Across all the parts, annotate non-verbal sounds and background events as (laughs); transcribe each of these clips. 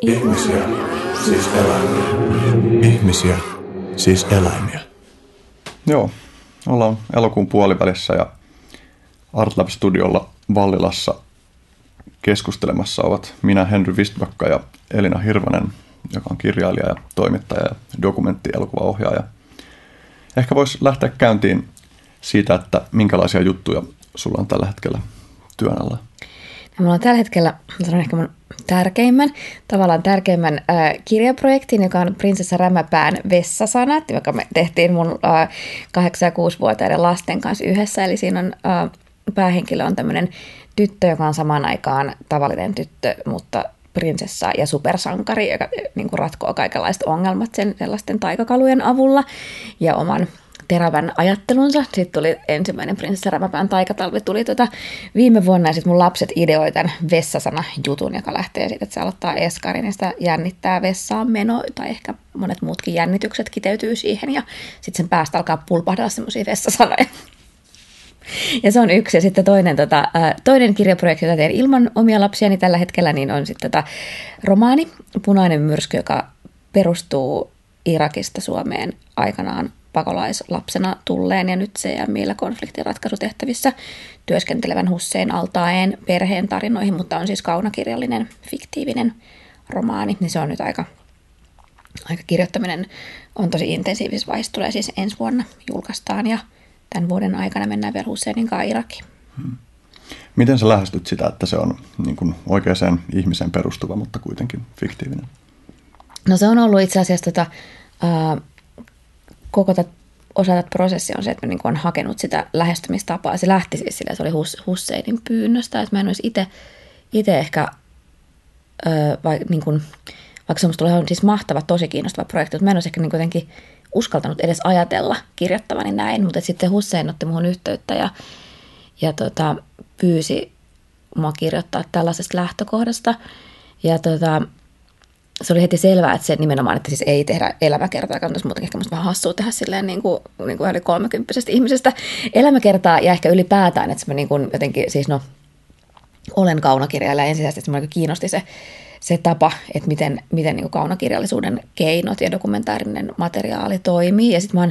Ihmisiä, siis eläimiä. Ihmisiä, siis eläimiä. Joo, ollaan elokuun puolivälissä ja Artlab Studiolla Vallilassa keskustelemassa ovat minä Henry Vistbakka ja Elina Hirvonen, joka on kirjailija ja toimittaja ja dokumenttielokuvaohjaaja. Ehkä voisi lähteä käyntiin siitä, että minkälaisia juttuja sulla on tällä hetkellä työn alla. Mulla on tällä hetkellä, sanon ehkä mun tärkeimmän, tavallaan tärkeimmän äh, kirjaprojektin, joka on Prinsessa Rämäpään vessasanat, joka me tehtiin mun äh, 8- ja 6-vuotiaiden lasten kanssa yhdessä. Eli siinä on äh, päähenkilö on tämmöinen tyttö, joka on samaan aikaan tavallinen tyttö, mutta prinsessa ja supersankari, joka niin ratkoo kaikenlaiset ongelmat sen sellaisten taikakalujen avulla ja oman terävän ajattelunsa. Sitten tuli ensimmäinen Prinsessa Rämäpään taikatalvi tuli tota viime vuonna ja sitten mun lapset ideoi tämän vessasana jutun, joka lähtee siitä, että se aloittaa eskarin ja sitä jännittää vessaan meno tai ehkä monet muutkin jännitykset kiteytyy siihen ja sitten sen päästä alkaa pulpahdella semmoisia vessasanoja. Ja se on yksi. Ja sitten toinen, tota, toinen kirjaprojekti, jota teen ilman omia lapsiani tällä hetkellä, niin on sitten tota romaani Punainen myrsky, joka perustuu Irakista Suomeen aikanaan pakolaislapsena tulleen ja nyt CMillä konfliktinratkaisutehtävissä työskentelevän Hussein Altaen perheen tarinoihin, mutta on siis kaunakirjallinen, fiktiivinen romaani, niin se on nyt aika, aika kirjoittaminen on tosi intensiivisessä vaiheessa, tulee siis ensi vuonna julkaistaan ja tämän vuoden aikana mennään vielä Husseinin kanssa Irakiin. Hmm. Miten sä lähestyt sitä, että se on niin kuin oikeaan ihmiseen perustuva, mutta kuitenkin fiktiivinen? No se on ollut itse asiassa tota, uh, koko tätä osa tätä prosessia on se, että mä niin on hakenut sitä lähestymistapaa. Se lähti siis sillä, se oli Hus, Husseinin pyynnöstä, että mä en olisi itse, ehkä, ö, vai, niin kuin, vaikka se on siis mahtava, tosi kiinnostava projekti, mutta mä en olisi ehkä niin jotenkin uskaltanut edes ajatella kirjoittavani näin, mutta sitten Hussein otti muhun yhteyttä ja, ja tota, pyysi mua kirjoittaa tällaisesta lähtökohdasta. Ja tota, se oli heti selvää, että se nimenomaan, että siis ei tehdä elämäkertaa, kannattaisi muutenkin ehkä musta vähän hassua tehdä silleen niin kuin, niin kuin yli kolmekymppisestä ihmisestä elämäkertaa ja ehkä ylipäätään, että mä niin kuin jotenkin, siis no, olen kaunokirjailija ensisijaisesti, että mä kiinnosti se, se tapa, että miten, miten niin kuin kaunokirjallisuuden keinot ja dokumentaarinen materiaali toimii. Ja sitten mä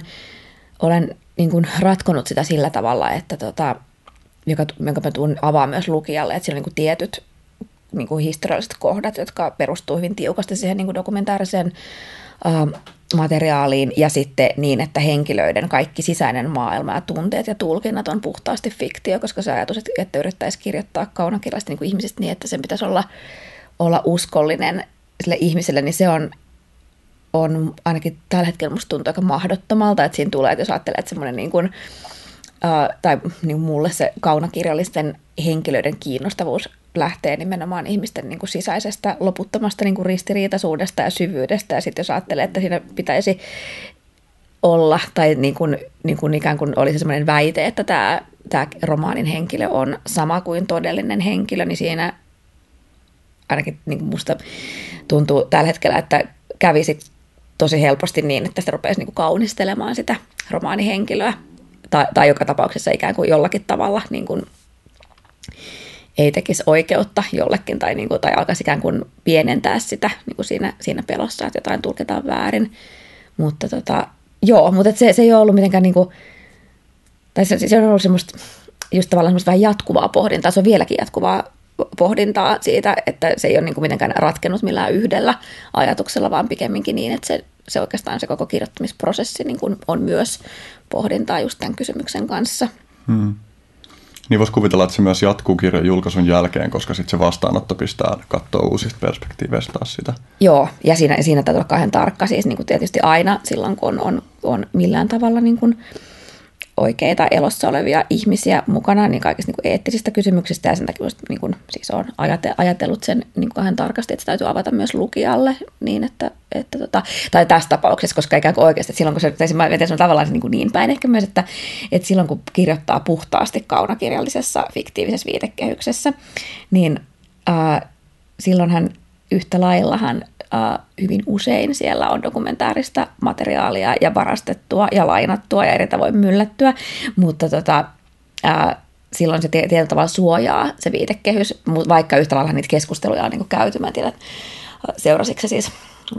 olen niin kuin ratkonut sitä sillä tavalla, että tota, joka, jonka mä tuun avaa myös lukijalle, että siellä on niin kuin tietyt niin kuin historialliset kohdat, jotka perustuu hyvin tiukasti siihen niin kuin dokumentaariseen äh, materiaaliin ja sitten niin, että henkilöiden kaikki sisäinen maailma ja tunteet ja tulkinnat on puhtaasti fiktio, koska se ajatus, että yrittäisi kirjoittaa kaunokirjasta niin ihmisistä niin, että sen pitäisi olla, olla uskollinen sille ihmiselle, niin se on, on ainakin tällä hetkellä musta tuntuu aika mahdottomalta, että siinä tulee, että jos ajattelee, että semmoinen niin kuin, Uh, tai niin mulle se kaunokirjallisten henkilöiden kiinnostavuus lähtee nimenomaan ihmisten niin kuin sisäisestä loputtomasta niin kuin ristiriitaisuudesta ja syvyydestä. Ja sitten jos ajattelee, että siinä pitäisi olla, tai niin kuin, niin kuin ikään kuin olisi sellainen väite, että tämä, tämä romaanin henkilö on sama kuin todellinen henkilö, niin siinä ainakin niin kuin musta tuntuu tällä hetkellä, että kävisi tosi helposti niin, että sitä rupeaisi niin kuin kaunistelemaan sitä romaanihenkilöä. Tai, tai joka tapauksessa ikään kuin jollakin tavalla niin kuin ei tekisi oikeutta jollekin tai, niin kuin, tai alkaisi ikään kuin pienentää sitä niin kuin siinä, siinä pelossa, että jotain tulkitaan väärin. Mutta tota, joo, mutta se, se ei ole ollut mitenkään, niin kuin, tai se, se on ollut semmoista just tavallaan semmoista vähän jatkuvaa pohdintaa, se on vieläkin jatkuvaa pohdintaa siitä, että se ei ole niin kuin mitenkään ratkennut millään yhdellä ajatuksella, vaan pikemminkin niin, että se, se oikeastaan se koko kirjoittamisprosessi niin kuin on myös pohdintaa just tämän kysymyksen kanssa. Hmm. Niin voisi kuvitella, että se myös jatkuu kirjan julkaisun jälkeen, koska sitten se vastaanotto pistää katsoa uusista perspektiiveistä taas sitä. Joo, ja siinä, siinä täytyy olla kahden tarkka, siis niin kuin tietysti aina silloin, kun on, on, on millään tavalla niin kuin oikeita elossa olevia ihmisiä mukana niin kaikista niin kuin eettisistä kysymyksistä ja sen takia niin kuin, siis on ajatellut sen niin kuin tarkasti, että se täytyy avata myös lukijalle niin, että, että tota, tai tässä tapauksessa, koska ikään kuin oikeasti, silloin kun se, mä se on tavallaan niin, kuin niin päin ehkä myös, että, että silloin kun kirjoittaa puhtaasti kaunakirjallisessa fiktiivisessä viitekehyksessä, niin äh, silloinhan yhtä laillahan äh, hyvin usein siellä on dokumentaarista materiaalia ja varastettua ja lainattua ja eri tavoin myllättyä, mutta tota, äh, silloin se tietyllä tavalla suojaa se viitekehys, vaikka yhtä lailla niitä keskusteluja on niin käyty. Mä tiedän, seurasitko se siis,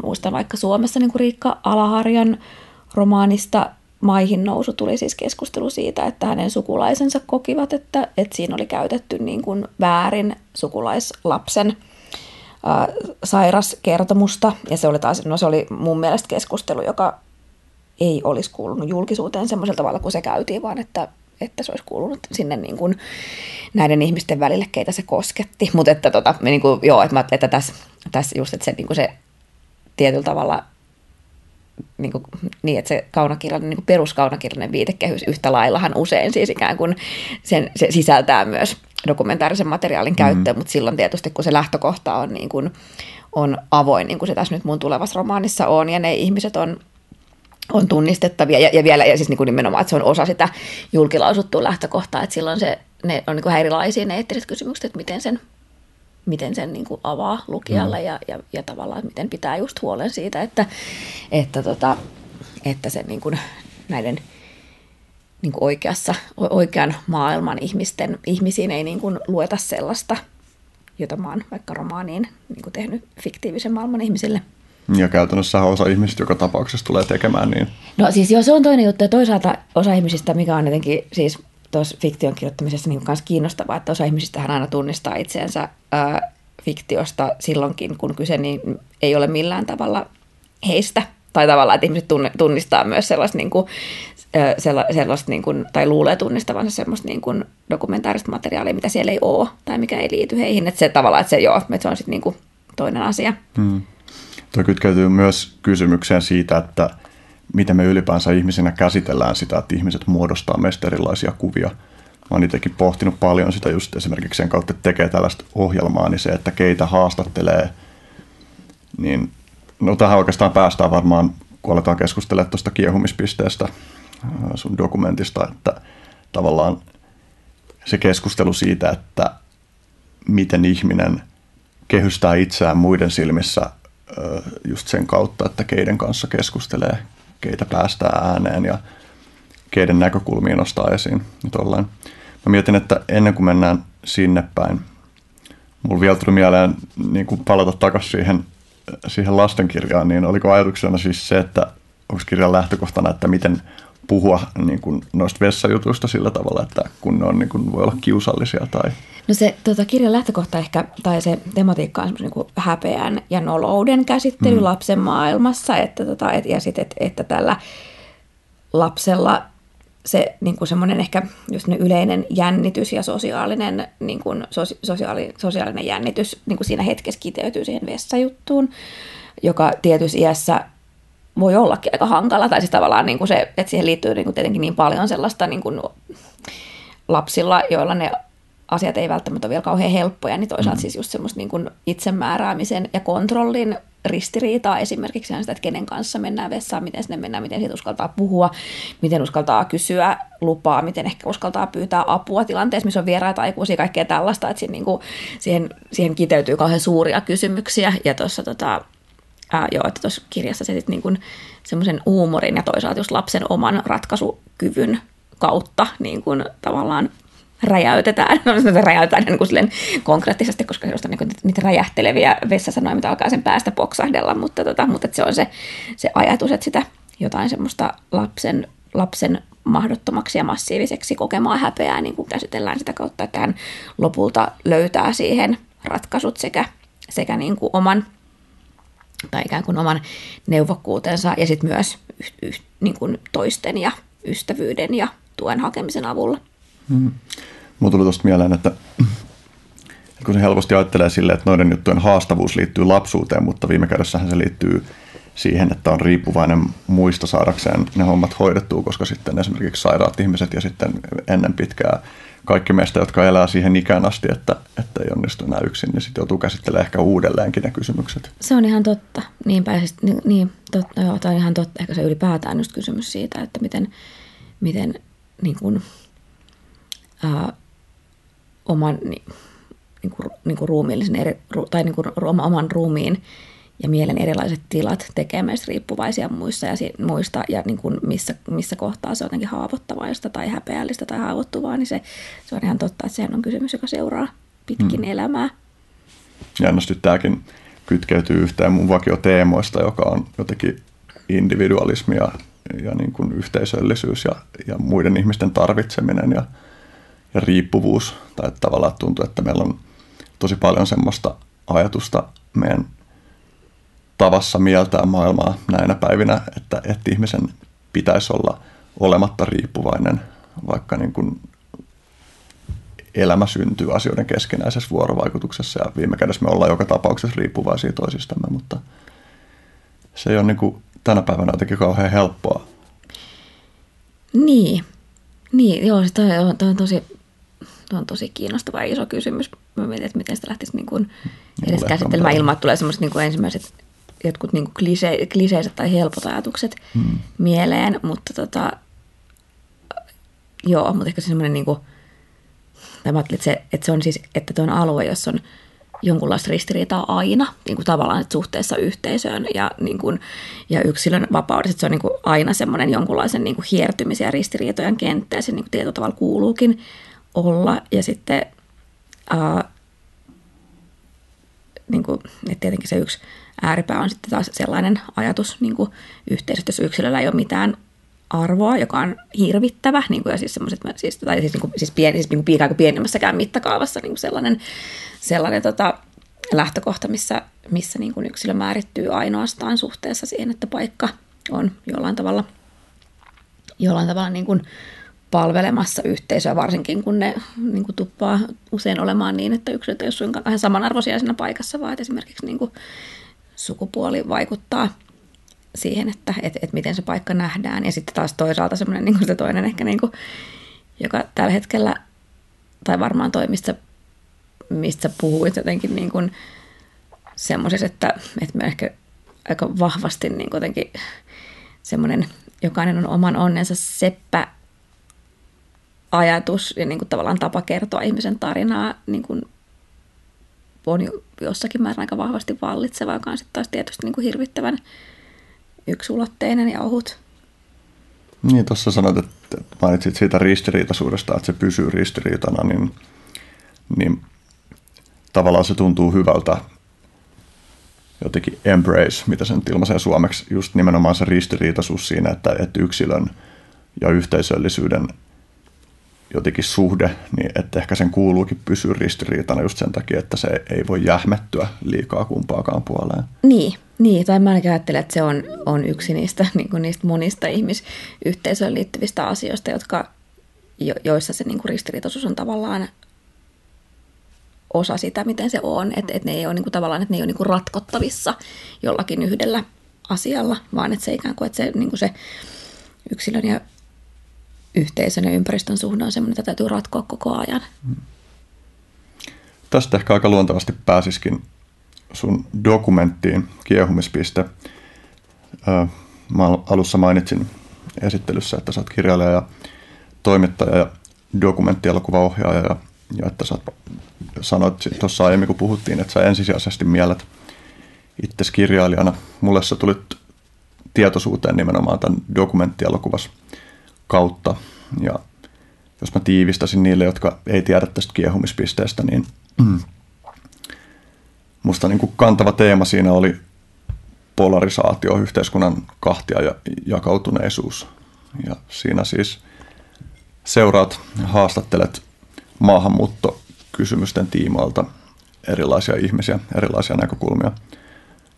muistan vaikka Suomessa niin kuin Riikka Alaharjan romaanista Maihin nousu tuli siis keskustelu siitä, että hänen sukulaisensa kokivat, että, että siinä oli käytetty niin kuin väärin sukulaislapsen sairaskertomusta. Ja se oli taas, no se oli mun mielestä keskustelu, joka ei olisi kuulunut julkisuuteen semmoisella tavalla, kun se käytiin, vaan että, että se olisi kuulunut sinne niin kuin näiden ihmisten välille, keitä se kosketti. Mutta että, tota, niin kuin, joo, että, mä, että tässä, tässä just, että se, niin kuin se tietyllä tavalla niin, kuin, niin että se kaunakirjallinen, niin peruskaunakirjallinen viitekehys yhtä laillahan usein siis ikään kuin sen, se sisältää myös dokumentaarisen materiaalin käyttöön, mm. mutta silloin tietysti kun se lähtökohta on, niin kuin, on avoin, niin kuin se tässä nyt mun tulevassa romaanissa on, ja ne ihmiset on on tunnistettavia ja, ja vielä ja siis niin kuin nimenomaan, että se on osa sitä julkilausuttua lähtökohtaa, että silloin se, ne on niin kuin erilaisia ne eettiset kysymykset, että miten sen, miten sen niin kuin avaa lukijalle mm. ja, ja, ja tavallaan, miten pitää just huolen siitä, että, että, tota, että se niin kuin näiden niin kuin oikeassa, oikean maailman ihmisten, ihmisiin ei niin kuin lueta sellaista, jota mä oon vaikka romaaniin niin kuin tehnyt fiktiivisen maailman ihmisille – ja käytännössä osa ihmisistä joka tapauksessa tulee tekemään niin. No siis joo, se on toinen juttu. Ja toisaalta osa ihmisistä, mikä on jotenkin siis tuossa fiktion kirjoittamisessa niin kiinnostavaa, että osa ihmisistä aina tunnistaa itseensä ää, fiktiosta silloinkin, kun kyse niin ei ole millään tavalla heistä. Tai tavallaan, että ihmiset tunnistaa myös sellaista, niin kuin, sellaista niin kuin, tai luulee tunnistavansa sellaista niin kuin dokumentaarista materiaalia, mitä siellä ei ole tai mikä ei liity heihin. Että se tavallaan, että se, joo, että se on sitten niin toinen asia. Hmm. Tuo kytkeytyy myös kysymykseen siitä, että miten me ylipäänsä ihmisinä käsitellään sitä, että ihmiset muodostaa meistä erilaisia kuvia. Mä oon itsekin pohtinut paljon sitä just esimerkiksi sen kautta, että tekee tällaista ohjelmaa, niin se, että keitä haastattelee, niin no tähän oikeastaan päästään varmaan, kun aletaan keskustelemaan tuosta kiehumispisteestä sun dokumentista, että tavallaan se keskustelu siitä, että miten ihminen kehystää itseään muiden silmissä just sen kautta, että keiden kanssa keskustelee, keitä päästää ääneen ja keiden näkökulmiin nostaa esiin. Mä mietin, että ennen kuin mennään sinne päin, mulla vielä tuli mieleen niin kuin palata takaisin siihen, siihen lastenkirjaan, niin oliko ajatuksena siis se, että onko kirjan lähtökohtana, että miten puhua niin kuin noista vessajutuista sillä tavalla, että kun ne on, niin kuin, voi olla kiusallisia tai... No se tota, kirjan lähtökohta ehkä, tai se tematiikka on niin kuin häpeän ja nolouden käsittely mm. lapsen maailmassa, että, tota, et, ja sitten, että, että tällä lapsella se niin kuin semmoinen ehkä just ne yleinen jännitys ja sosiaalinen, niin kuin, sosiaali, sosiaalinen jännitys niin kuin siinä hetkessä kiteytyy siihen vessajuttuun, joka tietyssä iässä voi ollakin aika hankala, tai siis tavallaan niin kuin se, että siihen liittyy niin kuin tietenkin niin paljon sellaista niin kuin lapsilla, joilla ne asiat ei välttämättä ole vielä kauhean helppoja, niin toisaalta mm. siis just semmoista niin kuin itsemääräämisen ja kontrollin ristiriitaa. Esimerkiksi sitä, että kenen kanssa mennään vessaan, miten sinne mennään, miten siitä uskaltaa puhua, miten uskaltaa kysyä lupaa, miten ehkä uskaltaa pyytää apua tilanteessa, missä on vieraita aikuisia, kaikkea tällaista, että siihen, niin kuin, siihen, siihen kiteytyy kauhean suuria kysymyksiä. Ja tuossa tota, ää, joo, että tuossa kirjassa se sitten niin semmoisen huumorin ja toisaalta just lapsen oman ratkaisukyvyn kautta niin kuin tavallaan räjäytetään, (laughs) no räjäytetään niin kuin konkreettisesti, koska se on niin niitä räjähteleviä vessasanoja, mitä alkaa sen päästä poksahdella, mutta, tota, mutta se on se, se ajatus, että sitä jotain semmoista lapsen, lapsen mahdottomaksi ja massiiviseksi kokemaa häpeää niin kuin käsitellään sitä kautta, että hän lopulta löytää siihen ratkaisut sekä, sekä niin kuin oman tai ikään kuin oman neuvokkuutensa ja sitten myös yh, yh, niin kuin toisten ja ystävyyden ja tuen hakemisen avulla. Hmm. Mulla tuli tuosta mieleen, että (clears throat) kun se helposti ajattelee silleen, että noiden juttujen haastavuus liittyy lapsuuteen, mutta viime kädessähän se liittyy siihen, että on riippuvainen muista saadakseen ne hommat hoidettua, koska sitten esimerkiksi sairaat ihmiset ja sitten ennen pitkää kaikki meistä, jotka elää siihen ikään asti, että, että ei onnistu enää yksin, niin sitten joutuu käsittelemään ehkä uudelleenkin ne kysymykset. Se on ihan totta. Niinpä, niin, niin totta, joo, tämä on ihan totta. Ehkä se ylipäätään just kysymys siitä, että miten, miten niin kuin, ää, oman niin, niin kuin, niin kuin ruumiillisen eri, tai niin kuin oman ruumiin ja mielen erilaiset tilat tekee meistä riippuvaisia muista ja, muista, ja niin kuin missä, missä kohtaa se on jotenkin haavoittavaista tai häpeällistä tai haavoittuvaa, niin se, se on ihan totta, että sehän on kysymys, joka seuraa pitkin hmm. elämää. Jännästi tämäkin kytkeytyy yhteen mun vakioteemoista, joka on jotenkin individualismi ja, ja niin kuin yhteisöllisyys ja, ja muiden ihmisten tarvitseminen ja, ja riippuvuus. Tai että tavallaan tuntuu, että meillä on tosi paljon semmoista ajatusta meidän tavassa mieltää maailmaa näinä päivinä, että, että ihmisen pitäisi olla olematta riippuvainen vaikka niin kuin elämä syntyy asioiden keskinäisessä vuorovaikutuksessa ja viime kädessä me ollaan joka tapauksessa riippuvaisia toisistamme, mutta se ei ole niin kuin tänä päivänä jotenkin kauhean helppoa. Niin, niin joo, se toi, on, toi on tosi Tuo on tosi kiinnostava iso kysymys. Mä mietin, että miten sitä lähtisi niin kuin edes käsittelemään ilman, että tulee semmoiset niin kuin ensimmäiset jotkut niin klise, kliseiset tai helpot ajatukset hmm. mieleen, mutta tota, joo, mutta ehkä se semmoinen niin kuin, mä ajattelin, että se, että se on siis, että tuo on alue, jossa on jonkunlaista ristiriitaa aina niin kuin tavallaan suhteessa yhteisöön ja, niin kuin, ja yksilön vapaudessa. Että se on niin kuin aina semmoinen jonkunlaisen niin kuin hiertymisen ja ristiriitojen kenttä ja se niin kuin tietyllä tavalla kuuluukin olla. Ja sitten ää, niin kuin, että tietenkin se yksi ääripää on sitten taas sellainen ajatus niin kuin yhteisössä, jos yksilöllä ei ole mitään arvoa, joka on hirvittävä, niin kuin, ja siis semmoiset, siis, tai siis, niin kuin, siis, pieni, siis niin kuin pienemmässäkään mittakaavassa niin kuin sellainen, sellainen tota, lähtökohta, missä, missä niin kuin yksilö määrittyy ainoastaan suhteessa siihen, että paikka on jollain tavalla, jollain tavalla niin kuin palvelemassa yhteisöä, varsinkin kun ne niin kuin tuppaa usein olemaan niin, että yksilöt ei ole suinkaan vähän samanarvoisia siinä paikassa, vaan että esimerkiksi niin kuin sukupuoli vaikuttaa siihen, että et, et miten se paikka nähdään. Ja sitten taas toisaalta semmoinen niin se toinen ehkä, niin kuin, joka tällä hetkellä, tai varmaan toi, mistä, mistä puhuit jotenkin niin kuin semmoisessa, että, että me ehkä aika vahvasti niin jotenkin semmoinen, jokainen on oman onnensa seppä ajatus ja niin kuin tavallaan tapa kertoa ihmisen tarinaa niin kuin on jossakin määrin aika vahvasti vallitseva, joka on sitten taas tietysti niin kuin hirvittävän yksulotteinen ja ohut. Niin, tuossa sanoit, että mainitsit siitä ristiriitaisuudesta, että se pysyy ristiriitana, niin, niin tavallaan se tuntuu hyvältä jotenkin embrace, mitä sen ilmaisee suomeksi, just nimenomaan se ristiriitaisuus siinä, että, että yksilön ja yhteisöllisyyden jotenkin suhde, niin että ehkä sen kuuluukin pysyä ristiriitana just sen takia, että se ei voi jähmettyä liikaa kumpaakaan puoleen. Niin, niin tai mä ainakin ajattelen, että se on, on yksi niistä, (laughs) niin kuin niistä monista ihmisyhteisöön liittyvistä asioista, jotka, jo, joissa se niin kuin ristiriitaisuus on tavallaan osa sitä, miten se on. Että et ne ei ole niin kuin, tavallaan, että ne ei ole niin kuin ratkottavissa jollakin yhdellä asialla, vaan että se ikään kuin, että se, niin kuin se yksilön ja yhteisön ja ympäristön suhde on sellainen, että täytyy ratkoa koko ajan. Hmm. Tästä ehkä aika luontevasti pääsiskin sun dokumenttiin Kiehumispiste. Mä alussa mainitsin esittelyssä, että sä oot kirjailija ja toimittaja ja dokumenttielokuvaohjaaja ja, ja että sä sanoit tuossa aiemmin, kun puhuttiin, että sä ensisijaisesti miellet itse kirjailijana. Mulle sä tulit tietoisuuteen nimenomaan tämän dokumenttielokuvas kautta. Ja jos mä tiivistäisin niille, jotka ei tiedä tästä kiehumispisteestä, niin (clears throat) musta niin kuin kantava teema siinä oli polarisaatio, yhteiskunnan kahtia ja jakautuneisuus. Ja siinä siis seuraat, haastattelet maahanmuuttokysymysten tiimoilta erilaisia ihmisiä, erilaisia näkökulmia.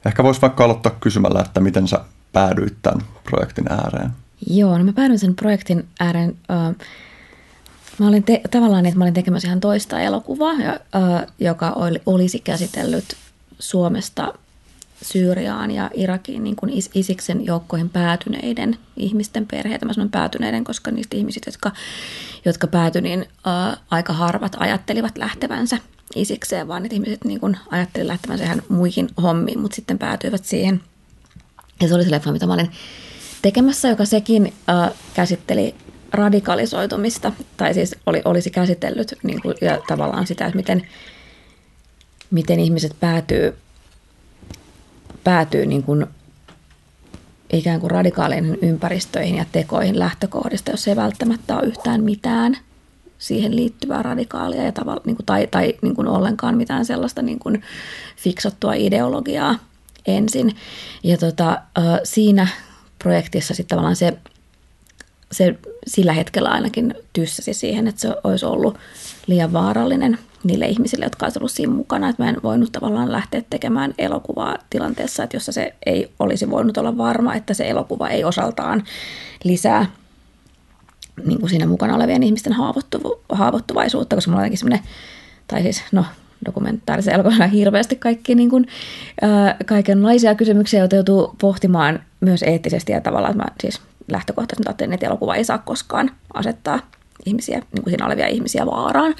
Ehkä voisi vaikka aloittaa kysymällä, että miten sä päädyit tämän projektin ääreen. Joo, no mä päädyin sen projektin ääreen. Äh, mä olin te- tavallaan, että mä olin tekemässä ihan toista elokuvaa, äh, joka oli, olisi käsitellyt Suomesta Syyriaan ja Irakiin niin kuin Isiksen joukkoihin päätyneiden ihmisten perheitä. Mä sanon päätyneiden, koska niistä ihmisistä, jotka, jotka päätyi, niin äh, aika harvat ajattelivat lähtevänsä Isikseen, vaan että ihmiset niin kuin ajattelivat lähtevänsä ihan muihin hommiin, mutta sitten päätyivät siihen. Ja se oli se leffa, mitä mä olin tekemässä, joka sekin äh, käsitteli radikalisoitumista, tai siis oli, olisi käsitellyt niin kuin, ja tavallaan sitä, että miten, miten ihmiset päätyy, päätyy niin kuin, ikään kuin radikaaleihin ympäristöihin ja tekoihin lähtökohdista, jos ei välttämättä ole yhtään mitään siihen liittyvää radikaalia ja tavalla, niin kuin, tai, tai niin kuin ollenkaan mitään sellaista niin kuin fiksattua ideologiaa ensin. Ja tota, siinä projektissa sitten tavallaan se, se sillä hetkellä ainakin tyssäsi siihen, että se olisi ollut liian vaarallinen niille ihmisille, jotka olisivat olleet siinä mukana. Että mä en voinut tavallaan lähteä tekemään elokuvaa tilanteessa, että jossa se ei olisi voinut olla varma, että se elokuva ei osaltaan lisää niin kuin siinä mukana olevien ihmisten haavoittuvaisuutta, koska mulla on jotenkin semmoinen, tai siis no dokumentaarisen elokuvan hirveästi kaikki niin kuin, ää, kaikenlaisia kysymyksiä, joita joutuu pohtimaan myös eettisesti ja tavallaan, että mä siis lähtökohtaisesti ajattelin, että elokuva ei saa koskaan asettaa ihmisiä, niin kuin siinä olevia ihmisiä vaaraan.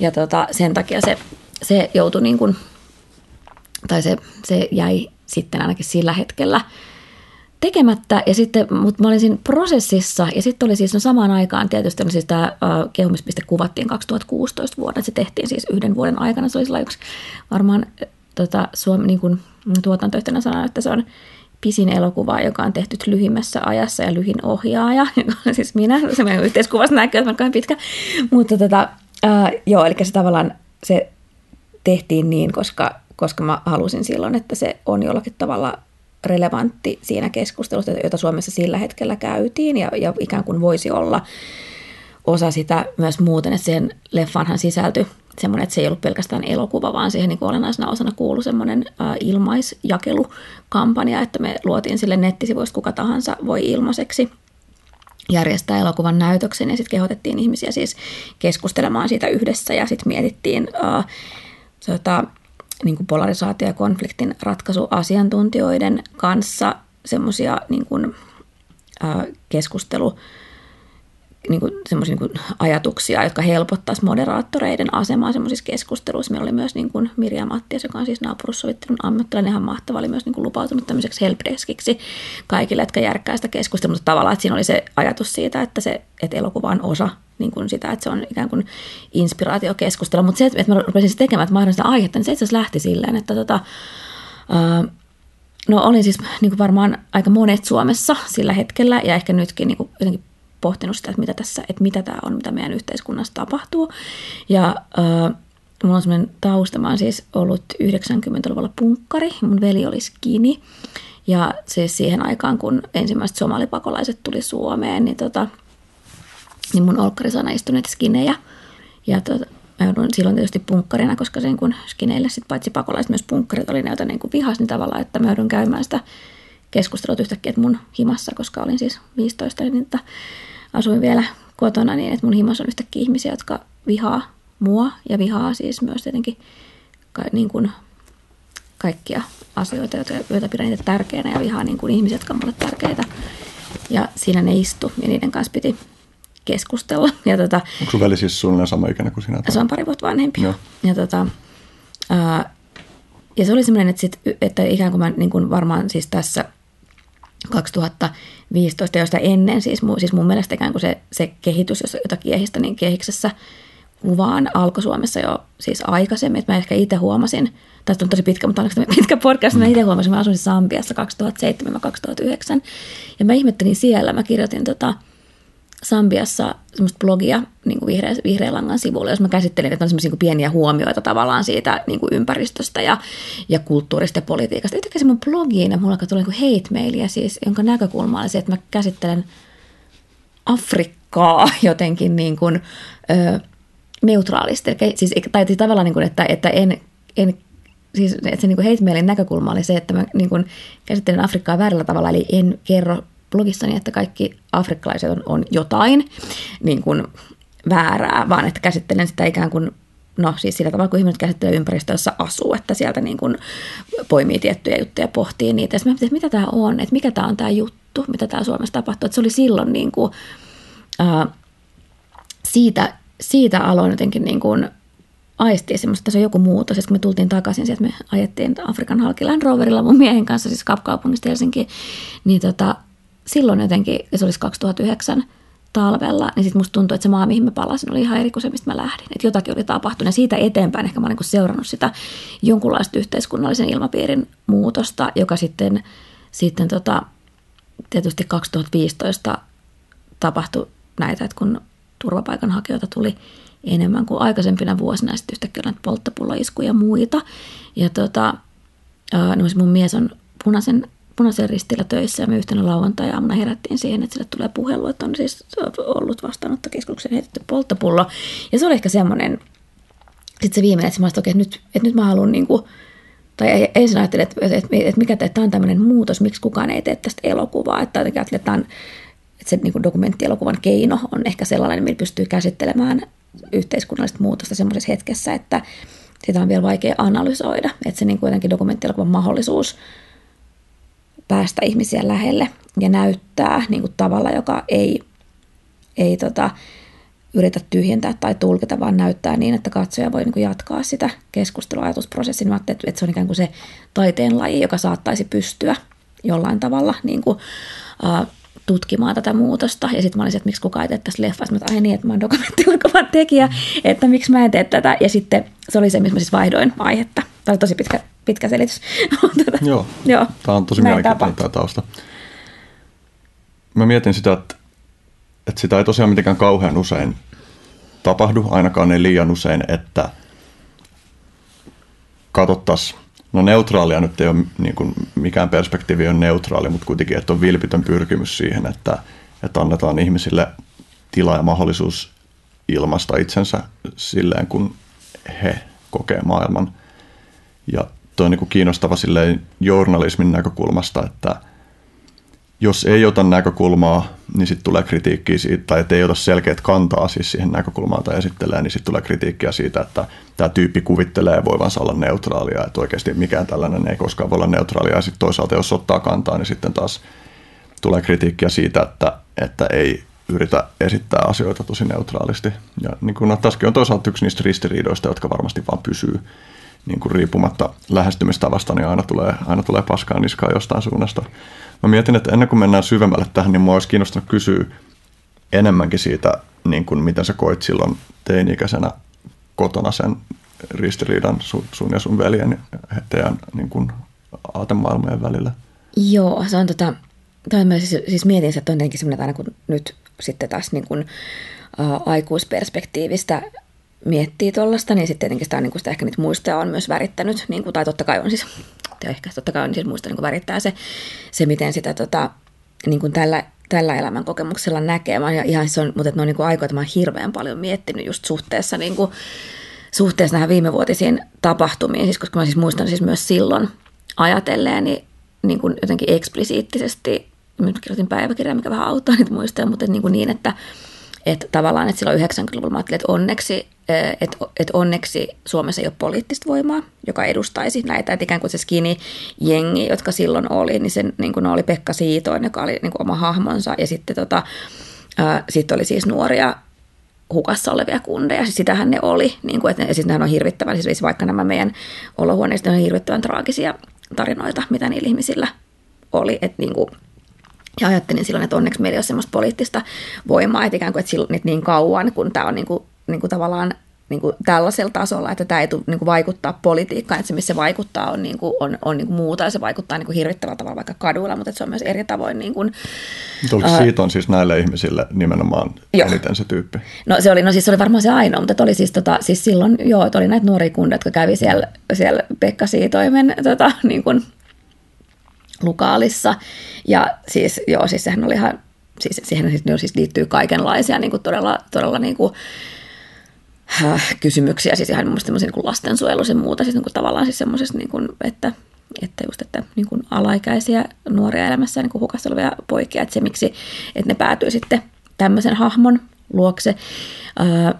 Ja tota, sen takia se, se joutui niin kuin, tai se, se jäi sitten ainakin sillä hetkellä tekemättä, ja sitten, mutta mä olin siinä prosessissa, ja sitten oli siis no samaan aikaan tietysti oli siis tämä kehumispiste kuvattiin 2016 vuonna, se tehtiin siis yhden vuoden aikana, se oli yksi varmaan tota, Suomi, niin kuin tuotantoyhtiönä sanonut, että se on pisin elokuva, joka on tehty lyhimmässä ajassa ja lyhin ohjaaja, (laughs) joka on siis minä, (laughs) se meidän yhteiskuvassa näkyy, että on pitkä, mutta tota, uh, joo, eli se tavallaan se tehtiin niin, koska, koska mä halusin silloin, että se on jollakin tavalla relevantti siinä keskustelussa, jota Suomessa sillä hetkellä käytiin ja, ja ikään kuin voisi olla osa sitä myös muuten, että siihen leffanhan sisältyi semmoinen, että se ei ollut pelkästään elokuva, vaan siihen niin olennaisena osana kuului semmoinen ilmaisjakelukampanja, että me luotiin sille nettisivuista kuka tahansa voi ilmaiseksi järjestää elokuvan näytöksen ja sitten kehotettiin ihmisiä siis keskustelemaan siitä yhdessä ja sitten mietittiin äh, tota, niin kuin polarisaatio- ja konfliktin ratkaisuasiantuntijoiden kanssa semmoisia niin kuin, keskustelu niin kuin, semmoisia niin ajatuksia, jotka helpottaisi moderaattoreiden asemaa semmoisissa keskusteluissa. Meillä oli myös niin kuin Mirja Mattias, joka on siis naapurussovittelun ammattilainen, ihan mahtava, oli myös niin kuin lupautunut tämmöiseksi helpdeskiksi kaikille, jotka järkkää sitä keskustelua, mutta tavallaan, että siinä oli se ajatus siitä, että, se, että elokuva on osa niin kuin sitä, että se on ikään kuin inspiraatiokeskustelu. Mutta se, että mä rupesin siis tekemään, sitä aihetta, niin se itse asiassa lähti silleen, että tota, no olin siis niin kuin varmaan aika monet Suomessa sillä hetkellä ja ehkä nytkin niin kuin jotenkin pohtinut sitä, että mitä, tässä, että mitä tämä on, mitä meidän yhteiskunnassa tapahtuu. Ja uh, mulla on sellainen tausta, mä oon siis ollut 90-luvulla punkkari, mun veli oli skini. Ja siis siihen aikaan, kun ensimmäiset somalipakolaiset tuli Suomeen, niin, tota, niin mun olkkarisana istui näitä skinejä. Ja tota, mä joudun silloin tietysti punkkarina, koska sen kun skineille sit paitsi pakolaiset, myös punkkarit oli näitä niin kuin vihas, niin tavallaan, että mä joudun käymään sitä keskustelua yhtäkkiä että mun himassa, koska olin siis 15, niin että asuin vielä kotona niin, että mun himassa on yhtäkkiä ihmisiä, jotka vihaa mua ja vihaa siis myös tietenkin niin kuin kaikkia asioita, joita pidän itse tärkeänä ja vihaa niin kuin ihmisiä, jotka on mulle tärkeitä. Ja siinä ne istu ja niiden kanssa piti keskustella. Ja tota, Onko sun veli siis suunnilleen sama ikäinen kuin sinä? Se on pari vuotta vanhempi. Joo. Ja, tota, ää, ja se oli semmoinen, että, sit, että ikään kuin mä niin kuin varmaan siis tässä 2015, josta ennen, siis, mun, siis mun mielestä ikään kuin se, se kehitys, jota kiehistä, niin kehiksessä kuvaan alkoi Suomessa jo siis aikaisemmin, että mä ehkä itse huomasin, tästä on tosi pitkä, mutta onneksi pitkä podcast, mä itse huomasin, mä asuin Sambiassa 2007-2009, ja mä ihmettelin siellä, mä kirjoitin tota, Sambiassa semmoista blogia niin kuin vihreä, vihreä langan sivulla, jos mä käsittelin, että on semmoisia niin pieniä huomioita tavallaan siitä niin kuin ympäristöstä ja, ja kulttuurista ja politiikasta. Yhtäkkiä mun blogiin ja mulla tuli niin hate-mailia siis, jonka näkökulma oli se, että mä käsittelen Afrikkaa (laughs) jotenkin niin kuin, ö, neutraalisti. Eli, siis, tai siis tavallaan, niin kuin, että, että en, en siis että se niin hate-mailin näkökulma oli se, että mä niin kuin käsittelen Afrikkaa väärällä tavalla, eli en kerro blogissani, että kaikki afrikkalaiset on, on jotain niin kuin väärää, vaan että käsittelen sitä ikään kuin no siis sillä tavalla, kun ihmiset käsittelee ympäristöä, jossa asuu, että sieltä niin kuin poimii tiettyjä juttuja, pohtii niitä. Ja sitten mitä tämä on, että mikä tämä on tämä juttu, mitä tämä Suomessa tapahtuu. Että se oli silloin niin kuin, äh, siitä, siitä aloin jotenkin niin kuin aistia semmoista, että se on joku muutos. Siis kun me tultiin takaisin, sieltä me ajettiin Afrikan halki Land Roverilla mun miehen kanssa, siis Kapkaupungista Helsinkiin, niin tota, silloin jotenkin, ja se olisi 2009 talvella, niin sitten musta tuntui, että se maa, mihin mä palasin, oli ihan eri kuin se, mistä mä lähdin. Että jotakin oli tapahtunut. Ja siitä eteenpäin ehkä mä olen niin seurannut sitä jonkunlaista yhteiskunnallisen ilmapiirin muutosta, joka sitten, sitten tota, tietysti 2015 tapahtui näitä, että kun turvapaikanhakijoita tuli enemmän kuin aikaisempina vuosina, sitten yhtäkkiä näitä polttopulloiskuja ja muita. Ja tota, niin mun mies on punaisen, punaisen ristillä töissä, ja me yhtenä lauantai-aamuna herättiin siihen, että sille tulee puhelu, että on siis ollut vastaanottokeskuksen heitetty polttopullo. Ja se oli ehkä semmoinen, sitten se viimeinen, että mä olisin, että nyt, että nyt mä haluan niin kuin, tai ensin ajattelin, että, että, että, että mikä että tämä on tämmöinen muutos, miksi kukaan ei tee tästä elokuvaa, että jotenkin ajattelin, että, on, että se niin dokumenttielokuvan keino on ehkä sellainen, millä pystyy käsittelemään yhteiskunnallista muutosta semmoisessa hetkessä, että sitä on vielä vaikea analysoida, että se niin kuin jotenkin dokumenttielokuvan mahdollisuus päästä ihmisiä lähelle ja näyttää niin kuin tavalla, joka ei, ei tota, yritä tyhjentää tai tulkita, vaan näyttää niin, että katsoja voi niin jatkaa sitä keskusteluajatusprosessia. Mä että se on ikään kuin se taiteen laji, joka saattaisi pystyä jollain tavalla niin kuin, uh, tutkimaan tätä muutosta. Ja sitten mä olisin, että miksi kukaan ei tee tästä leffasta. Mä ai niin, että mä oon dokumenttielokuvan tekijä, että miksi mä en tee tätä. Ja sitten se oli se, missä mä siis vaihdoin aihetta. Tämä oli tosi pitkä, pitkä selitys. (laughs) Joo, Joo. tämä on tosi mielenkiintoinen tämä tausta. Mä mietin sitä, että, että sitä ei tosiaan mitenkään kauhean usein tapahdu, ainakaan ei liian usein, että katsottaisiin No neutraalia nyt ei ole niin kuin, mikään perspektiivi on neutraali, mutta kuitenkin, että on vilpitön pyrkimys siihen, että, että annetaan ihmisille tila ja mahdollisuus ilmaista itsensä silleen, kun he kokee maailman. Ja tuo on niin kuin kiinnostava silleen journalismin näkökulmasta, että – jos ei ota näkökulmaa, niin sitten tulee kritiikkiä siitä, tai ei ota selkeät kantaa siis siihen näkökulmaan tai esittelee, niin sitten tulee kritiikkiä siitä, että tämä tyyppi kuvittelee voivansa olla neutraalia, että oikeasti mikään tällainen ei koskaan voi olla neutraalia. Ja sitten toisaalta, jos ottaa kantaa, niin sitten taas tulee kritiikkiä siitä, että, että ei yritä esittää asioita tosi neutraalisti. Ja niin no, on toisaalta yksi niistä ristiriidoista, jotka varmasti vaan pysyy niin kuin riippumatta lähestymistavasta, niin aina tulee, aina tulee paskaa niskaa jostain suunnasta. Mä mietin, että ennen kuin mennään syvemmälle tähän, niin mua olisi kiinnostanut kysyä enemmänkin siitä, niin kuin miten sä koit silloin teini-ikäisenä kotona sen ristiriidan sun, ja sun veljen teidän niin kuin aatemaailmojen välillä. Joo, se on tota, tai mä siis, siis mietin, että on jotenkin semmoinen, että aina kun nyt sitten taas niin kuin, ä, aikuisperspektiivistä miettii tuollaista, niin sitten tietenkin sitä, niin kuin sitä ehkä niitä muistoja on myös värittänyt, niin kuin, tai totta kai on siis, ehkä totta kai on siis muista niin kuin värittää se, se, miten sitä tota, niin kuin tällä, tällä elämän kokemuksella näkee. Mä, ja ihan se on, mutta ne on niin kuin aikoja, että mä oon hirveän paljon miettinyt just suhteessa, niin kuin, suhteessa näihin viimevuotisiin tapahtumiin, siis, koska mä siis muistan siis myös silloin ajatelleen, niin, niin kuin jotenkin eksplisiittisesti, nyt kirjoitin päiväkirjaa, mikä vähän auttaa niitä muistoja, mutta niin, kuin niin että että tavallaan, että silloin 90-luvulla mä ajattelin, että onneksi, että, että onneksi Suomessa ei ole poliittista voimaa, joka edustaisi näitä. Että ikään kuin se skinny-jengi, jotka silloin oli, niin se niin kuin oli Pekka Siitoin, joka oli niin kuin oma hahmonsa. Ja sitten tota, sitten oli siis nuoria hukassa olevia kundeja. Siis sitähän ne oli. Niin kuin, että ne, siis nehän on hirvittävän, siis vaikka nämä meidän olohuoneista on hirvittävän traagisia tarinoita, mitä niillä ihmisillä oli. Että niin kuin, ja ajattelin silloin, että onneksi meillä ei ole semmoista poliittista voimaa, että ikään kuin että silloin, niin kauan, kun tämä on niin kuin, niin kuin tavallaan niin kuin tällaisella tasolla, että tämä ei tule niin kuin vaikuttaa politiikkaan, että se missä se vaikuttaa on, niin kuin, on, on niin kuin muuta ja se vaikuttaa niin kuin hirvittävällä tavalla vaikka kaduilla, mutta se on myös eri tavoin. Niin kuin, Oliko uh, siitä on siis näille ihmisille nimenomaan jo. eniten se tyyppi? No se oli, no siis se oli varmaan se ainoa, mutta oli siis, tota, siis silloin joo, että oli näitä nuoria kundeja, jotka kävi siellä, siellä Pekka Siitoimen tota, niin kuin, Lukaalissa. Ja siis, joo, siis sehän oli ihan, siis siihen siis, siis liittyy kaikenlaisia niin kuin todella, todella niin kuin, äh, kysymyksiä, siis ihan mun niin lastensuojelu ja muuta, siis niin kuin tavallaan siis semmoisessa, niin kuin, että, että just, että niin kuin alaikäisiä nuoria elämässä niin kuin hukassa olevia poikia, että se miksi, että ne päätyy sitten tämmöisen hahmon luokse. Äh,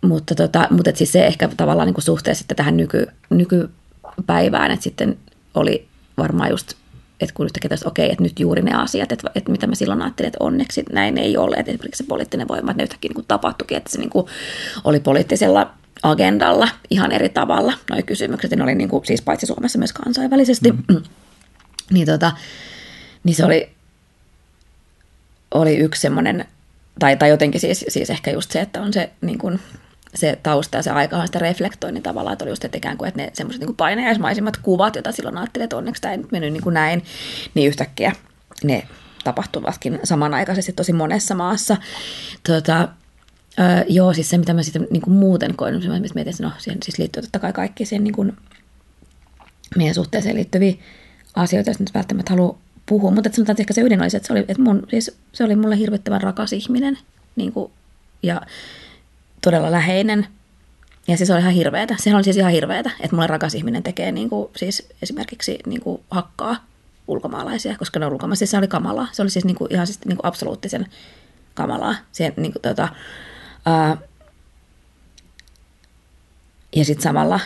mutta, tota, mutta siis se ehkä tavallaan niin kuin suhteessa sitten tähän nyky, nykypäivään, että sitten oli varmaan just että kun yhtäkkiä että okei, että nyt juuri ne asiat, että, että mitä mä silloin ajattelin, että onneksi näin ei ole, että esimerkiksi se poliittinen voima, että ne yhtäkkiä niin tapahtuikin, että se niin kuin oli poliittisella agendalla ihan eri tavalla noi kysymykset, ja ne oli niin kuin, siis paitsi Suomessa myös kansainvälisesti, mm. (clears throat) niin, tota, niin se oli, oli yksi semmoinen, tai, tai jotenkin siis, siis ehkä just se, että on se niin kuin, se tausta ja se aika on sitä reflektoi, niin tavallaan, että oli just, että ikään kuin, että ne semmoiset niin painajaismaisimmat kuvat, joita silloin ajattelin, että onneksi tämä ei nyt mennyt niin kuin näin, niin yhtäkkiä ne tapahtuvatkin samanaikaisesti tosi monessa maassa. Tota, Öö, joo, siis se mitä mä sitten niin kuin muuten koin, mä mietin, että no siihen siis liittyy totta kai kaikki siihen niin kuin meidän suhteeseen liittyviä asioita, jos nyt välttämättä haluaa puhua, mutta sanotaan, että ehkä se ydin oli se, että se oli, että mun, siis se oli mulle hirvittävän rakas ihminen niin kuin, ja todella läheinen. Ja siis oli ihan hirveetä. Sehän oli siis ihan hirveetä, että mulle rakas ihminen tekee niin kuin, siis esimerkiksi niin kuin hakkaa ulkomaalaisia, koska ne on ulkomaalaisia. Siis se oli kamalaa. Se oli siis niin kuin, ihan siis niin kuin absoluuttisen kamalaa. Se, niin kuin, tota, ää, ja sitten samalla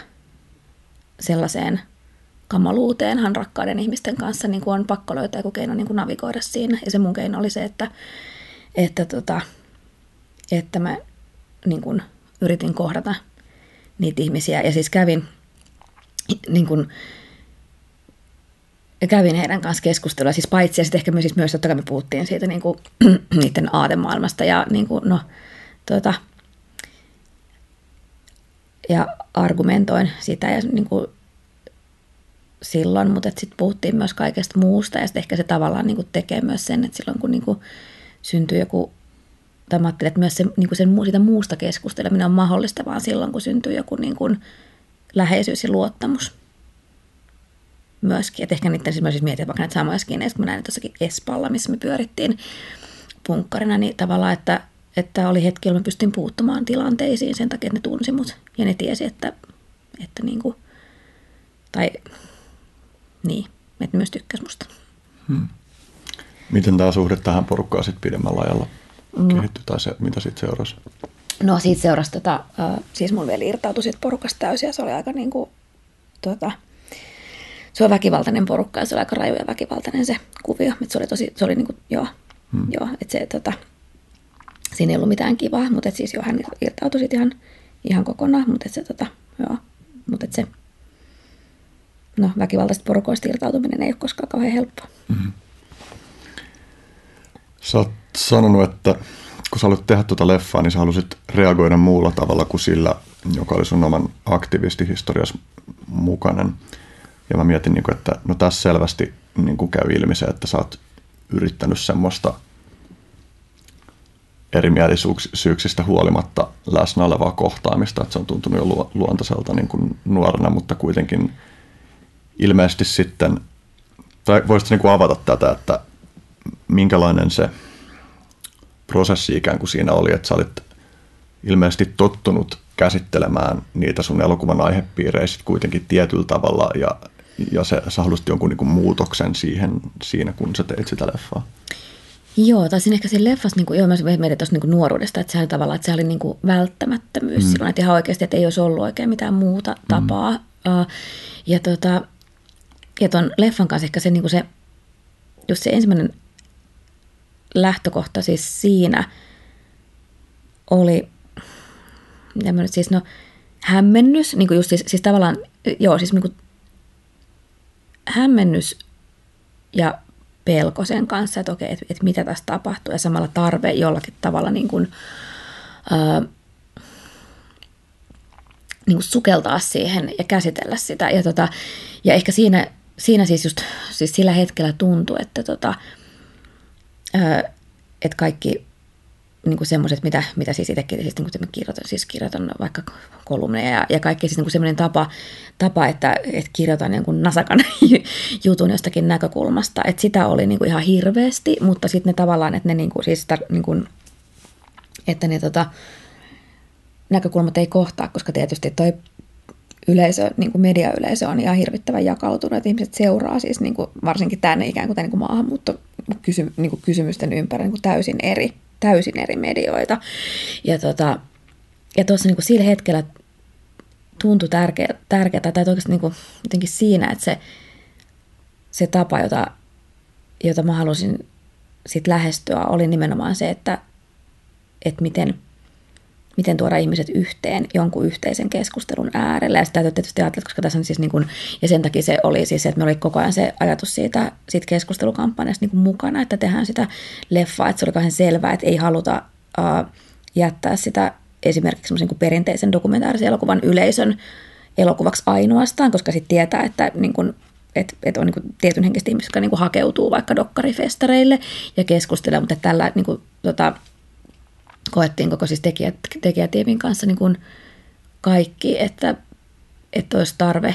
sellaiseen kamaluuteenhan rakkaiden ihmisten kanssa niin kuin on pakko löytää joku keino niin kuin navigoida siinä. Ja se mun keino oli se, että, että, tota, että mä niin kuin yritin kohdata niitä ihmisiä. Ja siis kävin, niin kuin, kävin heidän kanssa keskustelua, siis paitsi ja sitten ehkä myös, siis myös totta kai me puhuttiin siitä niin kuin, (clears throat) niiden aatemaailmasta ja niin kuin, no, tuota, ja argumentoin sitä ja niin kuin, silloin, mutta sitten puhuttiin myös kaikesta muusta ja sitten ehkä se tavallaan niin kuin tekee myös sen, että silloin kun niin kuin syntyy joku, tai mä että myös se, niin kuin sen, siitä muusta keskusteleminen on mahdollista vaan silloin, kun syntyy joku niin kuin läheisyys ja luottamus myöskin. Että ehkä niiden siis siis mietin vaikka näitä samoja skinejä, kun mä näin tuossakin Espalla, missä me pyörittiin punkkarina, niin tavallaan, että, että oli hetki, jolloin mä pystyin puuttumaan tilanteisiin sen takia, että ne tunsi mut ja ne tiesi, että, että niin kuin, tai niin, että myös tykkäs musta. Hmm. Miten tämä suhde tähän porukkaan sitten pidemmällä ajalla. Kehittyi, tai se, mitä sitten seurasi? No siitä seurasi, tota, äh, siis mun veli irtautui siitä porukasta täysin, ja se oli aika niin kuin, tota, se on väkivaltainen porukka, ja se oli aika raju ja väkivaltainen se kuvio, että se oli tosi, se oli niin kuin, joo, hmm. joo, että se, tota, siinä ei ollut mitään kivaa, mutta et siis joo, hän irtautui siitä ihan, ihan kokonaan, mutta et se, tota, joo, mutta et se, no, väkivaltaisista porukoista irtautuminen ei ole koskaan kauhean helppoa. Mm-hmm. Sä oot sanonut, että kun sä haluat tehdä tuota leffaa, niin sä halusit reagoida muulla tavalla kuin sillä, joka oli sun oman aktivistihistorias mukainen. Ja mä mietin, niin että no tässä selvästi niin kuin käy ilmi se, että sä oot yrittänyt semmoista erimielisyyksistä huolimatta läsnä olevaa kohtaamista, että se on tuntunut jo luontaiselta niin kuin nuorena, mutta kuitenkin ilmeisesti sitten, tai voisitko niin avata tätä, että minkälainen se prosessi ikään kuin siinä oli, että sä olit ilmeisesti tottunut käsittelemään niitä sun elokuvan aihepiirejä kuitenkin tietyllä tavalla ja, ja se, sä halusit jonkun niin kuin muutoksen siihen, siinä, kun sä teit sitä leffaa. Joo, tai siinä ehkä siinä leffassa, niin kuin, joo, mä mietin tuossa niin nuoruudesta, että se oli tavallaan, että se oli niin kuin välttämättömyys mm. silloin, että ihan oikeasti, että ei olisi ollut oikein mitään muuta mm. tapaa. Mm. Ja tota, ja ton leffan kanssa ehkä se, niin kuin se, just se ensimmäinen lähtökohta siis siinä oli, mitä mä nyt siis, no hämmennys, niin kuin just siis, siis tavallaan, joo, siis niin kuin hämmennys ja pelko sen kanssa, että okei, että, että mitä tässä tapahtuu ja samalla tarve jollakin tavalla niin kuin, ää, niin kuin sukeltaa siihen ja käsitellä sitä. Ja, tota, ja ehkä siinä siinä siis just siis sillä hetkellä tuntui, että, tota, että kaikki niin kuin semmoiset, mitä, mitä siis itsekin siis, niin kuin kirjoitan, siis kirjoitan vaikka kolumneja ja, ja kaikki siis niin kuin semmoinen tapa, tapa että, että kirjoitan niin kuin nasakan (laughs) jutun jostakin näkökulmasta. Että sitä oli niin kuin ihan hirveästi, mutta sitten ne tavallaan, että ne niin kuin, siis, niin kuin, että ne tota, näkökulmat ei kohtaa, koska tietysti toi yleisö, niin kuin mediayleisö on ihan hirvittävän jakautunut, että ihmiset seuraa siis niin kuin, varsinkin tänne ikään kuin, niin kuin maahanmuutto kysy, niin kuin kysymysten ympärillä niin täysin, eri, täysin eri medioita. Ja tota, ja tuossa niin kuin sillä hetkellä tuntui tärkeä, tärkeää, tai oikeasti niin kuin, jotenkin siinä, että se, se tapa, jota, jota mä halusin sit lähestyä, oli nimenomaan se, että, että miten – miten tuoda ihmiset yhteen jonkun yhteisen keskustelun äärelle. Ja sitä täytyy tietysti ajatella, koska tässä on siis niin kuin, ja sen takia se oli siis, että me oli koko ajan se ajatus siitä, siitä keskustelukampanjasta niin kuin mukana, että tehdään sitä leffaa, että se oli kauhean selvää, että ei haluta uh, jättää sitä esimerkiksi niin kuin perinteisen dokumentaarisen elokuvan yleisön elokuvaksi ainoastaan, koska sitten tietää, että niin kuin, että et on niin tietyn henkistä ihmistä, jotka niin hakeutuu vaikka dokkarifestareille ja keskustelee, mutta tällä niin kuin, tota, koettiin koko siis tekijät, tekijätiimin kanssa niin kuin kaikki, että, että olisi tarve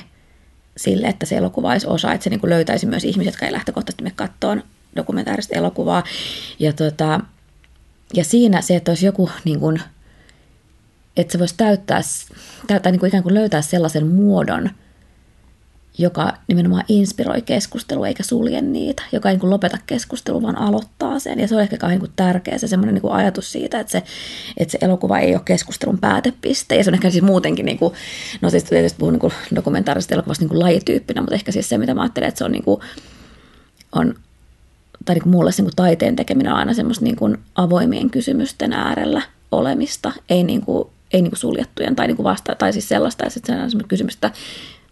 sille, että se elokuva olisi osa, että se niin kuin löytäisi myös ihmiset, jotka ei lähtökohtaisesti mene kattoon dokumentaarista elokuvaa. Ja, tota, ja siinä se, että olisi joku, niin kuin, että se voisi täyttää, täyttää niin kuin ikään kuin löytää sellaisen muodon – joka nimenomaan inspiroi keskustelua eikä sulje niitä, joka ei niin kuin lopeta keskustelua, vaan aloittaa sen. Ja se on ehkä kauhean niin tärkeä se semmoinen niin kuin ajatus siitä, että se, että se elokuva ei ole keskustelun päätepiste. Ja se on ehkä siis muutenkin, niin kuin, no siis tietysti puhun niin dokumentaarisesta elokuvasta niin kuin lajityyppinä, mutta ehkä siis se, mitä mä ajattelen, että se on, niin kuin, on tai niin kuin mulle se niin kuin taiteen tekeminen on aina semmoista niin kuin avoimien kysymysten äärellä olemista, ei, niin kuin, ei niin kuin suljettujen tai, niin kuin vasta, tai siis sellaista, että se on semmoista kysymystä,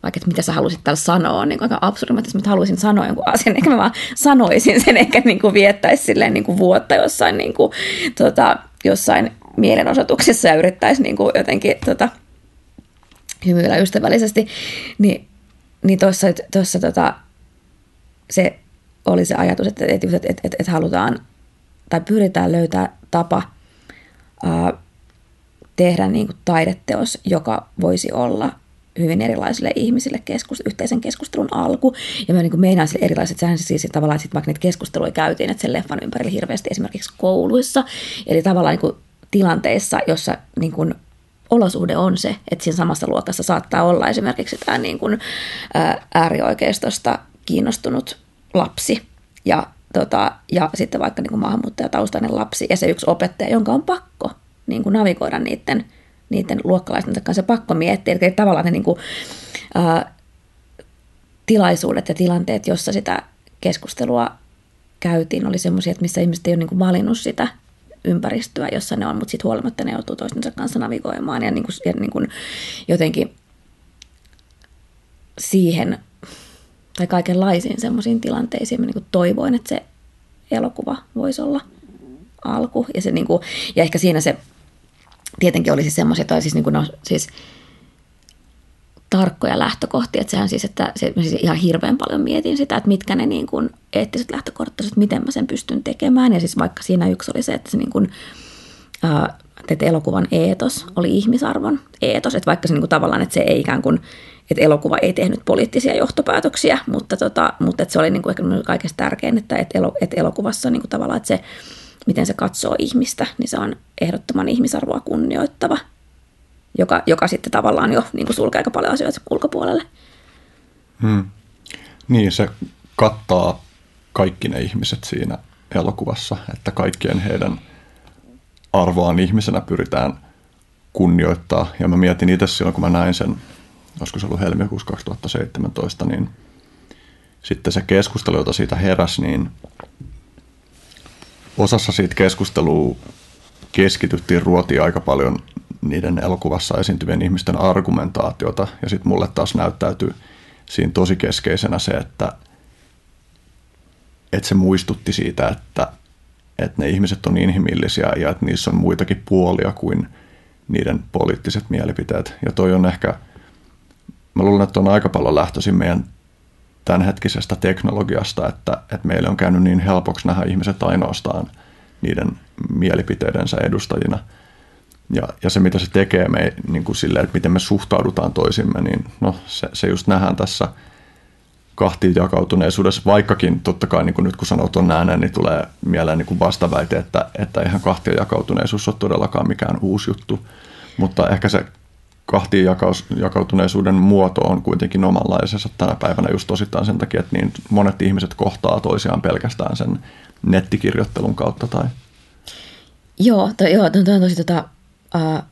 vaikka että mitä sä halusit täällä sanoa, niin aika absurdi, että mä haluaisin sanoa jonkun asian, (laughs) eikä mä vaan sanoisin sen, eikä niin kuin viettäisi silleen niin kuin vuotta jossain, niin kuin, tota, jossain mielenosoituksessa ja yrittäisi niin kuin jotenkin tota, hymyillä ystävällisesti, niin, niin tuossa, tuossa tota, se oli se ajatus, että, että, että, että, että halutaan tai pyritään löytää tapa ää, tehdä niin kuin taideteos, joka voisi olla hyvin erilaisille ihmisille keskus, yhteisen keskustelun alku. Ja mä niin meinaan sille erilaiset, sehän siis tavallaan sit vaikka niitä keskusteluja käytiin, että sen leffan ympärillä hirveästi esimerkiksi kouluissa. Eli tavallaan niin tilanteissa, jossa niin kuin olosuhde on se, että siinä samassa luokassa saattaa olla esimerkiksi tämä niin kuin äärioikeistosta kiinnostunut lapsi ja, tota, ja sitten vaikka niin kuin maahanmuuttajataustainen lapsi ja se yksi opettaja, jonka on pakko niin kuin navigoida niiden niiden luokkalaisten kanssa pakko miettiä. Eli tavallaan ne niin kuin, ää, tilaisuudet ja tilanteet, jossa sitä keskustelua käytiin, oli sellaisia, että missä ihmiset ei ole niin kuin valinnut sitä ympäristöä, jossa ne on, mutta sitten huolimatta ne joutuu toistensa kanssa navigoimaan ja, niin kuin, ja niin kuin jotenkin siihen tai kaikenlaisiin semmoisiin tilanteisiin mä niin kuin toivoin, että se elokuva voisi olla alku. Ja, se niin kuin, ja ehkä siinä se tietenkin olisi semmoisia, tai siis, niin kuin, no, siis tarkkoja lähtökohtia, että sehän siis, että se, siis ihan hirveän paljon mietin sitä, että mitkä ne niin kuin eettiset lähtökohtat, miten mä sen pystyn tekemään, ja siis vaikka siinä yksi oli se, että se niin kuin, että elokuvan eetos oli ihmisarvon eetos, että vaikka se niin kuin tavallaan, että se ei ikään kuin, että elokuva ei tehnyt poliittisia johtopäätöksiä, mutta, tota, mutta että se oli niin kuin ehkä kaikista tärkein, että, että, elo, että elokuvassa niin kuin tavallaan, että se miten se katsoo ihmistä, niin se on ehdottoman ihmisarvoa kunnioittava, joka, joka sitten tavallaan jo niin kuin sulkee aika paljon asioita ulkopuolelle. Hmm. Niin, se kattaa kaikki ne ihmiset siinä elokuvassa, että kaikkien heidän arvoaan ihmisenä pyritään kunnioittaa. Ja mä mietin itse silloin, kun mä näin sen, olisiko se ollut helmikuussa 2017, niin sitten se keskustelu, jota siitä heräsi, niin osassa siitä keskustelua keskityttiin ruotiin aika paljon niiden elokuvassa esiintyvien ihmisten argumentaatiota, ja sitten mulle taas näyttäytyy siinä tosi keskeisenä se, että, että se muistutti siitä, että, että ne ihmiset on inhimillisiä ja että niissä on muitakin puolia kuin niiden poliittiset mielipiteet. Ja toi on ehkä, mä luulen, että on aika paljon lähtöisin meidän tämänhetkisestä teknologiasta, että, että meille on käynyt niin helpoksi nähdä ihmiset ainoastaan niiden mielipiteidensä edustajina. Ja, ja se, mitä se tekee me, niin kuin sille, että miten me suhtaudutaan toisimme, niin no, se, se just nähdään tässä kahtiin jakautuneisuudessa, vaikkakin totta kai niin kuin nyt kun sanoo tuon ääneen, niin tulee mieleen niin kuin vastaväite, että, että eihän kahtia jakautuneisuus ole todellakaan mikään uusi juttu, mutta ehkä se kahtiin jakautuneisuuden muoto on kuitenkin omanlaisensa tänä päivänä just osittain sen takia, että niin monet ihmiset kohtaa toisiaan pelkästään sen nettikirjoittelun kautta. Tai... Joo, to, joo to, to on tosi tota, uh,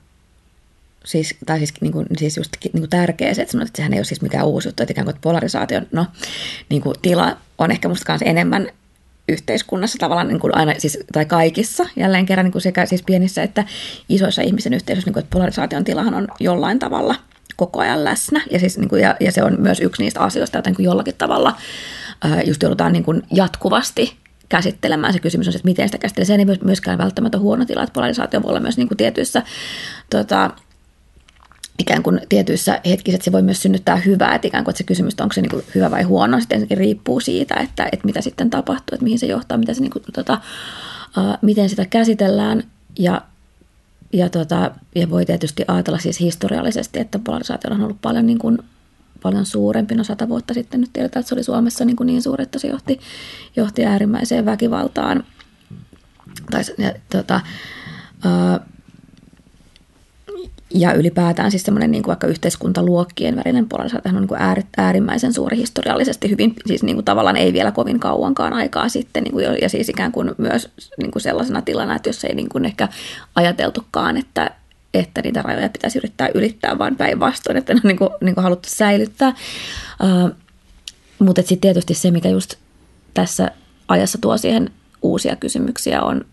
siis, tai siis, niin kuin, siis just niin tärkeä se, että sanoit, että sehän ei ole siis mikään uusi juttu, että ikään kuin polarisaation no, niin kuin tila on ehkä musta enemmän yhteiskunnassa tavallaan niin kuin aina, siis, tai kaikissa jälleen kerran niin kuin sekä siis pienissä että isoissa ihmisen yhteisöissä, niin kuin, että polarisaation tilahan on jollain tavalla koko ajan läsnä. Ja, siis, niin kuin, ja, ja se on myös yksi niistä asioista, joita niin jollakin tavalla ää, just joudutaan niin kuin jatkuvasti käsittelemään. Se kysymys on, että miten sitä käsittelee. Se ei myöskään välttämättä huono tila, että polarisaatio voi olla myös niin kuin tietyissä tota, ikään kuin tietyissä hetkissä, että se voi myös synnyttää hyvää, että ikään kuin että se kysymys, onko se niin kuin hyvä vai huono, sitten riippuu siitä, että, että mitä sitten tapahtuu, että mihin se johtaa, mitä se, niin kuin, tota, uh, miten sitä käsitellään ja ja, tota, ja voi tietysti ajatella siis historiallisesti, että polarisaatio on ollut paljon, niin kuin, paljon suurempi. No sata vuotta sitten nyt tiedetään, että se oli Suomessa niin, kuin niin suuri, että se johti, johti äärimmäiseen väkivaltaan. Tai, ja, tota, ää, ja ylipäätään siis semmoinen niin kuin vaikka yhteiskuntaluokkien välinen polarisaatio on niin kuin äärimmäisen suuri historiallisesti hyvin, siis niin kuin tavallaan ei vielä kovin kauankaan aikaa sitten, niin kuin, ja siis ikään kuin myös niin kuin sellaisena tilana, että jos ei niin kuin ehkä ajateltukaan, että, että niitä rajoja pitäisi yrittää ylittää, vaan päinvastoin, että ne on niin kuin, niin kuin haluttu säilyttää. Uh, mutta sitten tietysti se, mikä just tässä ajassa tuo siihen uusia kysymyksiä on,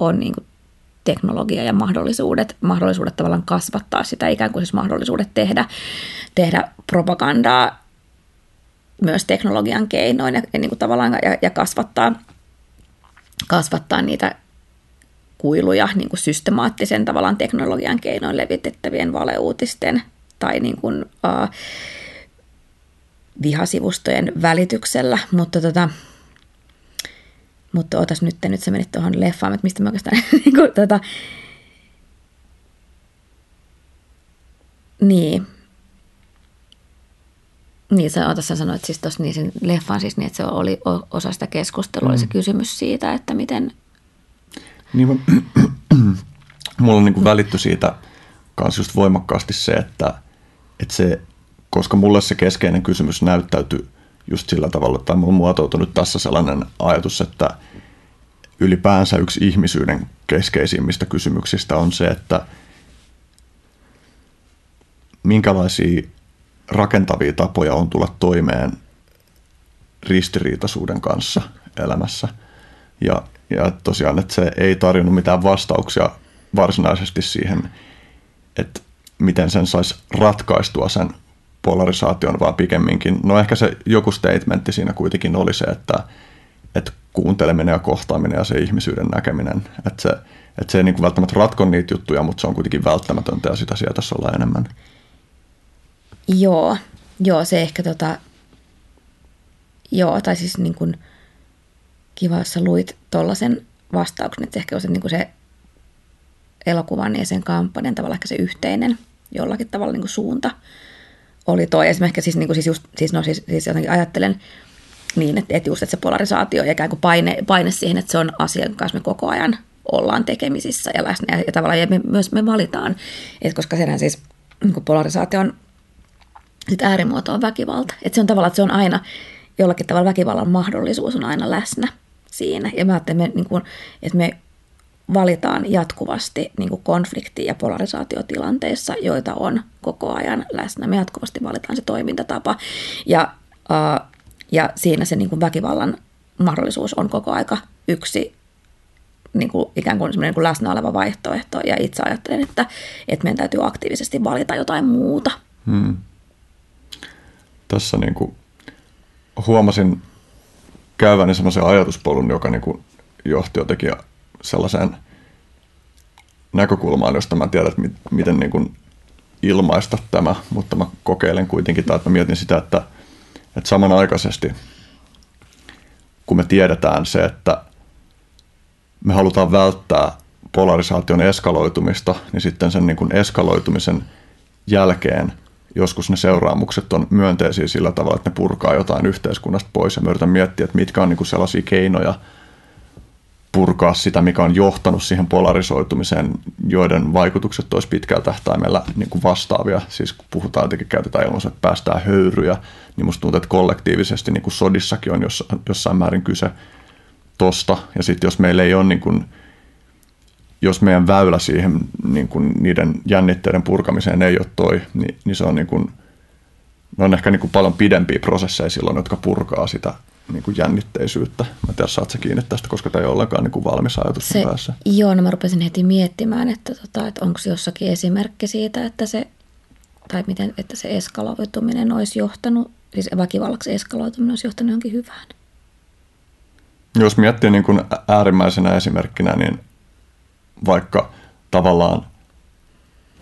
on niin kuin teknologia ja mahdollisuudet, mahdollisuudet tavallaan kasvattaa sitä, ikään kuin siis mahdollisuudet tehdä, tehdä propagandaa myös teknologian keinoin ja, ja, niin kuin tavallaan, ja, ja kasvattaa, kasvattaa niitä kuiluja niin kuin systemaattisen tavallaan teknologian keinoin levitettävien valeuutisten tai niin kuin, uh, vihasivustojen välityksellä, mutta tota, mutta otas nyt, nyt sä menit tuohon leffaan, että mistä mä oikeastaan (laughs) niin kuin, tota, niin. Niin, sä, otas, sä sanoit siis tuossa niin sen leffan siis niin, että se oli osa sitä keskustelua, mm. oli se kysymys siitä, että miten... Niin, mä, (clears throat) mulla on niin kuin välitty siitä kanssa just voimakkaasti se, että, että se, koska mulle se keskeinen kysymys näyttäytyy just sillä tavalla, että on muotoutunut tässä sellainen ajatus, että ylipäänsä yksi ihmisyyden keskeisimmistä kysymyksistä on se, että minkälaisia rakentavia tapoja on tulla toimeen ristiriitaisuuden kanssa elämässä. Ja, ja tosiaan, että se ei tarjonnut mitään vastauksia varsinaisesti siihen, että miten sen saisi ratkaistua sen polarisaation, vaan pikemminkin, no ehkä se joku statementti siinä kuitenkin oli se, että, että kuunteleminen ja kohtaaminen ja se ihmisyyden näkeminen, että se, että se ei niin kuin välttämättä ratko niitä juttuja, mutta se on kuitenkin välttämätöntä ja sitä sieltä olla enemmän. Joo, joo se ehkä tota, joo, tai siis niin kuin kiva, jos sä luit tuollaisen vastauksen, että ehkä on se, niin kuin se elokuvan ja sen kampanjan tavallaan ehkä se yhteinen jollakin tavalla niin kuin suunta, oli toi. Esimerkiksi siis, niin kuin siis, just, siis, no, siis, siis jotenkin ajattelen niin, että, että just että se polarisaatio ja ikään kuin paine, paine siihen, että se on asia, jonka kanssa me koko ajan ollaan tekemisissä ja läsnä. Ja, ja tavallaan ja me, myös me valitaan, että koska senhän siis niin kuin polarisaatio on, sit äärimuoto on väkivalta. Että se on tavallaan, että se on aina, jollakin tavalla väkivallan mahdollisuus on aina läsnä siinä. Ja mä ajattelen, että me, niin kuin, että me valitaan jatkuvasti niin kuin konflikti- ja polarisaatiotilanteissa, joita on koko ajan läsnä. Me jatkuvasti valitaan se toimintatapa ja, uh, ja siinä se niin kuin väkivallan mahdollisuus on koko aika yksi niin kuin ikään kuin, niin kuin läsnä oleva vaihtoehto. Ja itse ajattelen, että, että meidän täytyy aktiivisesti valita jotain muuta. Hmm. Tässä niin kuin huomasin käyväni semmoisen ajatuspolun, joka niin kuin johti jotenkin sellaiseen näkökulmaan, josta mä tiedän, että miten niin kuin ilmaista tämä, mutta mä kokeilen kuitenkin, tai että mä mietin sitä, että, että samanaikaisesti kun me tiedetään se, että me halutaan välttää polarisaation eskaloitumista, niin sitten sen niin kuin eskaloitumisen jälkeen joskus ne seuraamukset on myönteisiä sillä tavalla, että ne purkaa jotain yhteiskunnasta pois. Ja me yritän miettiä, että mitkä on niin kuin sellaisia keinoja – purkaa sitä, mikä on johtanut siihen polarisoitumiseen, joiden vaikutukset olisi pitkällä tähtäimellä niin kuin vastaavia. Siis kun puhutaan jotenkin, käytetään ilmaisu, että päästään höyryjä, niin musta tuntuu, että kollektiivisesti niin kuin sodissakin on jossain määrin kyse tosta. Ja sitten jos meillä ei ole niin kuin, jos meidän väylä siihen niin kuin niiden jännitteiden purkamiseen ei ole toi, niin, niin se on, niin kuin, ne on ehkä niin kuin paljon pidempiä prosesseja silloin, jotka purkaa sitä niin kuin jännitteisyyttä. Mä en tiedä, saat sä kiinni tästä, koska tämä ei ole ollenkaan niin kuin valmis ajatus se, päässä. Joo, no mä rupesin heti miettimään, että, tota, että onko jossakin esimerkki siitä, että se, tai miten, että se eskaloituminen olisi johtanut, siis väkivallaksi eskaloituminen olisi johtanut johonkin hyvään. Jos miettii niin kuin äärimmäisenä esimerkkinä, niin vaikka tavallaan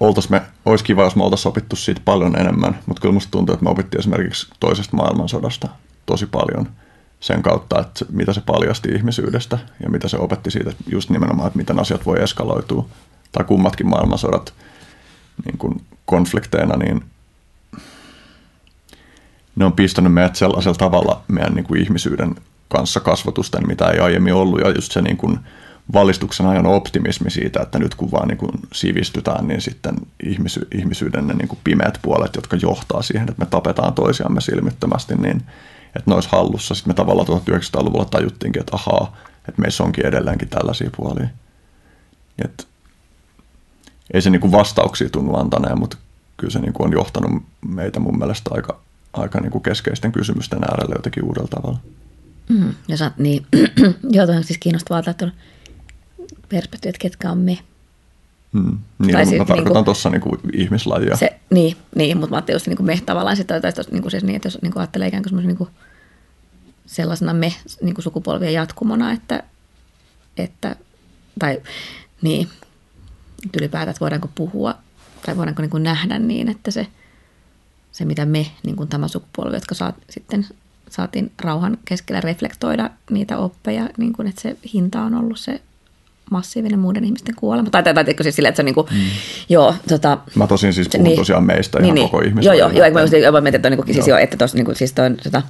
oltais me, olisi kiva, jos me oltaisiin opittu siitä paljon enemmän, mutta kyllä musta tuntuu, että me opittiin esimerkiksi toisesta maailmansodasta tosi paljon – sen kautta, että mitä se paljasti ihmisyydestä ja mitä se opetti siitä, just nimenomaan, että miten asiat voi eskaloitua. Tai kummatkin maailmansodat niin kuin konflikteina, niin ne on pistänyt meidät sellaisella tavalla meidän niin kuin ihmisyyden kanssa kasvatusten, mitä ei aiemmin ollut. Ja just se niin kuin valistuksen ajan optimismi siitä, että nyt kun vaan niin kuin sivistytään, niin sitten ihmisy- ihmisyyden ne niin kuin pimeät puolet, jotka johtaa siihen, että me tapetaan toisiamme silmittömästi, niin että ne olisi hallussa. Sitten me tavallaan 1900-luvulla tajuttiinkin, että ahaa, että meissä onkin edelleenkin tällaisia puolia. Et ei se niin kuin vastauksia tunnu antaneen, mutta kyllä se niin kuin on johtanut meitä mun mielestä aika, aika niin kuin keskeisten kysymysten äärelle jotenkin uudella tavalla. Mm, ja sä, niin, (clears throat) joo, on siis kiinnostavaa, että perspektiivi, että ketkä on me. Hmm. Niin, tai no, sit, mä tarkoitan niin tuossa niin ihmislajia. Se, niin, niin, mutta mä ajattelin just niin kuin me tavallaan, sit, tai niin kuin siis niin, että jos niin kuin ajattelee ikään kuin, niin kuin sellaisena me niin kuin sukupolvien jatkumona, että, että tai niin, ylipäätään, että voidaanko puhua tai voidaanko niin kuin nähdä niin, että se, se mitä me, niin kuin tämä sukupolvi, jotka saat, sitten saatiin rauhan keskellä reflektoida niitä oppeja, niin kuin, että se hinta on ollut se massiivinen muiden ihmisten kuolema. Tai, tai, tai siis sille, että se on niin kuin, mm. joo, tota, Mä tosin siis puhun niin, tosiaan meistä niin, ihan niin, koko ihmistä. Joo, joo, joo, mä just mä mietin, että on niin kuin, siis joo, että tos, niin kuin, siis toi, tota,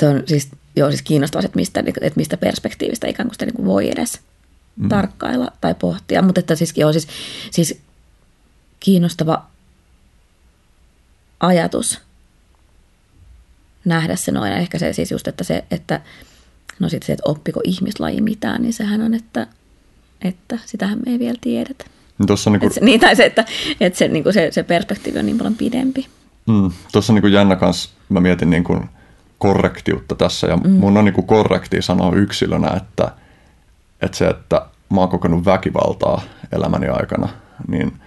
toi on siis, joo, siis kiinnostavaa, että mistä, että mistä perspektiivistä ikään kuin sitä niin kuin voi edes mm. tarkkailla tai pohtia. Mutta että siis, joo, siis, siis kiinnostava ajatus nähdä se noin. Ehkä se siis just, että se, että no sitten se, että oppiko ihmislaji mitään, niin sehän on, että, että sitähän me ei vielä tiedetä. Tuossa niin kuin... se, niin, tai se, että, että se, niin kuin se, se perspektiivi on niin paljon pidempi. Mm, Tuossa niin kuin jännä kanssa, mä mietin niin kuin korrektiutta tässä, ja mm. mun on niin kuin korrekti sanoa yksilönä, että, että se, että mä oon kokenut väkivaltaa elämäni aikana, niin –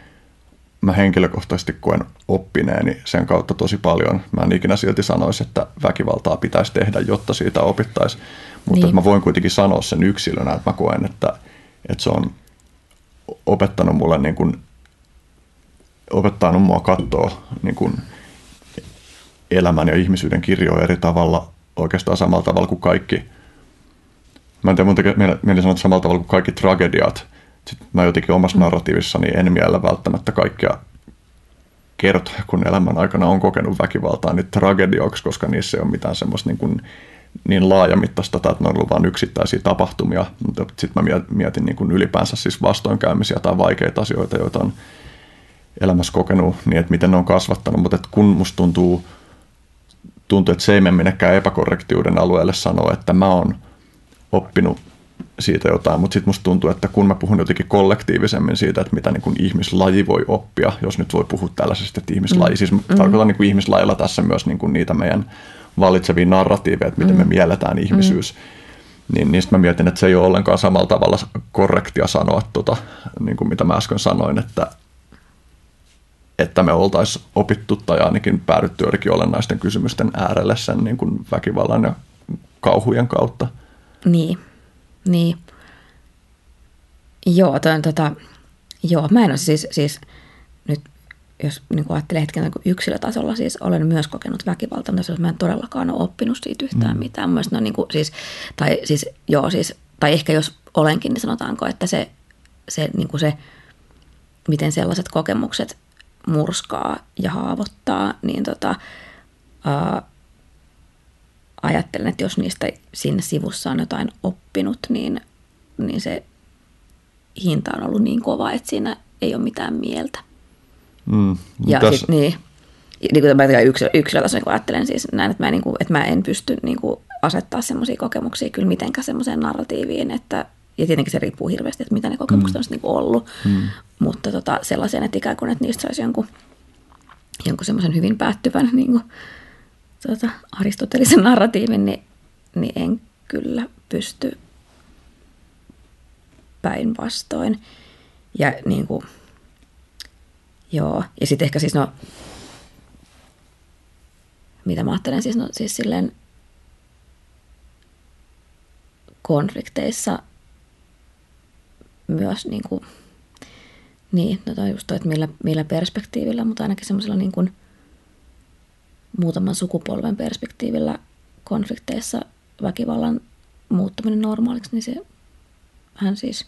mä henkilökohtaisesti koen oppineeni sen kautta tosi paljon. Mä en ikinä silti sanoisi, että väkivaltaa pitäisi tehdä, jotta siitä opittaisi. Mutta niin. mä voin kuitenkin sanoa sen yksilönä, että mä koen, että, että se on opettanut mulle niin kuin, opettanut mua katsoa niin kuin elämän ja ihmisyyden kirjoja eri tavalla, oikeastaan samalla tavalla kuin kaikki. Mä en tiedä, mun tekee mieli sanoa samalla tavalla kuin kaikki tragediat – sitten mä jotenkin omassa mm. narratiivissani en miellä välttämättä kaikkia kertoja, kun elämän aikana on kokenut väkivaltaa, niin tragedioiksi, koska niissä ei ole mitään semmoista niin, kuin, niin laajamittaista, että ne on ollut vain yksittäisiä tapahtumia. Mutta sitten mä mietin niin kuin ylipäänsä siis vastoinkäymisiä tai vaikeita asioita, joita on elämässä kokenut, niin että miten ne on kasvattanut. Mutta kun musta tuntuu, tuntuu, että se ei mene minnekään epäkorrektiuden alueelle sanoa, että mä oon oppinut siitä jotain, mutta sitten musta tuntuu, että kun mä puhun jotenkin kollektiivisemmin siitä, että mitä niin kuin ihmislaji voi oppia, jos nyt voi puhua tällaisesta, että ihmislaji, mm. siis mm. tarkoitan niin kuin ihmislajilla tässä myös niin kuin niitä meidän vallitsevia narratiiveja, että miten mm. me mielletään ihmisyys, mm. niin niistä mä mietin, että se ei ole ollenkaan samalla tavalla korrektia sanoa, tota, niin kuin mitä mä äsken sanoin, että, että me oltaisiin opittu tai ainakin päädytty joidenkin olennaisten kysymysten äärelle sen niin kuin väkivallan ja kauhujen kautta. Niin, niin. Joo, toi tota, joo, mä en ole siis, siis nyt, jos niin kuin ajattelee hetken niin yksilötasolla, siis olen myös kokenut väkivaltaa, mutta mä en todellakaan ole oppinut siitä yhtään mm. mitään. Mun no, niin kuin, siis, tai siis, joo, siis, tai ehkä jos olenkin, niin sanotaanko, että se, se, niin kuin se miten sellaiset kokemukset murskaa ja haavoittaa, niin tota, ää, ajattelen, että jos niistä sinne sivussa on jotain oppinut, niin, niin se hinta on ollut niin kova, että siinä ei ole mitään mieltä. Mm, ja tässä... sit, niin, niin kuin mä yksilö, yksilötasolla niin ajattelen siis näin, että mä, niin kuin, että mä en pysty niin kuin asettaa semmoisia kokemuksia kyllä mitenkään semmoiseen narratiiviin, että ja tietenkin se riippuu hirveästi, että mitä ne kokemukset mm. on niin ollut, mm. mutta tota, sellaisen, että ikään kuin, että niistä saisi jonkun, jonkun semmoisen hyvin päättyvän niin kuin, tuota, aristotelisen narratiivin, niin, niin en kyllä pysty päinvastoin. Ja niin kuin, joo, ja sitten ehkä siis no, mitä mä ajattelen siis, no, siis silleen konflikteissa myös niin kuin, niin, no toi just toi, että millä, millä perspektiivillä, mutta ainakin semmoisella niin kuin muutaman sukupolven perspektiivillä konflikteissa väkivallan muuttuminen normaaliksi, niin se hän siis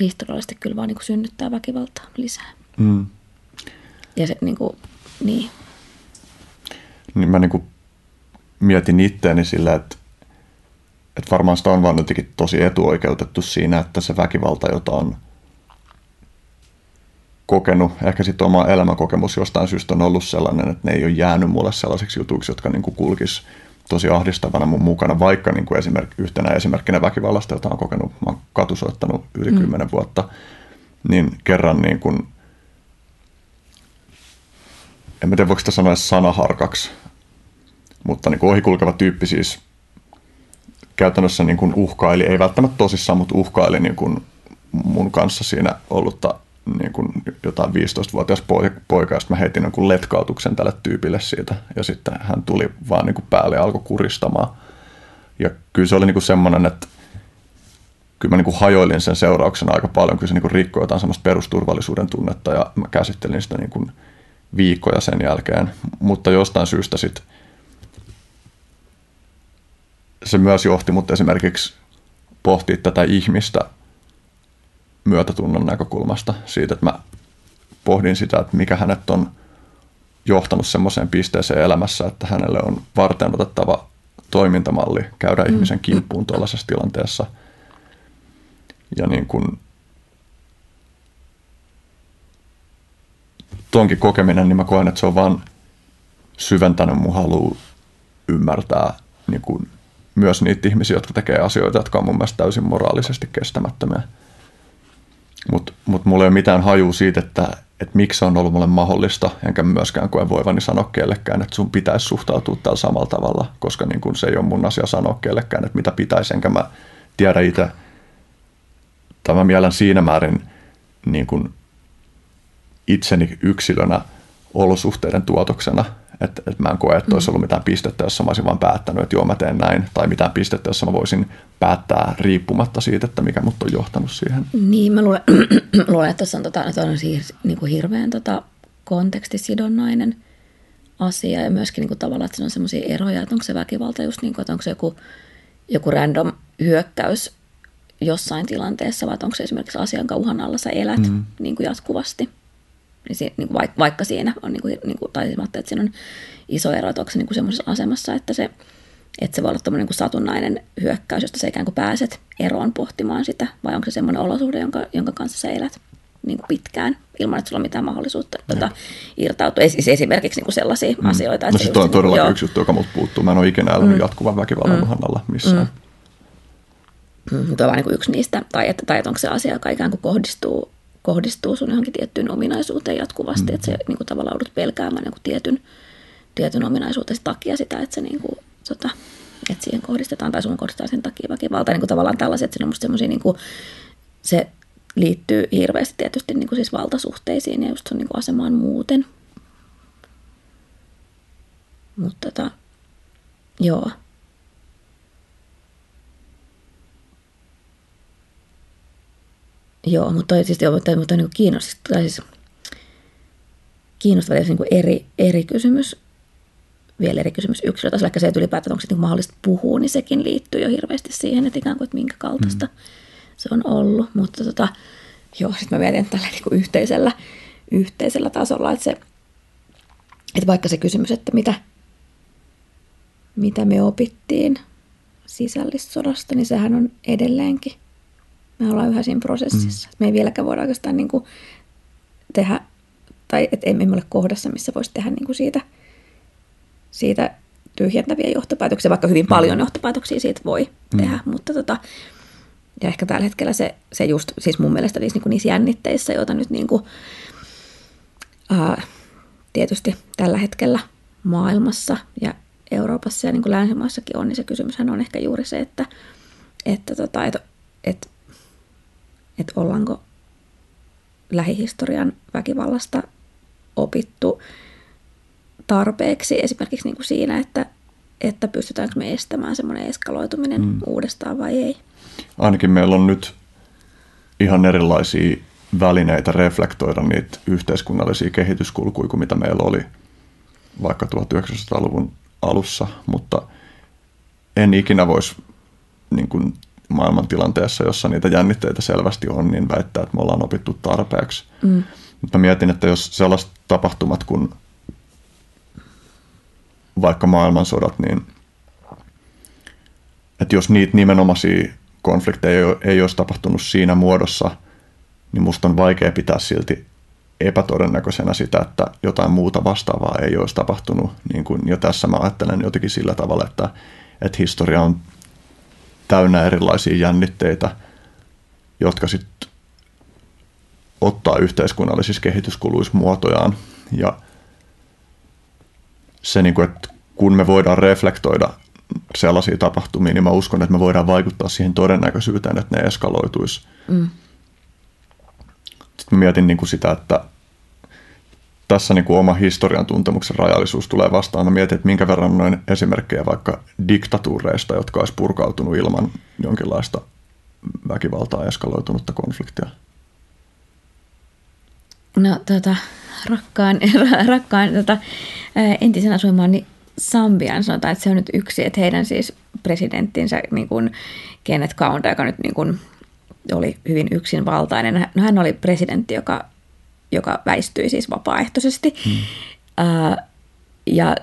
historiallisesti kyllä vaan niin kuin synnyttää väkivaltaa lisää. Mm. Ja se niin kuin, niin. Niin mä niin kuin mietin itteeni sillä, että, että varmaan sitä on vaan jotenkin tosi etuoikeutettu siinä, että se väkivalta, jota on kokenut, ehkä sitten oma elämänkokemus jostain syystä on ollut sellainen, että ne ei ole jäänyt mulle sellaiseksi jutuiksi, jotka niin kuin kulkis tosi ahdistavana mun mukana, vaikka niin kuin esimerk, yhtenä esimerkkinä väkivallasta, jota on kokenut, mä oon katusoittanut yli mm. 10 vuotta, niin kerran niin kuin, en tiedä voiko sitä sanoa sanaharkaksi, mutta niin kuin ohikulkeva tyyppi siis käytännössä niin kuin uhkaili, ei välttämättä tosissaan, mutta uhkaili niin kuin mun kanssa siinä ollutta niin kuin jotain 15-vuotias poika, ja mä heitin jonkun letkautuksen tälle tyypille siitä, ja sitten hän tuli vaan niin kuin päälle ja alkoi kuristamaan. Ja kyllä se oli niin kuin semmoinen, että kyllä mä niin kuin hajoilin sen seurauksena aika paljon, kyllä se niin kuin rikkoi jotain semmoista perusturvallisuuden tunnetta, ja mä käsittelin sitä niin kuin viikkoja sen jälkeen, mutta jostain syystä sitten se myös johti mut esimerkiksi pohtia tätä ihmistä myötätunnon näkökulmasta siitä, että mä pohdin sitä, että mikä hänet on johtanut semmoiseen pisteeseen elämässä, että hänelle on varten otettava toimintamalli käydä mm. ihmisen kimppuun tuollaisessa tilanteessa. Ja niin kuin tuonkin kokeminen, niin mä koen, että se on vaan syventänyt mun halu ymmärtää niin kuin myös niitä ihmisiä, jotka tekee asioita, jotka on mun mielestä täysin moraalisesti kestämättömiä. Mutta mut mulla ei ole mitään hajua siitä, että, että miksi se on ollut mulle mahdollista, enkä myöskään koe voivani sanoa kellekään, että sun pitäisi suhtautua tällä samalla tavalla, koska niin kun se ei ole mun asia sanoa kellekään, että mitä pitäisi, enkä mä tiedä itse, tai mä mielen siinä määrin niin kun itseni yksilönä olosuhteiden tuotoksena, että, että mä en koe, että olisi ollut mitään pistettä, jossa mä olisin vaan päättänyt, että joo mä teen näin, tai mitään pistettä, jossa mä voisin päättää riippumatta siitä, että mikä mut on johtanut siihen. Niin, mä luulen, (clears throat) luulen että tuossa on, tota, on siis, niin kuin hirveän tota, kontekstisidonnainen asia, ja myöskin niin kuin tavallaan, että se on semmoisia eroja, että onko se väkivalta just niin kuin, että onko se joku, joku random hyökkäys jossain tilanteessa, vai onko se esimerkiksi asia, jonka uhan alla sä elät mm. niin kuin jatkuvasti niin, niin vaikka, vaikka siinä on, niin kuin, niin kuin, tai että siinä on iso ero, että onko se niin kuin semmoisessa asemassa, että se, että se voi olla tämmöinen niin satunnainen hyökkäys, josta sä ikään kuin pääset eroon pohtimaan sitä, vai onko se semmoinen olosuhde, jonka, jonka kanssa sä elät niin kuin pitkään, ilman että sulla on mitään mahdollisuutta tuota, irtautua. Ei siis esimerkiksi niin kuin sellaisia mm. asioita. Että no se on todella yksi juttu, joka mut puuttuu. Mä en ole ikinä elänyt mm. jatkuvan väkivallan mm. alla missään. Mm. Mm. Tuo on niin yksi niistä, tai että, tai että onko se asia, joka ikään kuin kohdistuu kohdistuu sun johonkin tiettyyn ominaisuuteen jatkuvasti, mm. että se niin kuin, tavallaan joudut pelkäämään kuin tietyn, tietyn ominaisuutesi takia sitä, että, se, niin kuin, tota, että siihen kohdistetaan tai sun kohdistetaan sen takia väkivalta. Niin kuin, tavallaan tällaiset, että se on niin kuin, se liittyy hirveästi tietysti niin kuin siis valtasuhteisiin ja just sun niin kuin asemaan muuten. Mutta tota, joo. Joo, mutta toi, siis, joo, mutta, mutta niin kiinnostava, siis, kiinnostava niin kuin eri, eri kysymys, vielä eri kysymys yksilötasolla, vaikka se, että ylipäätään onko se niin mahdollista puhua, niin sekin liittyy jo hirveästi siihen, että ikään kuin, että minkä kaltaista mm. se on ollut. Mutta tota, joo, sitten mä mietin tällä niin kuin yhteisellä, yhteisellä tasolla, että, se, että vaikka se kysymys, että mitä, mitä me opittiin sisällissodasta, niin sehän on edelleenkin – me ollaan yhä siinä prosessissa. Mm. Me ei vieläkään voida oikeastaan niin kuin tehdä, tai et emme ole kohdassa, missä voisi tehdä niin kuin siitä, siitä tyhjentäviä johtopäätöksiä, vaikka hyvin paljon mm. johtopäätöksiä siitä voi mm. tehdä, mutta tota, ja ehkä tällä hetkellä se, se just, siis mun mielestä niissä, niin niissä jännitteissä, joita nyt niin kuin, ää, tietysti tällä hetkellä maailmassa ja Euroopassa ja niin kuin länsimaissakin on, niin se kysymyshän on ehkä juuri se, että, että, tota, että, että että ollaanko lähihistorian väkivallasta opittu tarpeeksi esimerkiksi niin kuin siinä, että, että pystytäänkö me estämään semmoinen eskaloituminen mm. uudestaan vai ei. Ainakin meillä on nyt ihan erilaisia välineitä reflektoida niitä yhteiskunnallisia kehityskulkuja kuin mitä meillä oli vaikka 1900-luvun alussa, mutta en ikinä voisi niin kuin maailmantilanteessa, jossa niitä jännitteitä selvästi on, niin väittää, että me ollaan opittu tarpeeksi. Mm. Mutta mietin, että jos sellaiset tapahtumat kuin vaikka maailmansodat, niin että jos niitä nimenomaisia konflikteja ei olisi tapahtunut siinä muodossa, niin musta on vaikea pitää silti epätodennäköisenä sitä, että jotain muuta vastaavaa ei olisi tapahtunut. Niin kuin jo tässä mä ajattelen jotenkin sillä tavalla, että, että historia on täynnä erilaisia jännitteitä, jotka sitten ottaa yhteiskunnallisissa kehityskuluissa muotojaan. Ja se, niin kuin, että kun me voidaan reflektoida sellaisia tapahtumia, niin mä uskon, että me voidaan vaikuttaa siihen todennäköisyyteen, että ne eskaloituisi. Mm. Sitten mä mietin niin kuin sitä, että tässä niin kuin oma historian tuntemuksen rajallisuus tulee vastaan. Mä mietin, että minkä verran noin esimerkkejä vaikka diktatuureista, jotka olisi purkautunut ilman jonkinlaista väkivaltaa eskaloitunutta konfliktia. No tota, rakkaan, (laughs) rakkaan tota, entisen asuinmaani Sambian sanotaan, että se on nyt yksi, että heidän siis presidenttinsä niin kuin Kenneth Kaunda, joka nyt niin kuin oli hyvin yksinvaltainen. No, hän oli presidentti, joka, joka väistyi siis vapaaehtoisesti. Hmm. Uh, ja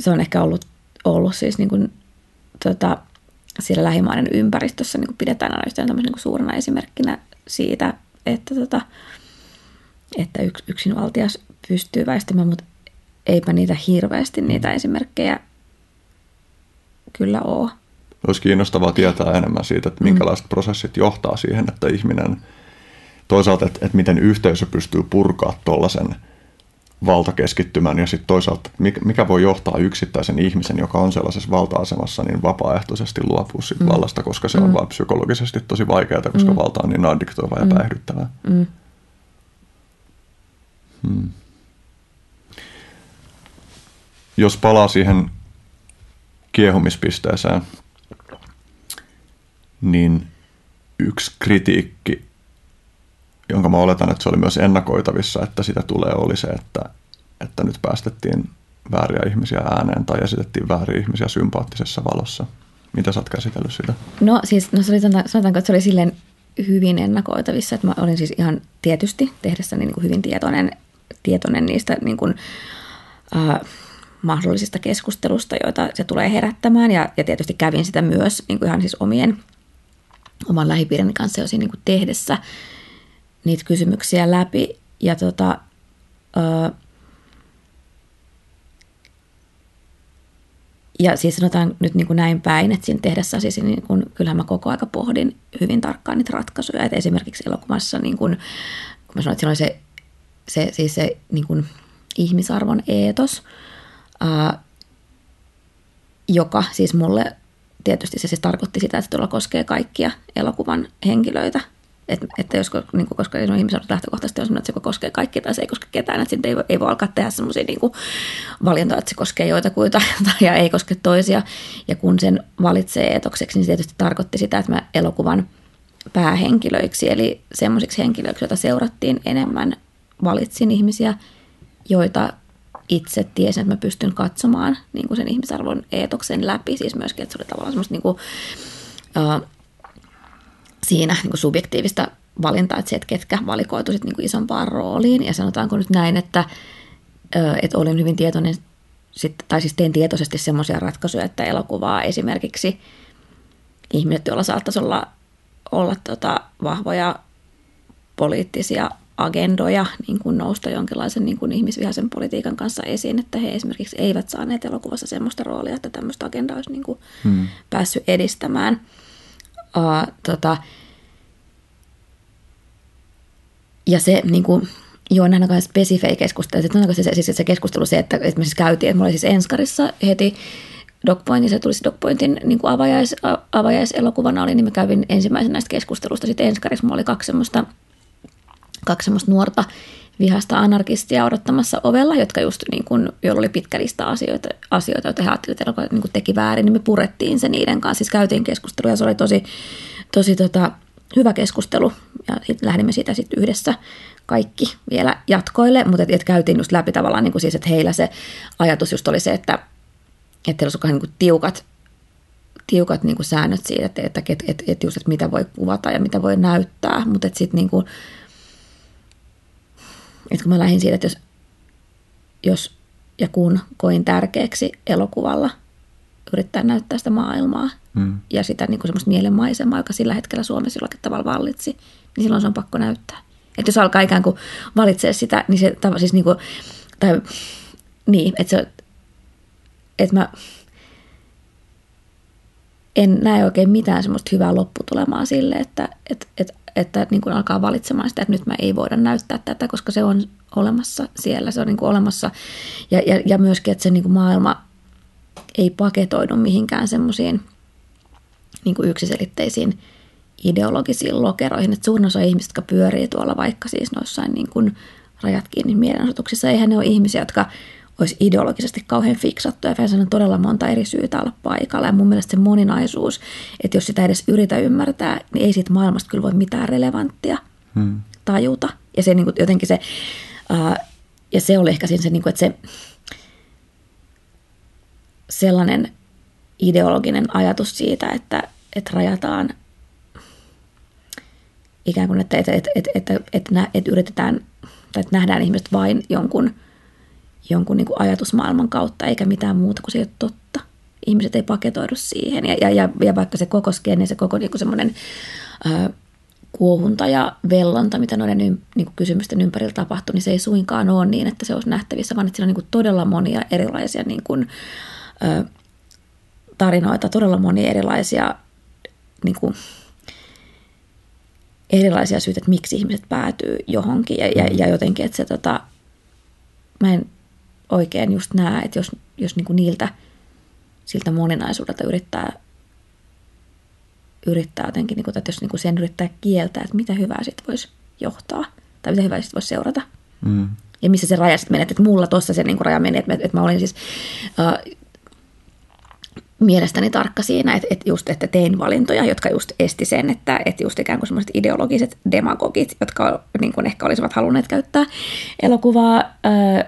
se on ehkä ollut, ollut siis niin kuin, tota, siellä lähimaiden ympäristössä niin kuin pidetään aina yhteen niin kuin suurena esimerkkinä siitä, että, tota, että yks, yksinvaltias pystyy väistämään, mutta eipä niitä hirveästi niitä esimerkkejä kyllä ole. Olisi kiinnostavaa tietää enemmän siitä, että minkälaiset mm. prosessit johtaa siihen, että ihminen, toisaalta, että, että miten yhteisö pystyy purkaa tuollaisen valtakeskittymän ja sitten toisaalta, mikä voi johtaa yksittäisen ihmisen, joka on sellaisessa valta-asemassa, niin vapaaehtoisesti luopua siitä mm. vallasta, koska se on mm. vaan psykologisesti tosi vaikeaa, koska mm. valta on niin addiktoivaa ja mm. päihdyttävää. Mm. Hmm jos palaa siihen kiehumispisteeseen, niin yksi kritiikki, jonka mä oletan, että se oli myös ennakoitavissa, että sitä tulee, oli se, että, että nyt päästettiin vääriä ihmisiä ääneen tai esitettiin vääriä ihmisiä sympaattisessa valossa. Mitä sä oot käsitellyt sitä? No siis, no se oli, sanotaanko, että se oli silleen hyvin ennakoitavissa, että mä olin siis ihan tietysti tehdessäni niin kuin hyvin tietoinen, tietoinen niistä niin kuin, äh, mahdollisista keskustelusta, joita se tulee herättämään. Ja, ja tietysti kävin sitä myös niin kuin ihan siis omien, oman lähipiirini kanssa jo siinä niin kuin tehdessä niitä kysymyksiä läpi. Ja tota, ö, ja siis sanotaan nyt niin kuin näin päin, että siinä tehdessä siis niin kuin, kyllähän mä koko aika pohdin hyvin tarkkaan niitä ratkaisuja. Että esimerkiksi elokuvassa, niin kuin, kun mä sanoin, että siinä oli se, se, siis se niin kuin ihmisarvon eetos – ää, joka siis mulle tietysti se siis tarkoitti sitä, että tuolla koskee kaikkia elokuvan henkilöitä. Että, että jos, niin kuin, koska ihmisen lähtökohtaisesti on sellainen, että se koskee kaikkia tai se ei koske ketään, että sitten ei, ei voi alkaa tehdä semmoisia niin valintoja, että se koskee joitakuita (laughs) ja ei koske toisia. Ja kun sen valitsee etokseksi, niin se tietysti tarkoitti sitä, että mä elokuvan päähenkilöiksi, eli semmoisiksi henkilöiksi, joita seurattiin enemmän, valitsin ihmisiä, joita itse tiesin, että mä pystyn katsomaan niin kuin sen ihmisarvon eetoksen läpi. Siis myöskin, että se oli tavallaan semmoista niin kuin, uh, siinä niin kuin subjektiivista valintaa, että se, että ketkä valikoitu niin kuin isompaan rooliin. Ja sanotaanko nyt näin, että, että olin hyvin tietoinen, sit, tai siis tein tietoisesti semmoisia ratkaisuja, että elokuvaa esimerkiksi ihmiset, joilla saattaisi olla, olla tota, vahvoja poliittisia agendoja niin kuin nousta jonkinlaisen niin kuin ihmisvihaisen politiikan kanssa esiin, että he esimerkiksi eivät saaneet elokuvassa sellaista roolia, että tämmöistä agendaa olisi niin kuin hmm. päässyt edistämään. Uh, tota, ja se niin kuin, joo, näin aika spesifejä keskusteluja. Sitten on se, siis se keskustelu se, että, että me siis käytiin, että mulla oli siis Enskarissa heti DocPoint, se tuli DocPointin niin kuin avajais, avajaiselokuvana oli, niin mä kävin ensimmäisen näistä keskustelusta. Sitten Enskarissa mulla oli kaksi semmoista kaksi semmoista nuorta vihasta anarkistia odottamassa ovella, jotka just niin kuin, joilla oli pitkä lista asioita, asioita joita he ajattelivat, että niin kuin teki väärin, niin me purettiin se niiden kanssa. Siis käytiin keskustelua ja se oli tosi, tosi tota, hyvä keskustelu. Ja sit lähdimme siitä sitten yhdessä kaikki vielä jatkoille, mutta et, et käytiin just läpi tavallaan niin kuin siis, että heillä se ajatus just oli se, että, että heillä on niin tiukat, tiukat niin kuin säännöt siitä, että, että, että, että, että just, että mitä voi kuvata ja mitä voi näyttää, mutta että sitten niin kuin, että kun mä lähdin siitä, että jos, jos ja kun koin tärkeäksi elokuvalla yrittää näyttää sitä maailmaa mm. ja sitä niin kuin semmoista mielenmaisemaa, joka sillä hetkellä Suomessa jollakin tavalla vallitsi, niin silloin se on pakko näyttää. Että jos alkaa ikään kuin valitsee sitä, niin se siis niin kuin, tai niin, että se, että mä en näe oikein mitään semmoista hyvää lopputulemaa sille, että, että, että, että niin kuin alkaa valitsemaan sitä, että nyt mä ei voida näyttää tätä, koska se on olemassa siellä, se on niin kuin olemassa. Ja, ja, ja myöskin, että se niin kuin maailma ei paketoidu mihinkään semmoisiin niin kuin yksiselitteisiin ideologisiin lokeroihin. Että suurin osa ihmistä, jotka pyörii tuolla vaikka siis noissain niin kuin rajat kiinni mielenosoituksissa, eihän ne ole ihmisiä, jotka olisi ideologisesti kauhean fiksattuja. Ja on todella monta eri syytä olla paikalla. Ja mun mielestä se moninaisuus, että jos sitä edes yritä ymmärtää, niin ei siitä maailmasta kyllä voi mitään relevanttia hmm. tajuta. Ja se niin kuin, jotenkin se, ää, ja se oli ehkä siinä se, niin kuin, että se sellainen ideologinen ajatus siitä, että, että rajataan ikään kuin, että, että, että, että, että, että, että yritetään tai että nähdään ihmiset vain jonkun, jonkun niin kuin ajatusmaailman kautta eikä mitään muuta kuin se ei ole totta. Ihmiset ei paketoidu siihen ja, ja, ja, ja vaikka se koko skene, se koko niin semmoinen kuohunta ja vellonta, mitä noiden niin kuin kysymysten ympärillä tapahtuu, niin se ei suinkaan ole niin, että se olisi nähtävissä, vaan että siinä on niin kuin todella monia erilaisia niin kuin, ää, tarinoita, todella monia erilaisia niin kuin, erilaisia syitä, että miksi ihmiset päätyy johonkin ja, ja, ja jotenkin, että se tota, mä en oikein just näe, että jos, jos niinku niiltä siltä moninaisuudelta yrittää yrittää jotenkin, niin kuin, että jos niin kuin sen yrittää kieltää, että mitä hyvää sitten voisi johtaa tai mitä hyvää sitten voisi seurata. Mm. Ja missä se raja sitten menee, että mulla tuossa se niin kuin raja meni, että, että mä olin siis uh, mielestäni tarkka siinä, että, että just, että tein valintoja, jotka just esti sen, että, että just ikään kuin semmoiset ideologiset demagogit, jotka niin kuin ehkä olisivat halunneet käyttää elokuvaa ää,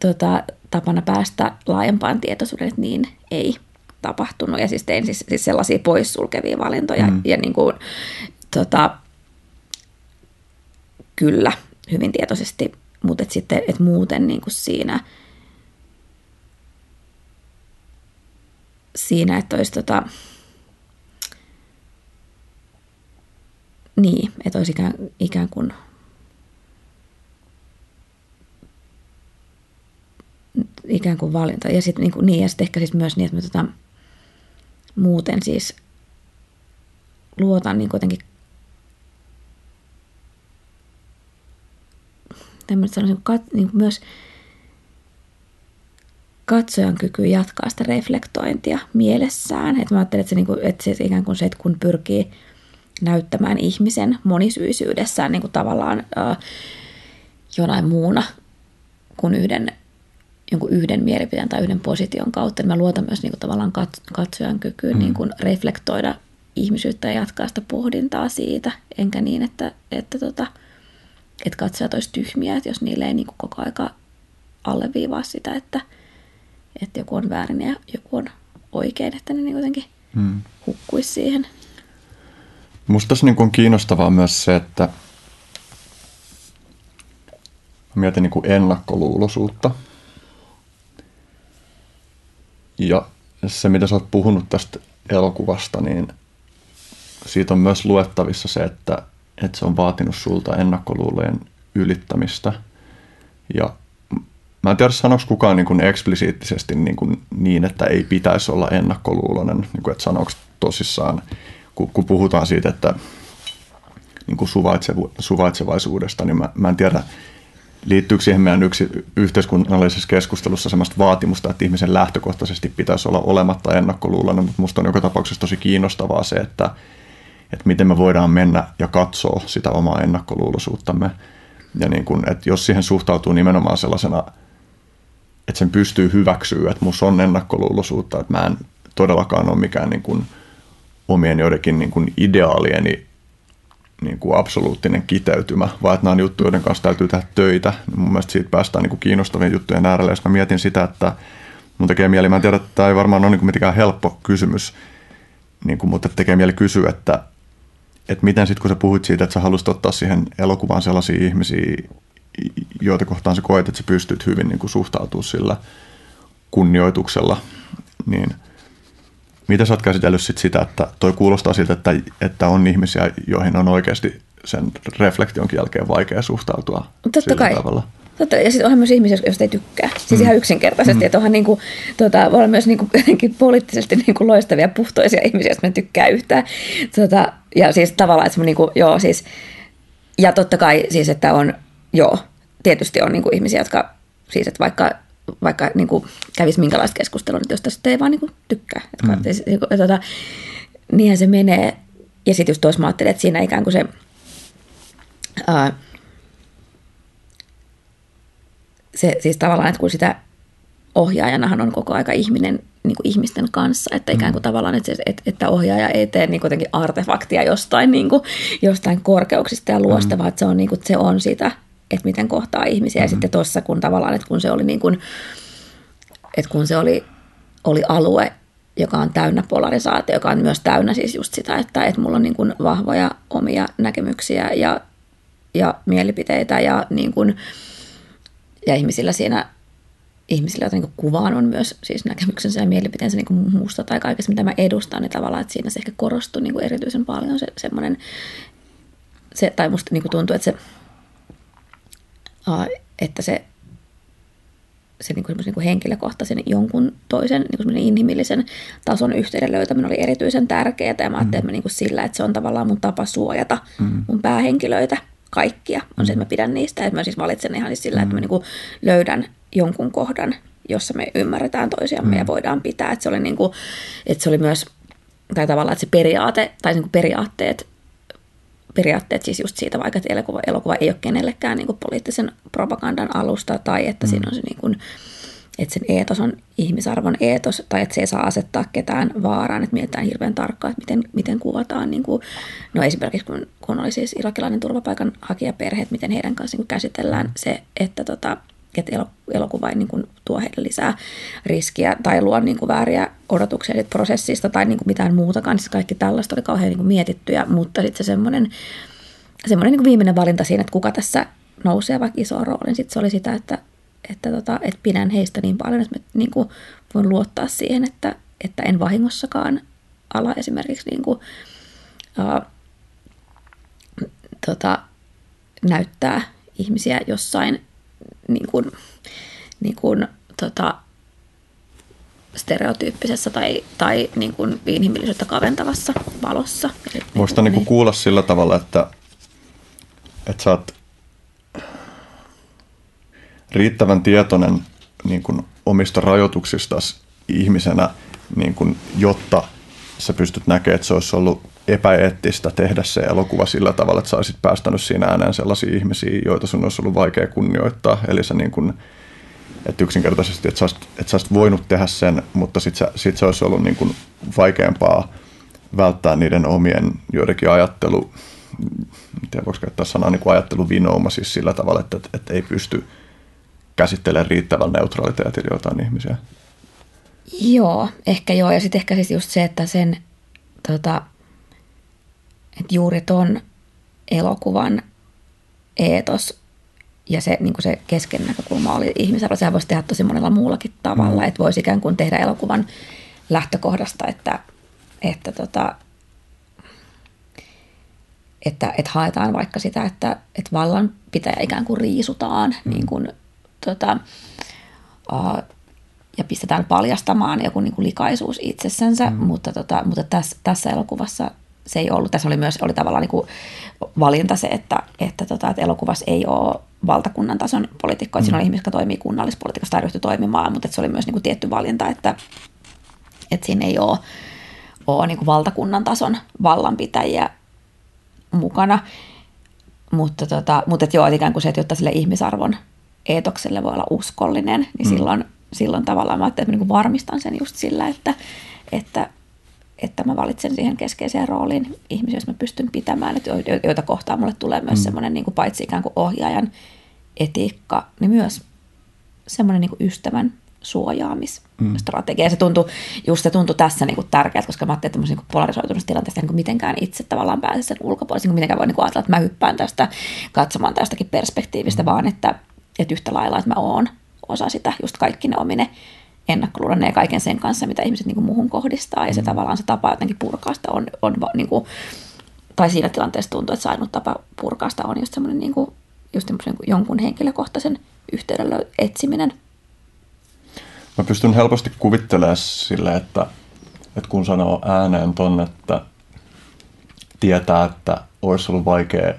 tota, tapana päästä laajempaan tietoisuuteen, että niin ei tapahtunut. Ja siis tein siis, siis sellaisia poissulkevia valintoja mm. ja niin kuin, tota, kyllä hyvin tietoisesti, mutta et sitten et muuten niin kuin siinä – siinä, että olisi tota, niin, että olisi ikään, ikään kuin ikään kuin valinta. Ja sitten niin, niin, ja sit ehkä siis myös niin, että mä tota, muuten siis luotan niin kuitenkin tämmöistä sanoisin, niin myös katsojan kyky jatkaa sitä reflektointia mielessään. Että mä ajattelen, että se, niin kuin, että se ikään kuin se, että kun pyrkii näyttämään ihmisen monisyisyydessään niin kuin tavallaan äh, jonain muuna kuin yhden, jonkun yhden mielipiteen tai yhden position kautta, niin mä luotan myös niin kuin tavallaan katsojan kykyyn mm. niin kuin reflektoida ihmisyyttä ja jatkaa sitä pohdintaa siitä, enkä niin, että, että, tota, että katsojat olisi tyhmiä, että jos niille ei niin kuin koko aika alleviivaa sitä, että – että joku on väärin ja joku on oikein, että ne niin jotenkin hmm. hukkuisi siihen. Musta tässä niin on kiinnostavaa myös se, että mä mietin niin kuin ennakkoluuloisuutta. Ja se, mitä sä oot puhunut tästä elokuvasta, niin siitä on myös luettavissa se, että, että se on vaatinut sulta ennakkoluulojen ylittämistä. Ja Mä en tiedä, sanoiko kukaan niin kuin eksplisiittisesti niin, kuin niin, että ei pitäisi olla ennakkoluuloinen, niin kuin, että sanoiko tosissaan, kun, kun puhutaan siitä, että niin kuin suvaitsevu, suvaitsevaisuudesta, niin mä, mä en tiedä, liittyykö siihen meidän yksi yhteiskunnallisessa keskustelussa sellaista vaatimusta, että ihmisen lähtökohtaisesti pitäisi olla olematta ennakkoluuloinen, mutta musta on joka tapauksessa tosi kiinnostavaa se, että, että miten me voidaan mennä ja katsoa sitä omaa ennakkoluuloisuuttamme. Ja niin kuin, että jos siihen suhtautuu nimenomaan sellaisena – että sen pystyy hyväksyä, että musta on ennakkoluuloisuutta, että mä en todellakaan ole mikään niin kuin omien joidenkin niin kuin ideaalieni niin kuin absoluuttinen kiteytymä, vaan että nämä on juttuja, joiden kanssa täytyy tehdä töitä. Mun mielestä siitä päästään niin kuin kiinnostavien juttujen äärelle. Jos mä mietin sitä, että mun tekee mieli, mä en tiedä, että tämä ei varmaan ole niin kuin mitenkään helppo kysymys, niin kuin, mutta tekee mieli kysyä, että, että miten sitten kun sä puhuit siitä, että sä haluaisit ottaa siihen elokuvaan sellaisia ihmisiä, joita kohtaan sä koet, että sä pystyt hyvin niin kuin suhtautumaan sillä kunnioituksella, niin mitä sä oot käsitellyt sit sitä, että toi kuulostaa siltä, että, että on ihmisiä, joihin on oikeasti sen reflektionkin jälkeen vaikea suhtautua Totta sillä kai. tavalla. Totta, ja sitten onhan myös ihmisiä, joista ei tykkää. Siis mm. ihan yksinkertaisesti, mm. että onhan niinku, tota, voi olla myös niinku, (laughs) poliittisesti niinku loistavia, puhtoisia ihmisiä, joista me tykkää yhtään. Tota, ja siis tavallaan, että niinku, joo, siis, ja totta kai siis, että on, joo, tietysti on niinku ihmisiä, jotka, siis että vaikka vaikka niin kuin kävisi minkälaista keskustelua, niin jos tästä ei vaan niin kuin tykkää. Mm. Että, siis, niin kuin, tota, niinhän se menee. Ja sitten just tuossa mä ajattelin, että siinä ikään kuin se, ää, se siis tavallaan, että kun sitä ohjaajanahan on koko aika ihminen niin kuin ihmisten kanssa, että ikään kuin mm. tavallaan, että, se, että, että ohjaaja ei tee niin kuin artefaktia jostain, niin kuin, jostain korkeuksista ja luosta, mm. vaan että se on, niin kuin, se on sitä että miten kohtaa ihmisiä. Mm-hmm. Ja sitten tuossa, kun tavallaan, että kun se oli niin kuin, että kun se oli, oli alue, joka on täynnä polarisaatio, joka on myös täynnä siis just sitä, että, että mulla on niin kuin vahvoja omia näkemyksiä ja, ja mielipiteitä ja, niin kuin, ja ihmisillä siinä ihmisillä, joita niin kuvaan on myös siis näkemyksensä ja mielipiteensä niin kuin muusta tai kaikessa, mitä mä edustan, niin tavallaan, että siinä se ehkä korostui niin kuin erityisen paljon se, semmoinen, se, tai musta niin kuin tuntuu, että se että se, se niin kuin niin kuin henkilökohtaisen jonkun toisen niin kuin inhimillisen tason yhteyden löytäminen oli erityisen tärkeää. Ja mä ajattelin, mm. että niin sillä, että se on tavallaan mun tapa suojata mm. mun päähenkilöitä kaikkia. On se, että mä pidän niistä. Että mä siis valitsen ihan siis sillä, mm. että mä niin kuin löydän jonkun kohdan, jossa me ymmärretään toisiamme mm. ja voidaan pitää. Että se oli, niin kuin, että se oli myös, tai tavallaan, että se periaate, tai niin kuin periaatteet periaatteet siis just siitä, vaikka että elokuva, elokuva ei ole kenellekään niin kuin poliittisen propagandan alusta tai että mm. siinä on se niin kuin, että sen eetos on ihmisarvon eetos tai että se ei saa asettaa ketään vaaraan, että mietitään hirveän tarkkaan, että miten, miten kuvataan, niin kuin, no esimerkiksi kun, kun oli siis irakilainen turvapaikanhakijaperhe, että miten heidän kanssa niin käsitellään se, että tota, että elokuva ei niin kuin tuo heille lisää riskiä tai luo niin kuin vääriä odotuksia siitä prosessista tai niin kuin mitään muutakaan. Siis kaikki tällaista oli kauhean niin kuin mietittyä, mutta sitten se semmoinen, semmoinen niin kuin viimeinen valinta siinä, että kuka tässä nousee vaikka iso rooli, niin sitten se oli sitä, että, että, tota, että pidän heistä niin paljon, että mä niin kuin voin luottaa siihen, että, että en vahingossakaan ala esimerkiksi niin kuin, uh, tota, näyttää ihmisiä jossain niin kuin, niin kuin, tota, stereotyyppisessä tai, tai niin kuin inhimillisyyttä kaventavassa valossa. Voisi niin niin kuulla sillä tavalla, että, että sä oot riittävän tietoinen niin kuin omista rajoituksista ihmisenä, niin kuin, jotta sä pystyt näkemään, että se olisi ollut epäeettistä tehdä se elokuva sillä tavalla, että sä olisit päästänyt siinä ääneen sellaisia ihmisiä, joita sun olisi ollut vaikea kunnioittaa. Eli se niin kuin, että yksinkertaisesti, että sä, olisit, että sä olisit voinut tehdä sen, mutta sitten sit se olisi ollut niin kuin vaikeampaa välttää niiden omien joidenkin ajattelu, miten voisi käyttää sanaa, niin kuin ajatteluvinouma siis sillä tavalla, että, että ei pysty käsittelemään riittävän neutraliteetilla jotain ihmisiä. Joo, ehkä joo. Ja sitten ehkä siis just se, että sen tota, että juuri ton elokuvan eetos ja se, niin se kesken näkökulma oli ihmisarvo. Sehän voisi tehdä tosi monella muullakin tavalla, mm. että voisi ikään kuin tehdä elokuvan lähtökohdasta, että, että, tota, että, että haetaan vaikka sitä, että, että vallan pitää ikään kuin riisutaan mm. niin kuin, tota, uh, ja pistetään paljastamaan joku niin kuin likaisuus itsessänsä, mm. mutta, tota, mutta tässä, tässä elokuvassa se ei ollut. Tässä oli myös oli tavallaan niin kuin valinta se, että, että, tota, että elokuvassa ei ole valtakunnan tason poliitikkoja. Mm. Siinä oli ihmisiä, jotka toimii kunnallispolitiikassa tai ryhtyi toimimaan, mutta se oli myös niin kuin tietty valinta, että, että siinä ei ole, ole niin kuin valtakunnan tason vallanpitäjiä mukana. Mutta, tota, mutta että joo, että ikään kuin se, että jotta sille ihmisarvon eetokselle voi olla uskollinen, niin mm. silloin, silloin tavallaan mä ajattelin, että mä niin varmistan sen just sillä, että, että että mä valitsen siihen keskeiseen rooliin ihmisiä, jos mä pystyn pitämään, että joita kohtaan mulle tulee myös mm. semmoinen niin kuin paitsi ikään kuin ohjaajan etiikka, niin myös semmoinen niin kuin ystävän suojaamisstrategia. Mm. se tuntui, just se tuntui tässä niin kuin tärkeältä, koska mä ajattelin, että niin polarisoitunut tilanteesta niin mitenkään itse tavallaan pääse sen ulkopuolelle, niin mitenkään voi niin kuin ajatella, että mä hyppään tästä katsomaan tästäkin perspektiivistä, mm. vaan että, että yhtä lailla, että mä oon osa sitä, just kaikki ne omine ennakkoluulonne ja kaiken sen kanssa, mitä ihmiset niin kuin muuhun kohdistaa. Ja se mm. tavallaan se tapa jotenkin purkaa sitä on, on niin kuin, tai siinä tilanteessa tuntuu, että se ainut tapa purkaa sitä on just semmoinen niin kuin, just niin kuin jonkun henkilökohtaisen yhteyden etsiminen. Mä pystyn helposti kuvittelemaan sille, että, että kun sanoo ääneen ton, että tietää, että olisi ollut vaikea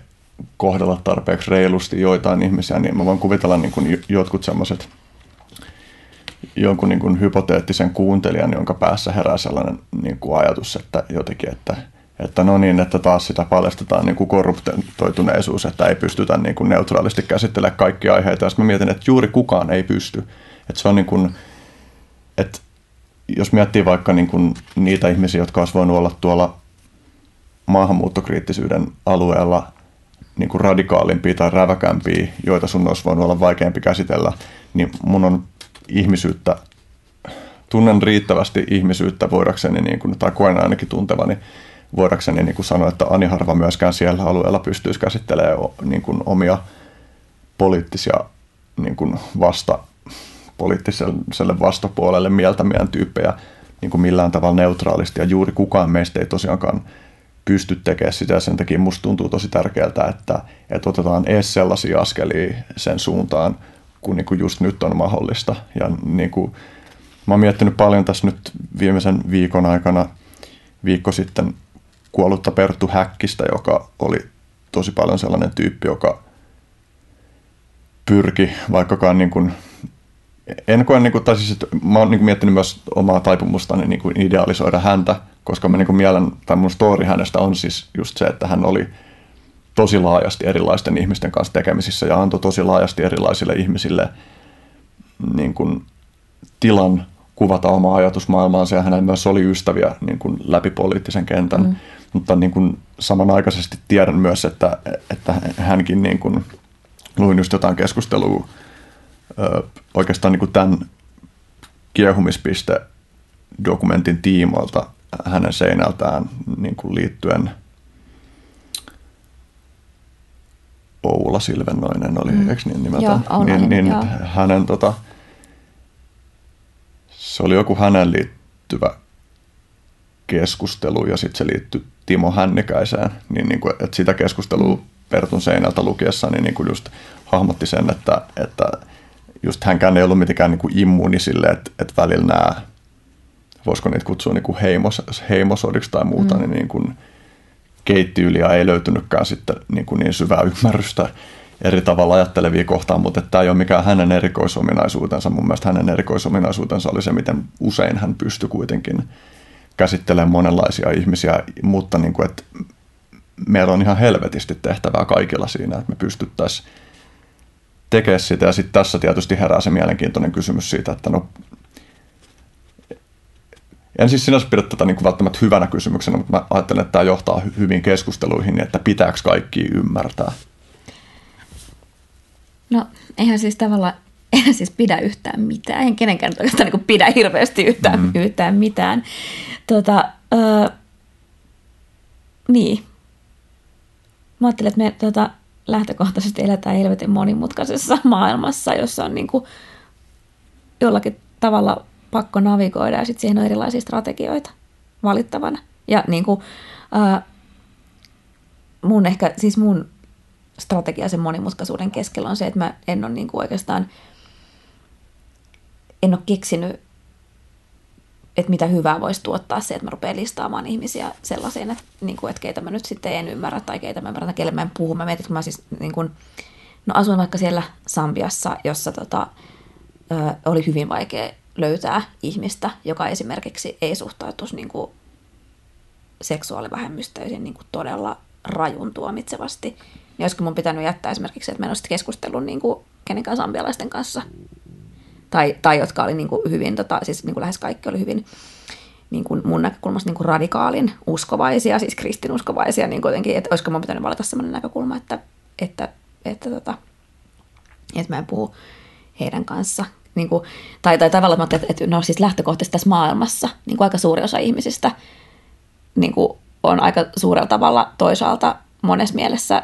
kohdella tarpeeksi reilusti joitain ihmisiä, niin mä voin kuvitella niin kuin jotkut semmoiset – jonkun niin kuin hypoteettisen kuuntelijan, jonka päässä herää sellainen niin kuin ajatus, että jotenkin, että, että no niin, että taas sitä paljastetaan niin kuin korruptoituneisuus, että ei pystytä niin kuin neutraalisti käsittelemään kaikkia aiheita. Ja mä mietin, että juuri kukaan ei pysty. Että se on niin kuin, että jos miettii vaikka niin kuin niitä ihmisiä, jotka olisi voinut olla tuolla maahanmuuttokriittisyyden alueella niin kuin radikaalimpia tai räväkämpiä, joita sun olisi voinut olla vaikeampi käsitellä, niin mun on ihmisyyttä, tunnen riittävästi ihmisyyttä voidakseni, niin kuin, tai koen ainakin tuntevani, voidakseni niin kuin sanoa, että Ani harva myöskään siellä alueella pystyisi käsittelemään niin kuin omia poliittisia niin kuin vasta, poliittiselle vastapuolelle mieltämiään tyyppejä niin kuin millään tavalla neutraalisti. Ja juuri kukaan meistä ei tosiaankaan pysty tekemään sitä. Sen takia musta tuntuu tosi tärkeältä, että, että otetaan edes sellaisia askelia sen suuntaan – kuin, niin kuin just nyt on mahdollista. Ja niin kuin, mä oon miettinyt paljon tässä nyt viimeisen viikon aikana, viikko sitten kuollutta Perttu Häkkistä, joka oli tosi paljon sellainen tyyppi, joka pyrki, vaikkakaan niin kuin, en koe, niin kuin, tai siis, mä oon niin kuin miettinyt myös omaa taipumustani niin kuin idealisoida häntä, koska mä niin kuin mielen, tai mun story hänestä on siis just se, että hän oli – tosi laajasti erilaisten ihmisten kanssa tekemisissä ja antoi tosi laajasti erilaisille ihmisille niin kuin, tilan kuvata omaa ajatusmaailmaansa ja hänellä myös oli ystäviä niin kuin, läpi poliittisen kentän. Mm. Mutta niin kuin, samanaikaisesti tiedän myös, että, että hänkin niin kuin, luin just jotain keskustelua ö, oikeastaan niin kuin tämän kiehumispiste dokumentin tiimoilta hänen seinältään niin kuin liittyen – Oula Silvennoinen oli, mm. eikö niin nimeltä? Joo, niin, niin joo. hänen tota, se oli joku hänen liittyvä keskustelu ja sitten se liittyi Timo Hännikäiseen, niin, niin kuin, että sitä keskustelua mm. Pertun seinältä lukiessa niin, niin kuin just hahmotti sen, että, että just hänkään ei ollut mitenkään niin kuin immuuni sille, että, että välillä nämä, voisiko niitä kutsua niin kuin heimos, heimosodiksi tai muuta, mm. niin, niin kuin, keittiyliä ei löytynytkään sitten niin, kuin niin syvää ymmärrystä eri tavalla ajattelevia kohtaan, mutta tämä ei ole mikään hänen erikoisominaisuutensa. Mun mielestä hänen erikoisominaisuutensa oli se, miten usein hän pystyi kuitenkin käsittelemään monenlaisia ihmisiä, mutta niin kuin, että meillä on ihan helvetisti tehtävää kaikilla siinä, että me pystyttäisiin tekemään sitä. Ja sitten tässä tietysti herää se mielenkiintoinen kysymys siitä, että no en siis sinänsä pidä tätä niin kuin välttämättä hyvänä kysymyksenä, mutta mä ajattelen, että tämä johtaa hyvin keskusteluihin, niin että pitääkö kaikki ymmärtää? No, eihän siis tavallaan, (laughs) eihän siis pidä yhtään mitään. Eihän kenenkään oikeastaan niin pidä hirveästi yhtään, mm. yhtään mitään. Tota, öö, niin. Mä ajattelen, että me tota, lähtökohtaisesti eletään helvetin monimutkaisessa maailmassa, jossa on niin kuin jollakin tavalla pakko navigoida ja sitten siihen on erilaisia strategioita valittavana. Ja niin kuin, ää, mun ehkä, siis mun strategia sen monimutkaisuuden keskellä on se, että mä en ole niin kuin oikeastaan, en ole keksinyt, että mitä hyvää voisi tuottaa se, että mä rupean listaamaan ihmisiä sellaisiin, että, niin kuin, että keitä mä nyt sitten en ymmärrä tai keitä mä ymmärrän kelle mä en puhu. Mä mietin, kun mä siis niin kuin, no asuin vaikka siellä Sambiassa, jossa tota, ö, oli hyvin vaikea löytää ihmistä, joka esimerkiksi ei suhtautuisi niin kuin seksuaalivähemmistöihin niin kuin todella rajun tuomitsevasti. Niin olisiko mun pitänyt jättää esimerkiksi, että mä en olisi keskustellut niin kuin kenenkään sambialaisten kanssa. Tai, tai jotka oli niin kuin hyvin, tota, siis niin kuin lähes kaikki oli hyvin, niin kuin mun näkökulmasta niin kuin radikaalin uskovaisia, siis kristinuskovaisia, niin kuitenkin, että olisiko mun pitänyt valita sellainen näkökulma, että, että, että, tota, että mä en puhu heidän kanssa. Niin kuin, tai, tai tavallaan, että, että no siis lähtökohtaisesti tässä maailmassa niin kuin aika suuri osa ihmisistä niin kuin on aika suurella tavalla toisaalta monessa mielessä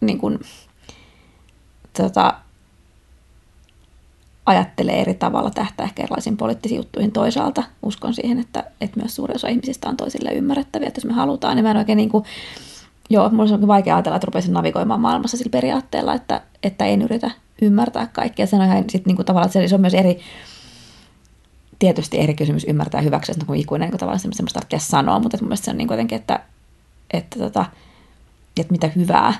niin kuin, tota, ajattelee eri tavalla, tähtää ehkä erilaisiin poliittisiin juttuihin toisaalta. Uskon siihen, että, että myös suuri osa ihmisistä on toisille ymmärrettäviä, että jos me halutaan, niin mä en oikein niin kuin, joo, mulla on vaikea ajatella, että rupesin navigoimaan maailmassa sillä periaatteella, että, että en yritä ymmärtää kaikkea. Sen on ihan sit niin kuin tavallaan, että se on myös eri, tietysti eri kysymys ymmärtää ja hyväksyä, että kun ikuinen niin tavallaan semmoista tarvitsee sanoa, mutta mun mielestä se on niin jotenkin, että, että, tota, että mitä hyvää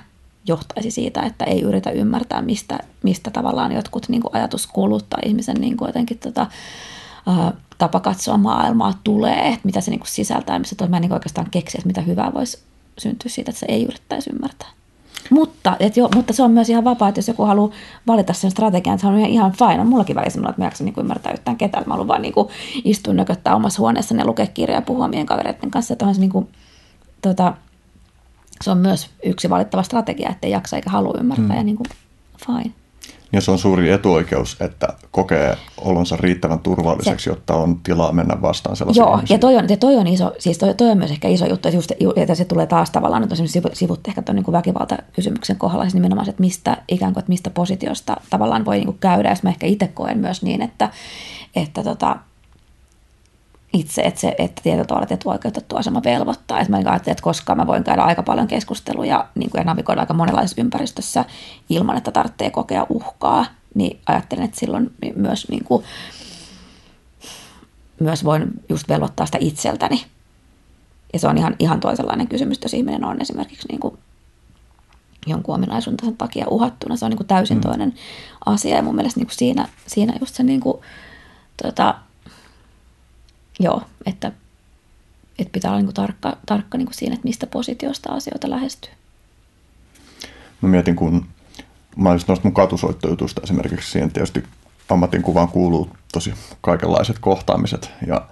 johtaisi siitä, että ei yritä ymmärtää, mistä, mistä tavallaan jotkut niin kuin ajatuskulut tai ihmisen niin kuin jotenkin tota, ää, tapa katsoa maailmaa tulee, että mitä se niin kuin sisältää, missä toi, mä en niin oikeastaan keksi, että mitä hyvää voisi syntyä siitä, että se ei yrittäisi ymmärtää. Mutta, et jo, mutta se on myös ihan vapaa, että jos joku haluaa valita sen strategian, se on ihan fine. On mullakin välissä että mä jaksan niin ymmärtää yhtään ketään. Mä haluan vaan niin kuin istua nököttää omassa huoneessa ja lukea kirjaa ja puhua meidän kavereiden kanssa. Että on se, niin kuin, tota, se on myös yksi valittava strategia, että ei jaksa eikä halua ymmärtää. Mm. Ja niin kuin, fine. Ja se on suuri etuoikeus, että kokee olonsa riittävän turvalliseksi, se, jotta on tilaa mennä vastaan sellaisia Joo, ihmisiä. ja toi on, ja toi on, iso, siis toi, toi on myös ehkä iso juttu, että, just, että se tulee taas tavallaan, nyt on sivut ehkä tuon niin väkivaltakysymyksen kohdalla, siis nimenomaan, että mistä, ikään kuin, että mistä positiosta tavallaan voi niin kuin käydä, jos mä ehkä itse koen myös niin, että, että tota, itse, että, se, että tietyllä tavalla etuoikeutettu asema velvoittaa. Että mä niin ajattelen, että koskaan mä voin käydä aika paljon keskusteluja niin kuin ja navigoida aika monenlaisessa ympäristössä ilman, että tarvitsee kokea uhkaa, niin ajattelen, että silloin myös, niin kuin, myös voin just velvoittaa sitä itseltäni. Ja se on ihan, ihan toisenlainen kysymys, jos ihminen on esimerkiksi niin kuin jonkun ominaisuutensa takia uhattuna. Se on niin kuin täysin mm. toinen asia ja mun mielestä niin kuin siinä, siinä just se niin kuin, tota, joo, että, että pitää olla niin kuin tarkka, tarkka niin kuin siinä, että mistä positiosta asioita lähestyy. Mä mietin, kun mä olisin noista mun katusoittojutusta esimerkiksi siihen tietysti ammatin kuvaan kuuluu tosi kaikenlaiset kohtaamiset ja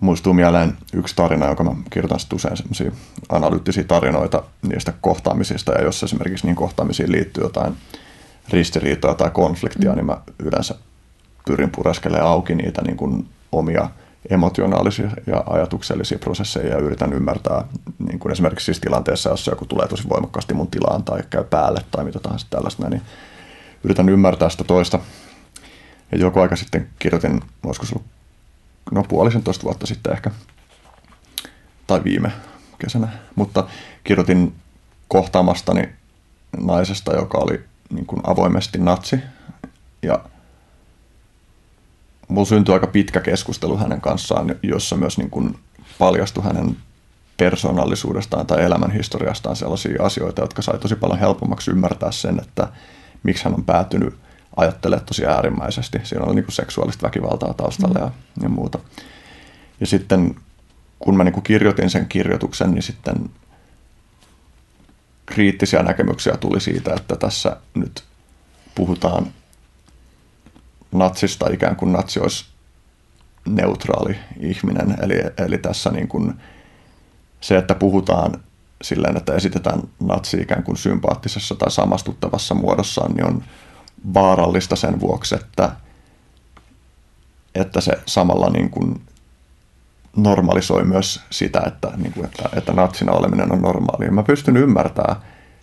muistuu mieleen yksi tarina, joka mä kirjoitan sitten usein semmoisia analyyttisiä tarinoita niistä kohtaamisista ja jos esimerkiksi niin kohtaamisiin liittyy jotain ristiriitoa tai konfliktia, mm. niin mä yleensä pyrin pureskelemaan auki niitä niin kuin omia emotionaalisia ja ajatuksellisia prosesseja ja yritän ymmärtää niin kuin esimerkiksi siis tilanteessa, jossa joku tulee tosi voimakkaasti mun tilaan tai käy päälle tai mitä tahansa tällaista, niin yritän ymmärtää sitä toista. Ja joku aika sitten kirjoitin, olisiko se ollut no puolisentoista vuotta sitten ehkä, tai viime kesänä, mutta kirjoitin kohtaamastani naisesta, joka oli niin kuin avoimesti natsi ja mulla syntyi aika pitkä keskustelu hänen kanssaan, jossa myös niin kuin paljastui hänen persoonallisuudestaan tai elämänhistoriastaan sellaisia asioita, jotka sai tosi paljon helpommaksi ymmärtää sen, että miksi hän on päätynyt ajattelemaan tosi äärimmäisesti. Siinä oli niin kuin seksuaalista väkivaltaa taustalla mm. ja, ja muuta. Ja sitten kun mä niin kuin kirjoitin sen kirjoituksen, niin sitten kriittisiä näkemyksiä tuli siitä, että tässä nyt puhutaan natsista ikään kuin natsi olisi neutraali ihminen. Eli, eli tässä niin kuin se, että puhutaan silleen, että esitetään natsi ikään kuin sympaattisessa tai samastuttavassa muodossaan, niin on vaarallista sen vuoksi, että, että se samalla niin kuin normalisoi myös sitä, että, niin kuin, että, että natsina oleminen on normaalia. Mä pystyn ymmärtämään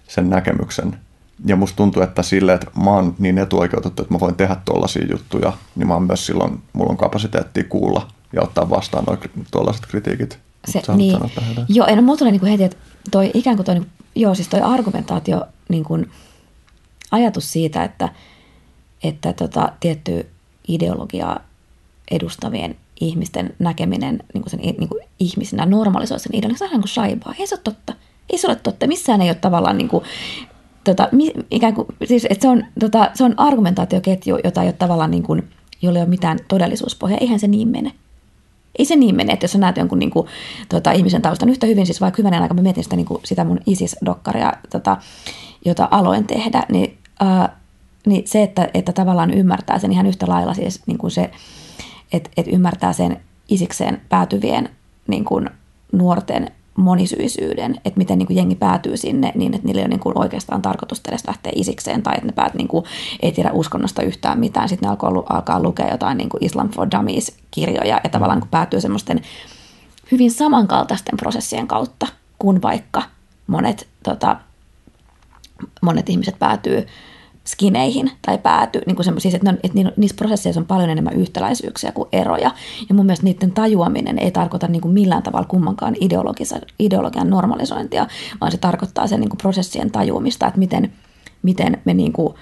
sen näkemyksen ja musta tuntuu, että sille, että mä oon niin etuoikeutettu, että mä voin tehdä tuollaisia juttuja, niin mä oon myös silloin, mulla on kapasiteetti kuulla ja ottaa vastaan tuollaiset kritiikit. Se, niin. Joo, en mulla tulee niin heti, että toi ikään kuin toi, niin, joo, siis toi argumentaatio, niin kuin, ajatus siitä, että, että tota, tietty ideologiaa edustavien ihmisten näkeminen niin kuin sen, niin kuin ihmisinä normalisoi sen ideologian, se on kuin saibaa. Ei se ole totta. Ei se ole totta. Missään ei ole tavallaan niin kuin, tota, ikään kuin, siis, että se, on, tota, se on argumentaatioketju, jota ei ole tavallaan niin kuin, jolla ei ole mitään todellisuuspohjaa. Eihän se niin mene. Ei se niin mene, että jos sä näet jonkun niin kuin, tota, ihmisen taustan yhtä hyvin, siis vaikka hyvänä aika mä mietin sitä, niin kuin, sitä mun ISIS-dokkaria, tota, jota aloin tehdä, niin, äh, niin se, että, että tavallaan ymmärtää sen ihan yhtä lailla siis niin kuin se, että, että ymmärtää sen isikseen päätyvien niin kuin nuorten monisyisyyden, että miten niin kuin jengi päätyy sinne niin, että niillä ei ole niin kuin oikeastaan tarkoitus edes lähteä isikseen tai että ne päät niin kuin, ei tiedä uskonnosta yhtään mitään. Sitten ne alkaa, alkaa lukea jotain niin kuin Islam for Dummies-kirjoja ja tavallaan kun päätyy semmoisten hyvin samankaltaisten prosessien kautta kuin vaikka monet, tota, monet ihmiset päätyy skineihin tai pääty, niin kuin siis, että, ne on, että niissä prosesseissa on paljon enemmän yhtäläisyyksiä kuin eroja. Ja mun mielestä niiden tajuaminen ei tarkoita niin kuin millään tavalla kummankaan ideologian normalisointia, vaan se tarkoittaa sen niin kuin prosessien tajuamista, että miten, miten me niin kuin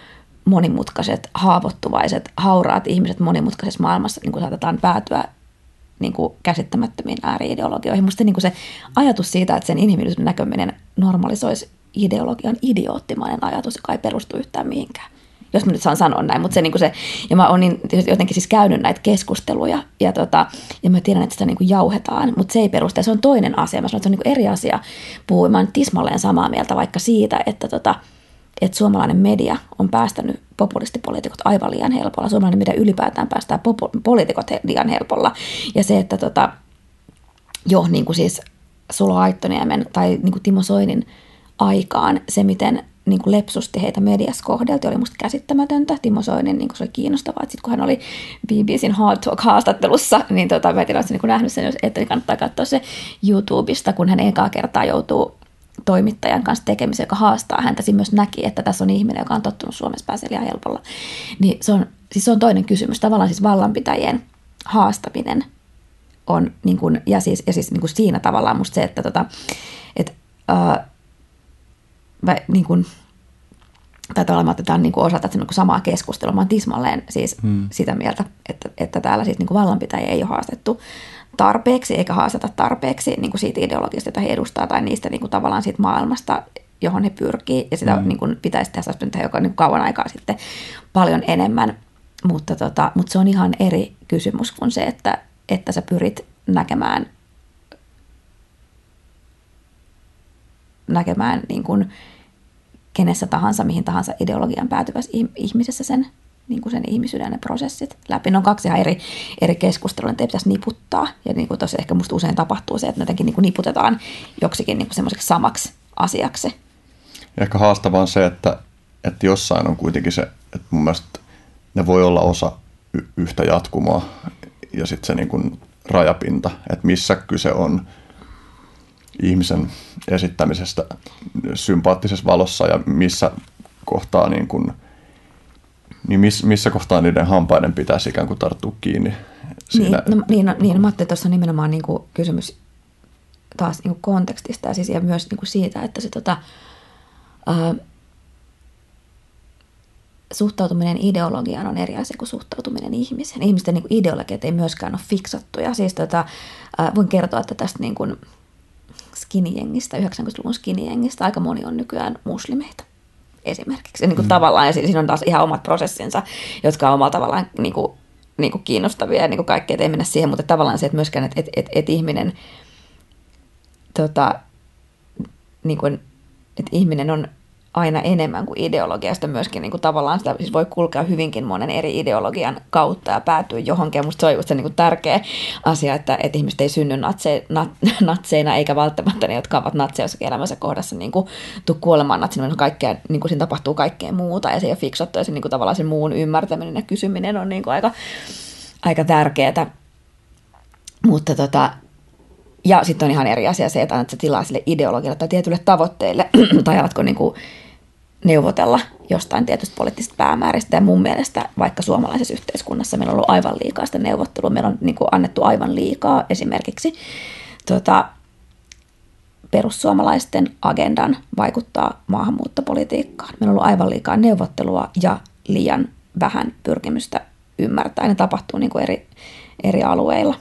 monimutkaiset, haavoittuvaiset, hauraat ihmiset monimutkaisessa maailmassa niin kuin saatetaan päätyä niin kuin käsittämättömiin ääriideologioihin. Musta niin kuin se ajatus siitä, että sen inhimillisyyden näkeminen normalisoisi ideologian idioottimainen ajatus, joka ei perustu yhtään mihinkään. Jos mä nyt saan sanoa näin, mutta se, niin se ja mä oon niin, jotenkin siis käynyt näitä keskusteluja ja, tota, ja mä tiedän, että sitä niin jauhetaan, mutta se ei perustu. Se on toinen asia. Mä sanon, että se on niin eri asia puhua. Mä tismalleen samaa mieltä vaikka siitä, että, tota, että suomalainen media on päästänyt populistipoliitikot aivan liian helpolla. Suomalainen media ylipäätään päästää popu- poliitikot liian helpolla. Ja se, että tota, jo niin kuin siis Sulo Aittoniemen tai niin kuin Timo Soinin – aikaan se, miten niin kuin lepsusti heitä mediassa kohdelti, oli musta käsittämätöntä. Timo Soinin, niin kuin se oli kiinnostavaa, että sitten kun hän oli BBCn Hard Talk-haastattelussa, niin tota, mä en tiedä, niin nähnyt sen, että niin kannattaa katsoa se YouTubesta, kun hän ekaa kertaa joutuu toimittajan kanssa tekemiseen, joka haastaa häntä. Siinä myös näki, että tässä on ihminen, joka on tottunut Suomessa pääsee liian helpolla. Niin se on, siis se on toinen kysymys. Tavallaan siis vallanpitäjien haastaminen on, niin kuin, ja siis, ja siis niin kuin siinä tavallaan musta se, että tota, et, uh, mä, niin kuin, tai tavallaan että tämä on niin kuin osa tätä niin kuin samaa keskustelua. Mä tismalleen siis hmm. sitä mieltä, että, että täällä siis niin kuin vallanpitäjiä ei ole haastettu tarpeeksi, eikä haasteta tarpeeksi niin kuin siitä ideologiasta, jota he edustaa, tai niistä niin kuin tavallaan siitä maailmasta, johon he pyrkii, ja sitä mm. niin kuin pitäisi tässä tehdä joka niin kauan aikaa sitten paljon enemmän, mutta, tota, mutta se on ihan eri kysymys kuin se, että, että sä pyrit näkemään, näkemään niin kuin kenessä tahansa, mihin tahansa ideologian päätyvässä ihmisessä sen, niin kuin sen ihmisyyden ne prosessit läpi. Ne on kaksi ihan eri, eri keskustelua, että ei pitäisi niputtaa. Ja niin kuin tosi ehkä musta usein tapahtuu se, että jotenkin niin kuin niputetaan joksikin niin kuin semmoiseksi samaksi asiaksi. Ja ehkä haastavaa on se, että, että jossain on kuitenkin se, että mun mielestä ne voi olla osa y- yhtä jatkumoa ja sitten se niin kuin rajapinta, että missä kyse on – ihmisen esittämisestä sympaattisessa valossa ja missä kohtaa niin kuin, niin miss, missä kohtaa niiden hampaiden pitäisi ikään kuin tarttua kiinni. Siinä. Niin, no, niin, no, niin no, Matti, tuossa on nimenomaan niin kuin kysymys taas niin kuin kontekstista ja, siis, ja myös niin kuin siitä, että se tota, ää, suhtautuminen ideologiaan on eri asia kuin suhtautuminen ihmiseen. Ihmisten niin kuin ideologiat ei myöskään ole fiksattuja. Siis tota, ää, voin kertoa, että tästä niin kuin, skinijengistä, 90-luvun skinijengistä, aika moni on nykyään muslimeita esimerkiksi. Niin kuin mm. tavallaan, ja siinä on taas ihan omat prosessinsa, jotka on omalla tavallaan niin kuin, niin kuin kiinnostavia ja niin kuin kaikkea, ei mennä siihen, mutta tavallaan se, että myöskään, että, että, että, että ihminen, tota, niin kuin, että ihminen on aina enemmän kuin ideologiasta myöskin niin kuin tavallaan sitä siis voi kulkea hyvinkin monen eri ideologian kautta ja päätyä johonkin. Musta se on just se niin kuin tärkeä asia, että, että ihmiset ei synny natse, nat, (laughs) natseina eikä välttämättä ne, jotka ovat natseja jossakin elämänsä kohdassa niin kuin, tuu kuolemaan natsina, niin kaikkea, niin kuin siinä tapahtuu kaikkea muuta ja se ei ole fiksattu ja se niin kuin, tavallaan se muun ymmärtäminen ja kysyminen on niin kuin aika, aika tärkeää. Mutta tota, ja sitten on ihan eri asia se, että annat se tilaa sille ideologialle tai tietylle tavoitteille, (clears throat) tai alatko niin kuin neuvotella jostain tietystä poliittisesta päämääristä. Ja mun mielestä vaikka suomalaisessa yhteiskunnassa meillä on ollut aivan liikaa sitä neuvottelua, meillä on niin kuin annettu aivan liikaa esimerkiksi tota, perussuomalaisten agendan vaikuttaa maahanmuuttopolitiikkaan. Meillä on ollut aivan liikaa neuvottelua ja liian vähän pyrkimystä ymmärtää. Ne tapahtuu niin kuin eri, eri alueilla.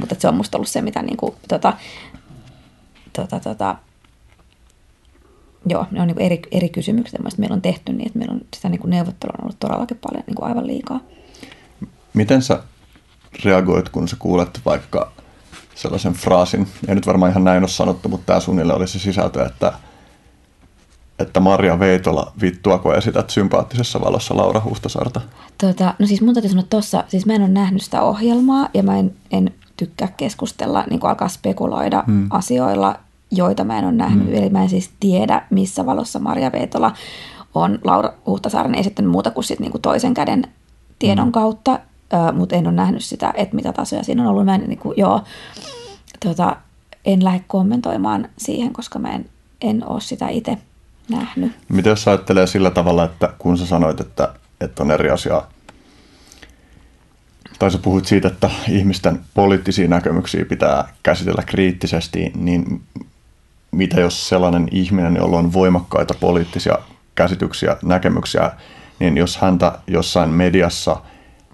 Mutta se on musta ollut se, mitä niin kuin, tota, tota, tota, joo, ne on niin eri, eri kysymyksiä, mitä meillä on tehty, niin että meillä on sitä niin neuvottelua on ollut todellakin paljon niin aivan liikaa. Miten sä reagoit, kun sä kuulet vaikka sellaisen fraasin, ei nyt varmaan ihan näin ole sanottu, mutta tämä suunnilleen oli se sisältö, että, että Maria Veitola, vittuako esität sympaattisessa valossa Laura Huhtasaarta? Tota, no siis mun täytyy sanoa tuossa, siis mä en ole nähnyt sitä ohjelmaa ja mä en, en tykkää keskustella, niin kuin alkaa spekuloida hmm. asioilla, joita mä en ole nähnyt. Hmm. Eli mä en siis tiedä, missä valossa Maria Veetola on Laura Huhtasaaren esittänyt muuta kuin, sit niin kuin toisen käden tiedon hmm. kautta, mutta en ole nähnyt sitä, että mitä tasoja siinä on ollut. Mä en, niin kuin, joo, tota, en lähde kommentoimaan siihen, koska mä en, en ole sitä itse nähnyt. Mitä jos ajattelee sillä tavalla, että kun sä sanoit, että, että on eri asia, tai sä puhuit siitä, että ihmisten poliittisia näkemyksiä pitää käsitellä kriittisesti, niin mitä jos sellainen ihminen, jolla on voimakkaita poliittisia käsityksiä, näkemyksiä, niin jos häntä jossain mediassa –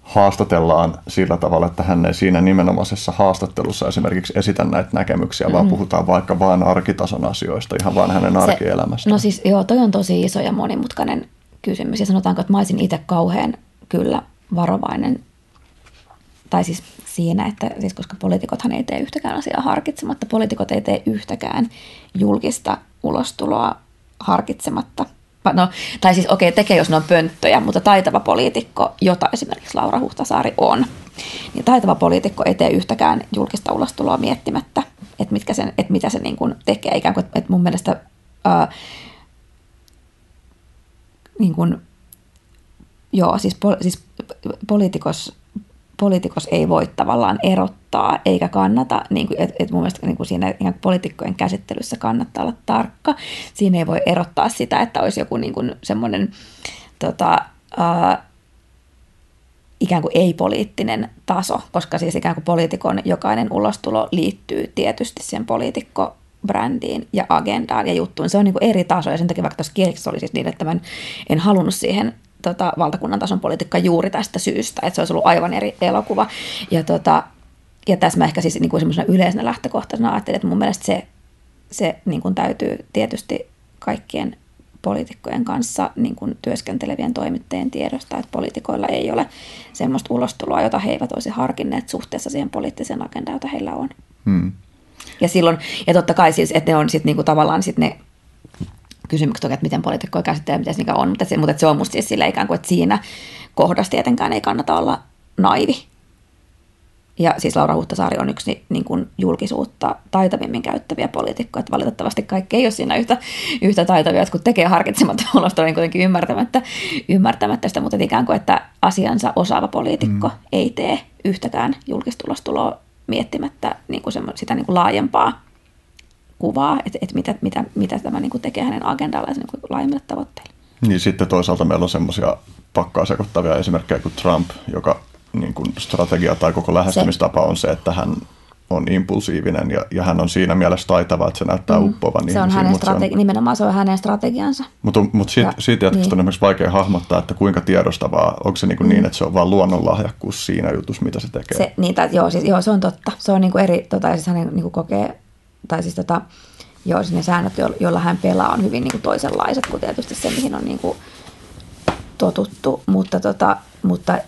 haastatellaan sillä tavalla, että hän ei siinä nimenomaisessa haastattelussa esimerkiksi esitä näitä näkemyksiä, vaan mm. puhutaan vaikka vain arkitason asioista, ihan vain hänen arkielämästä. No siis joo, toi on tosi iso ja monimutkainen kysymys. Ja sanotaanko, että mä olisin itse kauhean kyllä varovainen, tai siis siinä, että siis koska poliitikothan ei tee yhtäkään asiaa harkitsematta, poliitikot ei tee yhtäkään julkista ulostuloa harkitsematta – no, tai siis okei, okay, tekee jos ne on pönttöjä, mutta taitava poliitikko, jota esimerkiksi Laura Huhtasaari on, niin taitava poliitikko ei tee yhtäkään julkista ulostuloa miettimättä, että, mitkä sen, että mitä se niin kuin tekee. Ikään kuin, että mun mielestä ää, niin kuin, joo, siis, pol, siis poliitikos poliitikos ei voi tavallaan erottaa eikä kannata, niin kuin, et, et mun mielestä niin kuin siinä ihan poliitikkojen käsittelyssä kannattaa olla tarkka. Siinä ei voi erottaa sitä, että olisi joku niin kuin semmoinen tota, uh, ikään kuin ei-poliittinen taso, koska siis ikään kuin poliitikon jokainen ulostulo liittyy tietysti siihen poliitikko brändiin ja agendaan ja juttuun. Se on niin kuin eri taso ja sen takia vaikka tuossa kieliksessä oli siis niin, että mä en, en halunnut siihen tota, valtakunnan tason politiikka juuri tästä syystä, että se olisi ollut aivan eri elokuva. Ja, tota, ja tässä mä ehkä siis niin kuin yleisenä lähtökohtaisena ajattelin, että mun mielestä se, se niin kuin täytyy tietysti kaikkien poliitikkojen kanssa niin kuin työskentelevien toimittajien tiedosta, että poliitikoilla ei ole semmoista ulostuloa, jota he eivät olisi harkinneet suhteessa siihen poliittiseen agendaan, jota heillä on. Hmm. Ja silloin, ja totta kai siis, että ne on sitten niinku tavallaan sit ne kysymykset, että miten poliitikkoja käsittelee, miten se on, mutta se, mutta se on musta siis sillä ikään kuin, että siinä kohdassa tietenkään ei kannata olla naivi. Ja siis Laura Huhtasaari on yksi niin kuin julkisuutta taitavimmin käyttäviä poliitikkoja, että valitettavasti kaikki ei ole siinä yhtä, yhtä taitavia, että kun tekee harkitsematta (laughs) ulosta, niin kuitenkin ymmärtämättä, ymmärtämättä sitä, mutta ikään kuin, että asiansa osaava poliitikko mm. ei tee yhtäkään julkista ulostuloa miettimättä niin kuin sitä niin kuin laajempaa kuvaa, että, että mitä, mitä, mitä tämä niin kuin tekee hänen agendallaan niin laajemmille tavoitteille. Niin sitten toisaalta meillä on semmoisia pakkaa sekoittavia esimerkkejä kuin Trump, joka niin kuin strategia tai koko lähestymistapa se. on se, että hän on impulsiivinen ja, ja hän on siinä mielessä taitava, että se näyttää mm. uppovan se on hänen strategi- se on, nimenomaan se on hänen strategiansa. Mutta, mutta siitä, ja, siitä jatkosta niin. on esimerkiksi vaikea hahmottaa, että kuinka tiedostavaa, onko se niin, kuin mm. niin että se on vain luonnonlahjakkuus siinä jutussa, mitä se tekee? Se, niin, tai, joo, siis, joo, se on totta. Se on niin kuin eri, tota, siis hän niin kuin kokee, tai siis tota, joo, siis ne säännöt, joilla hän pelaa, on hyvin niin kuin toisenlaiset kuin tietysti se, mihin on niin kuin totuttu, mutta, tota, mutta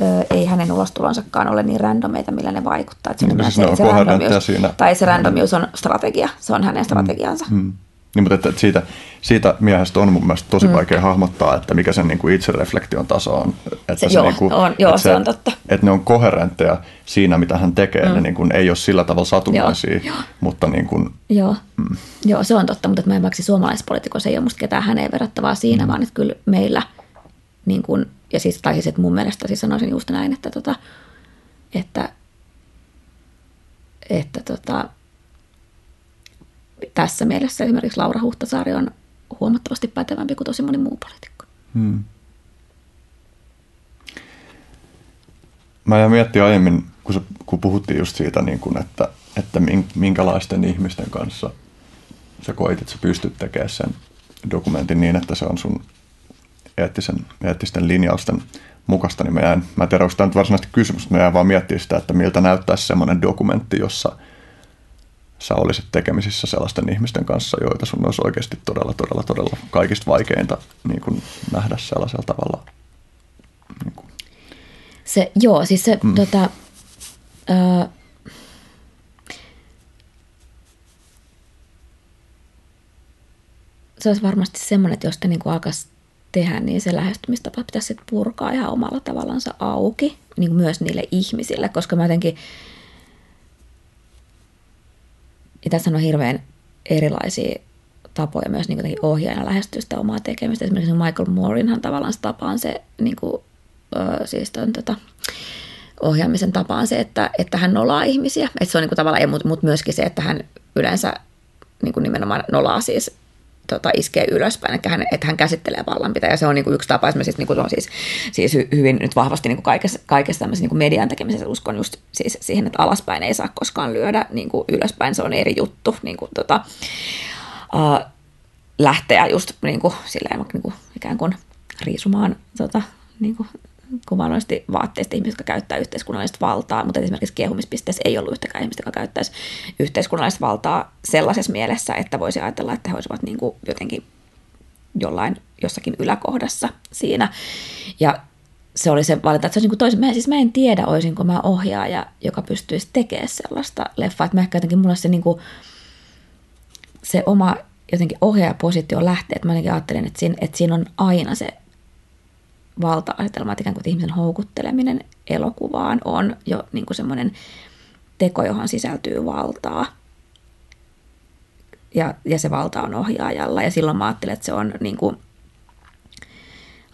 ö, ei hänen ulostulonsakaan ole niin randomeita, millä ne vaikuttaa. Että niin, se, se, se, se randomius, siinä. Tai se randomius on strategia, se on hänen strategiansa. Mm. Mm. Niin, mutta että siitä, siitä miehestä on mun mielestä tosi mm. vaikea hahmottaa, että mikä sen niin kuin itsereflektion taso on. Että se, se, joo, niin kuin, on, joo, että se, se on totta. Että ne on koherentteja siinä, mitä hän tekee. Mm. Ne niin kuin, ei ole sillä tavalla satunnaisia, joo, mutta niin kuin, joo. Mm. joo, se on totta, mutta mä en vaikka suomalaispoliitikossa ei ole musta ketään häneen verrattavaa siinä, mm. vaan että kyllä meillä, niin kuin, ja siis, tai siis, että mun mielestä siis sanoisin just näin, että, tota, että, että tota, tässä mielessä esimerkiksi Laura Huhtasaari on huomattavasti pätevämpi kuin tosi moni muu poliitikko. Hmm. Mä ja miettiä aiemmin, kun, se, kun puhuttiin just siitä, niin kun, että, että minkälaisten ihmisten kanssa sä koit, että sä pystyt tekemään sen dokumentin niin, että se on sun eettisen, eettisten linjausten mukaista, niin mä, jäin, mä en tiedä, onko tämä nyt varsinaisesti kysymys, mä jäin vaan miettiä sitä, että miltä näyttäisi semmoinen dokumentti, jossa – sä olisit tekemisissä sellaisten ihmisten kanssa, joita sun olisi oikeasti todella, todella, todella kaikista vaikeinta niin kuin nähdä sellaisella tavalla. Niin kuin. Se, joo, siis se mm. tota, ö, se olisi varmasti semmoinen, että jos te niin alkaisi tehdä, niin se lähestymistapa pitäisi purkaa ihan omalla tavallansa auki, niin kuin myös niille ihmisille, koska mä jotenkin ja tässä on hirveän erilaisia tapoja myös niin ohjaajana lähestyä sitä omaa tekemistä. Esimerkiksi Michael Moorinhan tavallaan se tapa on se, niin kuin, ö, siis ton, tota, ohjaamisen tapa on se, että, että hän nolaa ihmisiä. Että se on niin kuin tavallaan, mutta mut myöskin se, että hän yleensä niin kuin nimenomaan nolaa siis tota, iskee ylöspäin, että hän, että hän käsittelee vallanpitä. Ja se on niin kuin yksi tapa esimerkiksi, niin kuin on siis, siis hyvin nyt vahvasti niin kuin kaikessa, kaikessa tämmöisessä niin kuin median tekemisessä uskon just siis siihen, että alaspäin ei saa koskaan lyödä, niin kuin ylöspäin se on eri juttu. Niin kuin, tota, uh, lähteä just niin kuin, silleen, niin kuin, ikään kuin riisumaan tota, niin kuin, kuvaannollisesti vaatteista ihmisiä, jotka käyttää yhteiskunnallista valtaa, mutta esimerkiksi kiehumispisteessä ei ollut yhtäkään ihmistä, joka käyttäisi yhteiskunnallista valtaa sellaisessa mielessä, että voisi ajatella, että he olisivat niin kuin jotenkin jollain jossakin yläkohdassa siinä. Ja se oli se valinta, että se olisi niin toisen. Mä, siis mä en tiedä, olisinko mä ohjaaja, joka pystyisi tekemään sellaista leffaa. Että mä ehkä jotenkin mulla se, niin kuin, se oma jotenkin ohjaajapositio lähtee. Että mä jotenkin ajattelin, että siinä, että siinä on aina se valta-asetelma, että ikään kuin ihmisen houkutteleminen elokuvaan on jo niin kuin semmoinen teko, johon sisältyy valtaa. Ja, ja se valta on ohjaajalla. Ja silloin mä ajattelen, että se on niin kuin,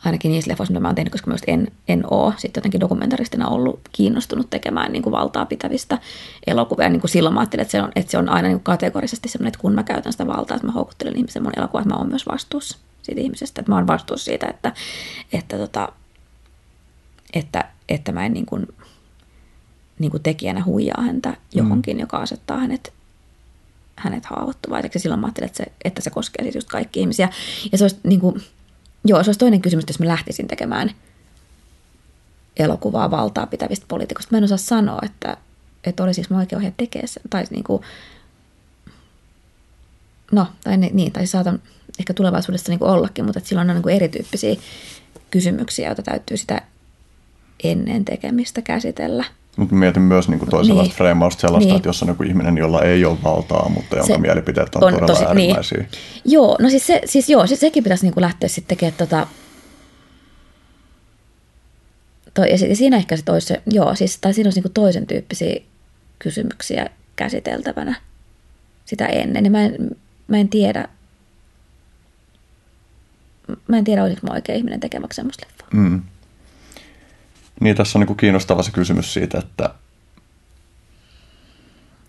ainakin niissä leffoissa, mitä mä oon tehnyt, koska mä en, en ole sitten jotenkin dokumentaristina ollut kiinnostunut tekemään niin kuin valtaa pitävistä elokuvia. Niin kuin silloin mä ajattelin, että se on, että se on aina niin kuin kategorisesti sellainen, että kun mä käytän sitä valtaa, että mä houkuttelen ihmisen mun elokuvaa, että mä oon myös vastuussa siitä ihmisestä. Että mä oon vastuussa siitä, että, että, tota, että, että mä en niin kuin, niin kuin tekijänä huijaa häntä johonkin, mm. joka asettaa hänet hänet haavoittuvaiseksi. Silloin mä ajattelin, että se, että se koskee siis just kaikki ihmisiä. Ja se olisi, niin kuin, joo, se olisi toinen kysymys, jos mä lähtisin tekemään elokuvaa valtaa pitävistä poliitikoista. Mä en osaa sanoa, että, että olisi siis oikein ohjaa tekee sen. Tai niin kuin, no, tai niin, tai saatan, ehkä tulevaisuudessa niin ollakin, mutta silloin on niin erityyppisiä kysymyksiä, joita täytyy sitä ennen tekemistä käsitellä. Mutta mietin myös niin kuin toisenlaista niin. freimausta sellaista, niin. että jos on joku ihminen, jolla ei ole valtaa, mutta jonka se mielipiteet on, on todella tosi, niin. äärimmäisiä. Niin. Joo, no siis, se, siis joo, siis sekin pitäisi niin kuin lähteä sitten tekemään tota, toi, ja siinä ehkä se toisi, joo, siis, tai siinä olisi niin toisen tyyppisiä kysymyksiä käsiteltävänä sitä ennen. Ja mä en, mä en tiedä, mä en tiedä, olisiko mä oikea ihminen tekemäksi semmoista leffaa. Mm. Niin, tässä on niin kiinnostava se kysymys siitä, että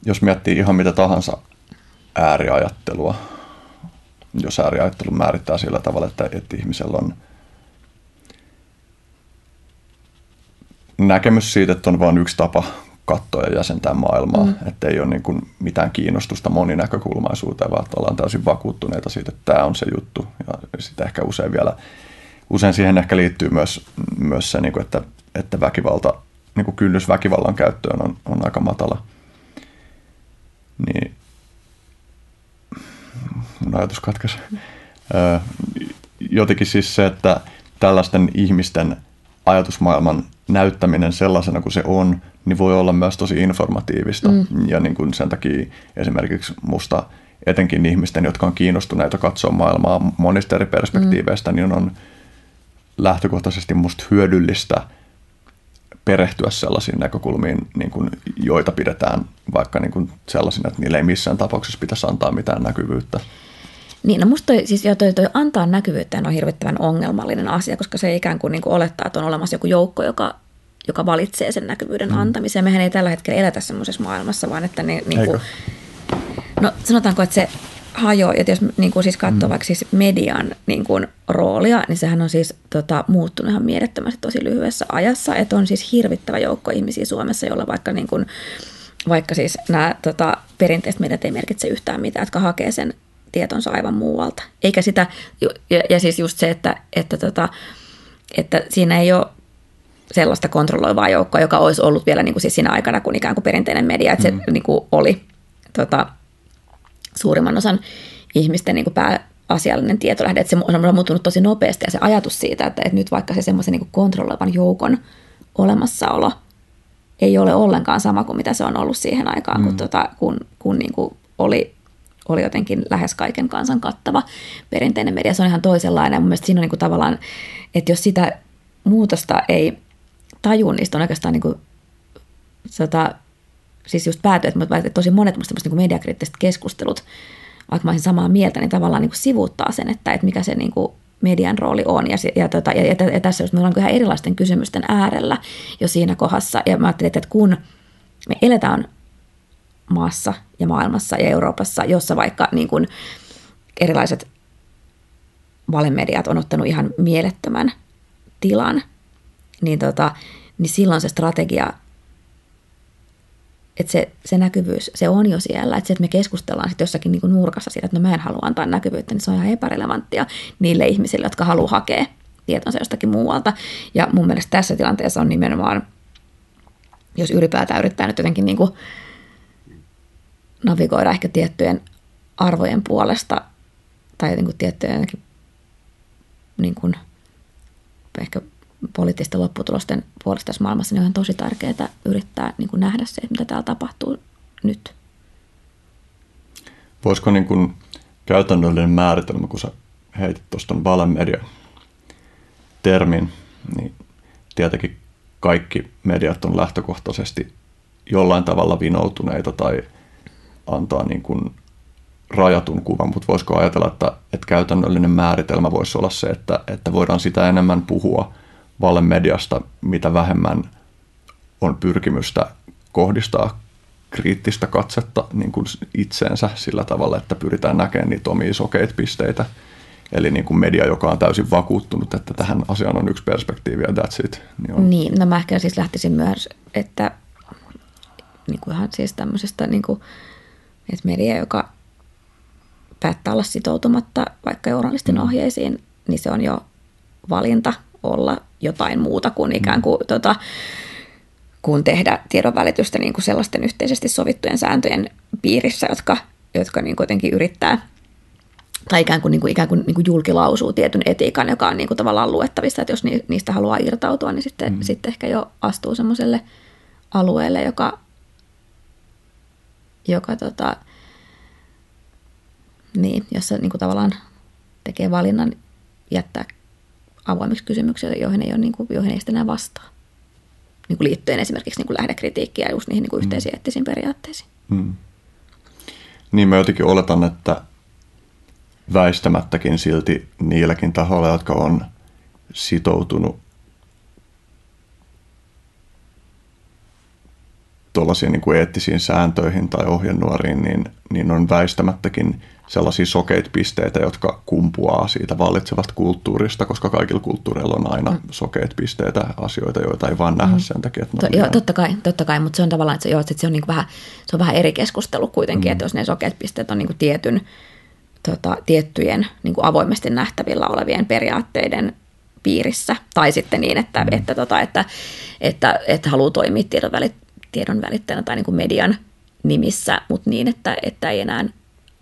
jos miettii ihan mitä tahansa ääriajattelua, jos ääriajattelu määrittää sillä tavalla, että, että ihmisellä on näkemys siitä, että on vain yksi tapa katsoa ja jäsentää maailmaa, mm. että ei ole niin kuin mitään kiinnostusta moninäkökulmaisuuteen, vaan että ollaan täysin vakuuttuneita siitä, että tämä on se juttu. Ja sitten ehkä usein vielä, usein siihen ehkä liittyy myös, myös se, niin kuin, että, että väkivalta, niin kuin kynnys väkivallan käyttöön on, on aika matala. Niin mun ajatus katkesi. Jotenkin siis se, että tällaisten ihmisten ajatusmaailman näyttäminen sellaisena kuin se on, niin voi olla myös tosi informatiivista. Mm. Ja niin kuin sen takia esimerkiksi musta etenkin ihmisten, jotka on kiinnostuneita katsoa maailmaa monista eri perspektiiveistä, mm. niin on lähtökohtaisesti musta hyödyllistä perehtyä sellaisiin näkökulmiin, niin kuin, joita pidetään vaikka niin kuin sellaisina, että niille ei missään tapauksessa pitäisi antaa mitään näkyvyyttä. Niin, no musta toi, siis jo toi, toi antaa näkyvyyttä on hirvittävän ongelmallinen asia, koska se ikään kuin, niin kuin olettaa, että on olemassa joku joukko, joka, joka valitsee sen näkyvyyden mm. antamisen. Mehän ei tällä hetkellä elätä semmoisessa maailmassa, vaan että ne, niin kuin, no sanotaanko, että se hajoaa, että jos niin kuin siis katsoo mm. vaikka siis median niin kuin, roolia, niin sehän on siis tota, muuttunut ihan mielettömästi tosi lyhyessä ajassa, että on siis hirvittävä joukko ihmisiä Suomessa, joilla vaikka niin kuin, vaikka siis nämä tota, perinteiset mediat ei merkitse yhtään mitään, jotka hakee sen tietonsa aivan muualta. Eikä sitä, ja, ja siis just se, että, että, tota, että siinä ei ole sellaista kontrolloivaa joukkoa, joka olisi ollut vielä niin kuin siis siinä aikana, kun ikään kuin perinteinen media, että se mm. niin kuin oli tota, suurimman osan ihmisten niin kuin pääasiallinen tietolähde, että se on muuttunut tosi nopeasti ja se ajatus siitä, että, että nyt vaikka se semmoisen niin kontrolloivan joukon olemassaolo ei ole ollenkaan sama kuin mitä se on ollut siihen aikaan, mm. kun, tota, kun, kun niin kuin oli oli jotenkin lähes kaiken kansan kattava perinteinen media. Se on ihan toisenlainen. Mun mielestä siinä on niin kuin tavallaan, että jos sitä muutosta ei taju, niin on oikeastaan niin kuin, sota, siis just päätyi, että, tosi monet musta niin mediakriittiset keskustelut, vaikka mä olisin samaa mieltä, niin tavallaan niin kuin sivuuttaa sen, että, että mikä se niin kuin median rooli on. Ja, ja, tota, ja, ja, ja tässä just me ollaan ihan erilaisten kysymysten äärellä jo siinä kohdassa. Ja mä ajattelin, että kun me eletään maassa ja maailmassa ja Euroopassa, jossa vaikka niin kuin erilaiset valemediat on ottanut ihan mielettömän tilan, niin, tota, niin silloin se strategia, että se, se näkyvyys, se on jo siellä. Että se, että me keskustellaan sitten jossakin niin kuin nurkassa siitä, että no mä en halua antaa näkyvyyttä, niin se on ihan epärelevanttia niille ihmisille, jotka haluaa hakea tietonsa jostakin muualta. Ja mun mielestä tässä tilanteessa on nimenomaan, jos ylipäätään yrittää nyt jotenkin niin kuin navigoida ehkä tiettyjen arvojen puolesta tai jotenkin tiettyjen niin kuin, ehkä poliittisten lopputulosten puolesta tässä maailmassa, niin on tosi tärkeää yrittää niin kuin nähdä se, mitä täällä tapahtuu nyt. Voisiko niin kuin käytännöllinen määritelmä, kun sä heitit tuosta valemedia termin, niin tietenkin kaikki mediat on lähtökohtaisesti jollain tavalla vinoutuneita tai antaa niin kuin rajatun kuvan, mutta voisiko ajatella, että, että käytännöllinen määritelmä voisi olla se, että, että voidaan sitä enemmän puhua valemediasta, mitä vähemmän on pyrkimystä kohdistaa kriittistä katsetta niin kuin itseensä sillä tavalla, että pyritään näkemään niitä omia sokeita pisteitä. Eli niin kuin media, joka on täysin vakuuttunut, että tähän asiaan on yksi perspektiivi ja that's it. Niin, on. niin no mä ehkä siis lähtisin myös, että niin kuin ihan siis tämmöisestä, niin kuin, että media, joka päättää olla sitoutumatta vaikka journalistin mm. ohjeisiin, niin se on jo valinta olla jotain muuta kuin ikään mm. kuin tota, kuin tehdä tiedonvälitystä niin kuin sellaisten yhteisesti sovittujen sääntöjen piirissä, jotka, jotka niin kuitenkin yrittää tai ikään kuin, niin kuin, ikään kuin, niin kuin julkilausuu tietyn etiikan, joka on niin kuin tavallaan luettavissa, että jos niistä haluaa irtautua, niin sitten, mm. sitten ehkä jo astuu semmoiselle alueelle, joka, joka tota, niin, jossa niin kuin tavallaan tekee valinnan jättää avoimiksi kysymyksiä, joihin ei, ole, niin kuin, joihin ei sitten enää vastaa. Niin kuin liittyen esimerkiksi niin kuin lähdekritiikkiin ja just niihin niin kuin yhteisiin mm. eettisiin periaatteisiin. Mm. Niin mä jotenkin oletan, että väistämättäkin silti niilläkin tahoilla, jotka on sitoutunut tuollaisiin niin kuin eettisiin sääntöihin tai ohjenuoriin, niin, niin on väistämättäkin sellaisia sokeita pisteitä, jotka kumpuaa siitä vallitsevasta kulttuurista, koska kaikilla kulttuureilla on aina mm. sokeita pisteitä, asioita, joita ei vaan nähdä mm. sen takia. Että to, joo, totta kai, totta kai, mutta se on tavallaan, että se, joo, että se, on niin vähän, se on vähän eri keskustelu kuitenkin, mm. että jos ne sokeat pisteet on niin tietyn, tota, tiettyjen niin avoimesti nähtävillä olevien periaatteiden piirissä, tai sitten niin, että, mm. että, tota, että, että, että haluaa toimia tiedon, välit, tiedon välittäjänä tai niin kuin median nimissä, mutta niin, että, että ei enää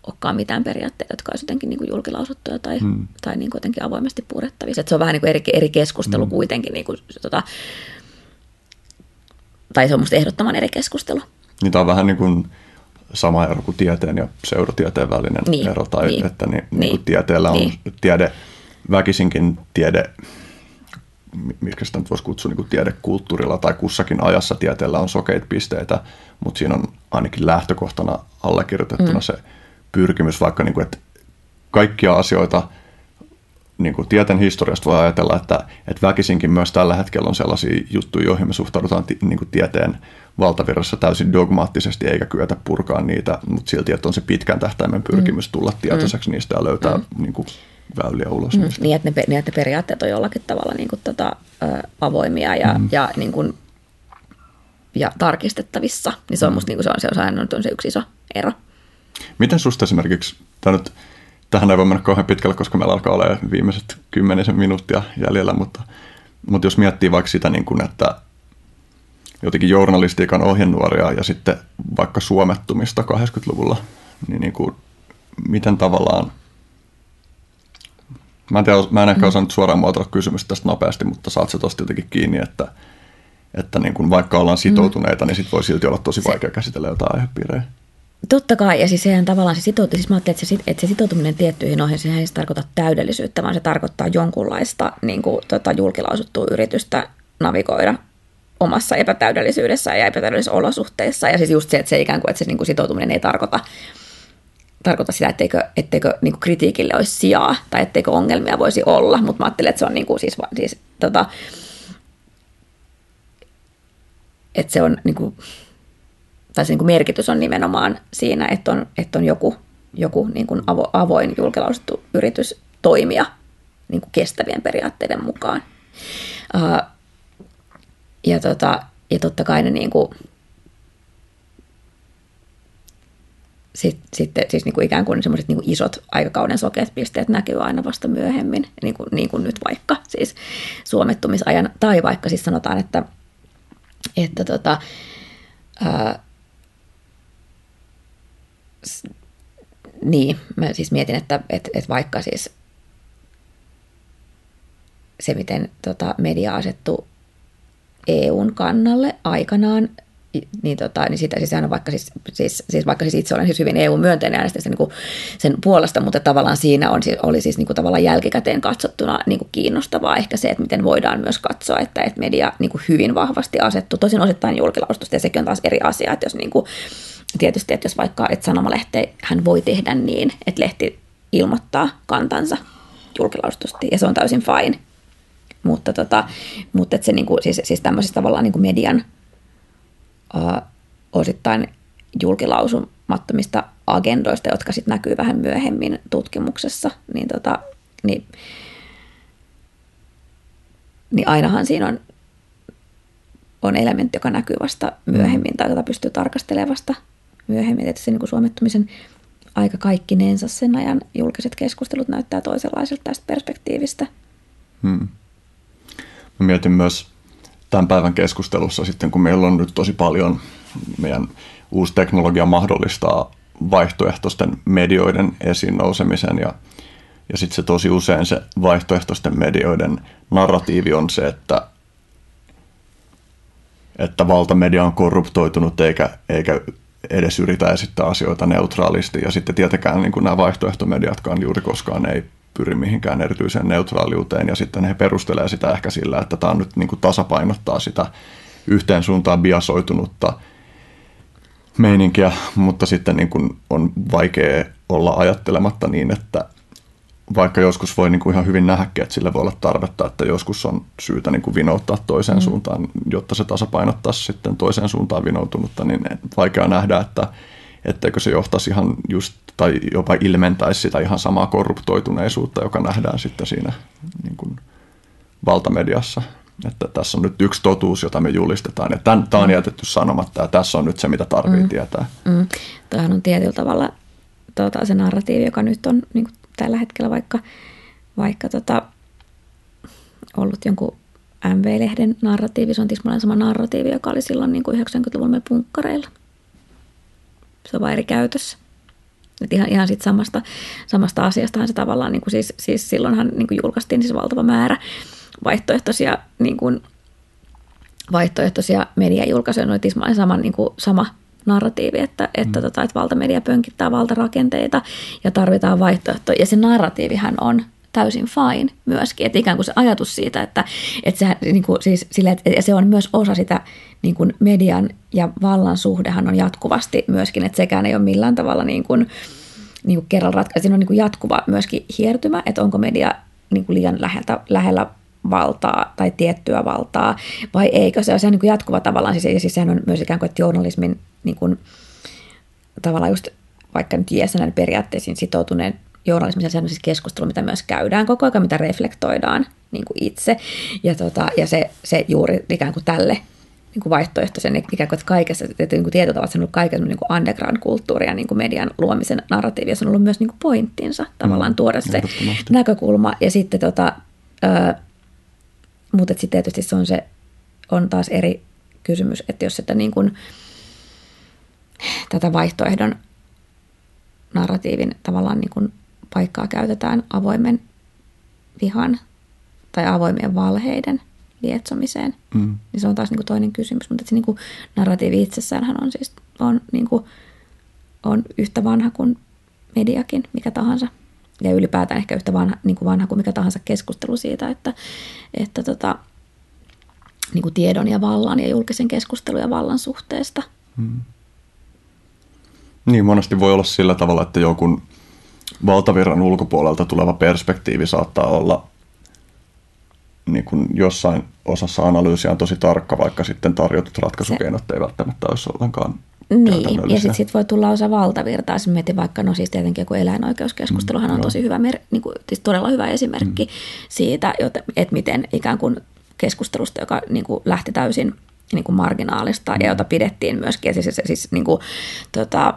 olekaan mitään periaatteita, jotka olisivat jotenkin niin kuin julkilausuttuja tai, hmm. tai niin kuin jotenkin avoimesti purettavissa. Että se on vähän niin kuin eri, eri keskustelu hmm. kuitenkin. Niin kuin, tota, tai se on minusta ehdottoman eri keskustelu. Niin tämä on vähän niin kuin sama ero kuin tieteen ja pseudotieteen välinen niin, ero. Tai niin, että niin, niin, niin kuin tieteellä on niin. tiede, väkisinkin tiede, mitkä sitä nyt voisi kutsua niin kuin tiedekulttuurilla tai kussakin ajassa tieteellä on sokeita pisteitä, mutta siinä on ainakin lähtökohtana allekirjoitettuna mm. se pyrkimys, vaikka niin kuin, että kaikkia asioita niin kuin tieteen historiasta voi ajatella, että, että väkisinkin myös tällä hetkellä on sellaisia juttuja, joihin me suhtaudutaan niin kuin tieteen valtavirrassa täysin dogmaattisesti, eikä kyetä purkaa niitä, mutta silti, että on se pitkän tähtäimen pyrkimys mm. tulla tietoiseksi mm. niistä ja löytää mm. niin kuin, väyliä ulos. Mm. Niin, että ne, niin, että ne periaatteet on jollakin tavalla niin kuin, tota, ä, avoimia ja, mm. ja, niin kuin, ja tarkistettavissa. Niin se on mm. musta niin kuin se on, se on, se on se yksi iso ero. Miten susta esimerkiksi, tämä nyt, tähän ei voi mennä kauhean pitkälle, koska meillä alkaa olla viimeiset kymmenisen minuuttia jäljellä, mutta, mutta jos miettii vaikka sitä, niin kuin, että jotenkin journalistiikan ohjenuoria ja sitten vaikka suomettumista 80-luvulla, niin, niin kuin, miten tavallaan, mä en, tiedä, mä en ehkä osaa nyt suoraan muotoilla kysymystä tästä nopeasti, mutta saat se tosta jotenkin kiinni, että, että niin kuin vaikka ollaan sitoutuneita, niin sit voi silti olla tosi vaikea käsitellä jotain aihepiirejä. Totta kai, ja siis sehän tavallaan se sitoutu, siis mä että se, että se sitoutuminen tiettyihin ohjeisiin, sehän ei tarkoita täydellisyyttä, vaan se tarkoittaa jonkunlaista niin kuin, tota, julkilausuttua yritystä navigoida omassa epätäydellisyydessä ja epätäydellisissä olosuhteissa. Ja siis just se, että se ikään kuin, että se niin kuin sitoutuminen ei tarkoita, tarkoita sitä, etteikö, etteikö niin kuin kritiikille olisi sijaa tai etteikö ongelmia voisi olla, mutta mä ajattelen, että se on niin kuin siis, siis tota, että se on niin kuin, tai se niin kuin merkitys on nimenomaan siinä, että on, että on joku, joku niin kuin avo, avoin julkilausuttu yritys toimia niin kuin kestävien periaatteiden mukaan. Uh, ja, tota, ja totta kai ne niin kuin, sitten, sitten siis niin kuin ikään kuin semmoiset niin isot aikakauden sokeat pisteet näkyy aina vasta myöhemmin, niin kuin, niin kuin nyt vaikka siis suomettumisajan, tai vaikka siis sanotaan, että, että tota, ää, s, niin, mä siis mietin, että et, et vaikka siis se, miten tota, media asettu EUn kannalle aikanaan, niin, tota, niin sitä, siis on vaikka, siis, siis, siis, vaikka siis itse olen siis hyvin EU-myönteinen äänestä sen, niin sen puolesta, mutta tavallaan siinä on, oli siis niin kuin tavallaan jälkikäteen katsottuna niin kuin kiinnostavaa ehkä se, että miten voidaan myös katsoa, että, että media niin kuin hyvin vahvasti asettu, tosin osittain julkilaustusta ja sekin on taas eri asia, että jos niin kuin, tietysti, että jos vaikka että sanomalehte hän voi tehdä niin, että lehti ilmoittaa kantansa julkilaustusti ja se on täysin fine, mutta, tota, mutta että se niin kuin, siis, siis tämmöisessä tavallaan niin kuin median uh, osittain julkilausumattomista agendoista, jotka sitten näkyy vähän myöhemmin tutkimuksessa, niin, tota, niin, niin ainahan siinä on, on elementti, joka näkyy vasta myöhemmin tai jota pystyy tarkastelemaan vasta myöhemmin. Että se niin kuin suomettumisen aika kaikkinensa sen ajan julkiset keskustelut näyttää toisenlaiselta tästä perspektiivistä. Hmm. Mä mietin myös tämän päivän keskustelussa sitten, kun meillä on nyt tosi paljon meidän uusi teknologia mahdollistaa vaihtoehtoisten medioiden esiin nousemisen ja, ja sitten se tosi usein se vaihtoehtoisten medioiden narratiivi on se, että, että valtamedia on korruptoitunut eikä, eikä edes yritä esittää asioita neutraalisti. Ja sitten tietenkään niin kuin nämä vaihtoehtomediatkaan juuri koskaan ei pyri mihinkään erityiseen neutraaliuteen ja sitten he perustelee sitä ehkä sillä, että tämä nyt niin kuin tasapainottaa sitä yhteen suuntaan biasoitunutta meininkiä, mutta sitten niin kuin on vaikea olla ajattelematta niin, että vaikka joskus voi niin kuin ihan hyvin nähdäkin, että sille voi olla tarvetta, että joskus on syytä niin kuin vinouttaa toiseen mm. suuntaan, jotta se tasapainottaisi sitten toiseen suuntaan vinoutunutta, niin vaikea nähdä, että etteikö se johtaisi ihan just, tai jopa ilmentäisi sitä ihan samaa korruptoituneisuutta, joka nähdään sitten siinä niin kuin valtamediassa. Että tässä on nyt yksi totuus, jota me julistetaan, ja tämän, tämä on mm. jätetty sanomatta, ja tässä on nyt se, mitä tarvitsee mm. tietää. Mm. Tämähän on tietyllä tavalla tuota, se narratiivi, joka nyt on niin kuin tällä hetkellä vaikka, vaikka tota, ollut jonkun MV-lehden narratiivi, se on tismalleen sama narratiivi, joka oli silloin niin kuin 90-luvulla me punkkareilla se on vain eri käytössä. Et ihan, ihan sit samasta, samasta asiastahan se tavallaan, niin kuin siis, siis silloinhan niin kuin julkaistiin siis valtava määrä vaihtoehtoisia, niin kuin, vaihtoehtoisia mediajulkaisuja, oli sama, niin kuin, sama narratiivi, että, että, mm. tota, että valtamedia pönkittää valtarakenteita ja tarvitaan vaihtoehtoja. Ja se narratiivihan on täysin fine myöskin. Että ikään kuin se ajatus siitä, että, että, se, niin kuin, siis, sille, että se on myös osa sitä niin kuin median ja vallan suhdehan on jatkuvasti myöskin, että sekään ei ole millään tavalla niin kuin, niin kuin kerralla ratkaisu. Siinä on niin kuin jatkuva myöskin hiertymä, että onko media niin kuin liian läheltä, lähellä valtaa tai tiettyä valtaa, vai eikö se se niin kuin jatkuva tavallaan, siis, siis sehän on myös ikään kuin, että journalismin niin kuin, tavallaan just vaikka nyt JSNn periaatteisiin sitoutuneen journalismin on siis keskustelu, mitä myös käydään koko ajan, mitä reflektoidaan niin kuin itse. Ja, tota, ja se, se juuri ikään kuin tälle niin kuin vaihtoehtoisen ikään kuin, että kaikessa, että niin kuin tietyllä tavalla se on ollut kaikessa niin kuin underground-kulttuuri ja niin kuin median luomisen narratiivi, se on ollut myös niin kuin pointtinsa tavallaan mm, tuoda se näkökulma. Ja sitten tota, ö, mutta sitten tietysti se on, se on taas eri kysymys, että jos sitä niin kuin, tätä vaihtoehdon narratiivin tavallaan niin kuin paikkaa käytetään avoimen vihan tai avoimien valheiden lietsomiseen, mm. niin se on taas niin kuin toinen kysymys. Mutta se niin kuin narratiivi itsessään on siis on, niin kuin, on yhtä vanha kuin mediakin, mikä tahansa. Ja ylipäätään ehkä yhtä vanha, niin kuin vanha kuin mikä tahansa keskustelu siitä, että, että, tota, niin kuin tiedon ja vallan ja julkisen keskustelun ja vallan suhteesta. Hmm. Niin, monesti voi olla sillä tavalla, että joku valtavirran ulkopuolelta tuleva perspektiivi saattaa olla niin kuin jossain osassa analyysiä on tosi tarkka, vaikka sitten tarjotut ratkaisukeinot se, ei välttämättä olisi ollenkaan Niin, ja sitten sit voi tulla osa valtavirtaa. Jos mietin vaikka, no siis tietenkin joku eläinoikeuskeskusteluhan mm, on tosi hyvä, niin kuin, siis todella hyvä esimerkki mm. siitä, että miten ikään kuin keskustelusta, joka niin kuin lähti täysin niin kuin marginaalista mm. ja jota pidettiin myöskin, siis, siis, siis niin kuin, tota,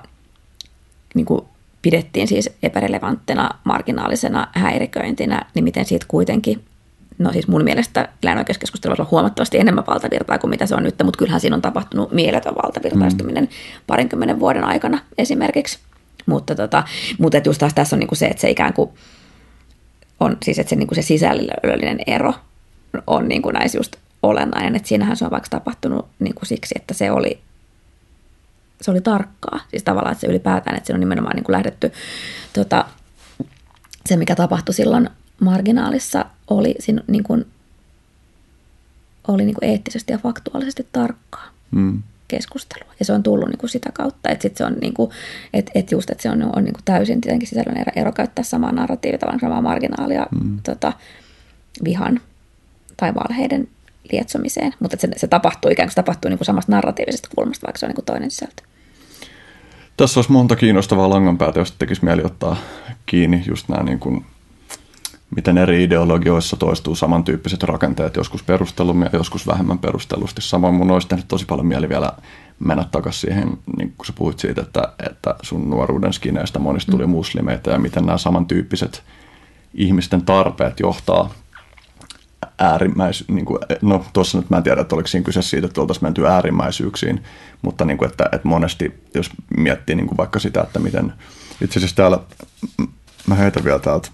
niin kuin pidettiin siis epärelevanttina, marginaalisena häiriköintinä, niin miten siitä kuitenkin no siis mun mielestä eläinoikeuskeskustelussa on huomattavasti enemmän valtavirtaa kuin mitä se on nyt, mutta kyllähän siinä on tapahtunut mieletön valtavirtaistuminen mm. parinkymmenen vuoden aikana esimerkiksi. Mutta, tota, mutta just taas tässä on niin kuin se, että se ikään kuin on siis, että se, niin kuin se sisällöllinen ero on niin kuin näissä just olennainen, että siinähän se on vaikka tapahtunut niin kuin siksi, että se oli, se oli tarkkaa. Siis tavallaan, että se ylipäätään, että se on nimenomaan niin kuin lähdetty tota, se, mikä tapahtui silloin marginaalissa oli, siinä niin kuin, oli niin kuin eettisesti ja faktuaalisesti tarkkaa mm. keskustelua. Ja se on tullut niin kuin sitä kautta, että sit se on niin kuin, et, et just, että se on, on niin kuin täysin tietenkin sisällön ero, ero käyttää samaa narratiivia, tavallaan samaa marginaalia mm. tota, vihan tai valheiden lietsomiseen. Mutta se, se tapahtuu ikään kuin se tapahtuu niin kuin samasta narratiivisesta kulmasta, vaikka se on niin kuin toinen sisältö. Tässä olisi monta kiinnostavaa langanpäätä, jos tekisi mieli ottaa kiinni just nämä niin kuin miten eri ideologioissa toistuu samantyyppiset rakenteet, joskus perustelumia, joskus vähemmän perustellusti. Samoin mun olisi tehnyt tosi paljon mieli vielä mennä takaisin siihen, niin kun sä puhuit siitä, että, että sun nuoruuden skineistä monista tuli mm. muslimeita ja miten nämä samantyyppiset ihmisten tarpeet johtaa äärimmäis, niin kuin, no tuossa nyt mä en tiedä, että oliko siinä kyse siitä, että oltaisiin menty äärimmäisyyksiin, mutta niin kuin, että, että monesti, jos miettii niin kuin vaikka sitä, että miten, itse asiassa täällä, mä heitän vielä täältä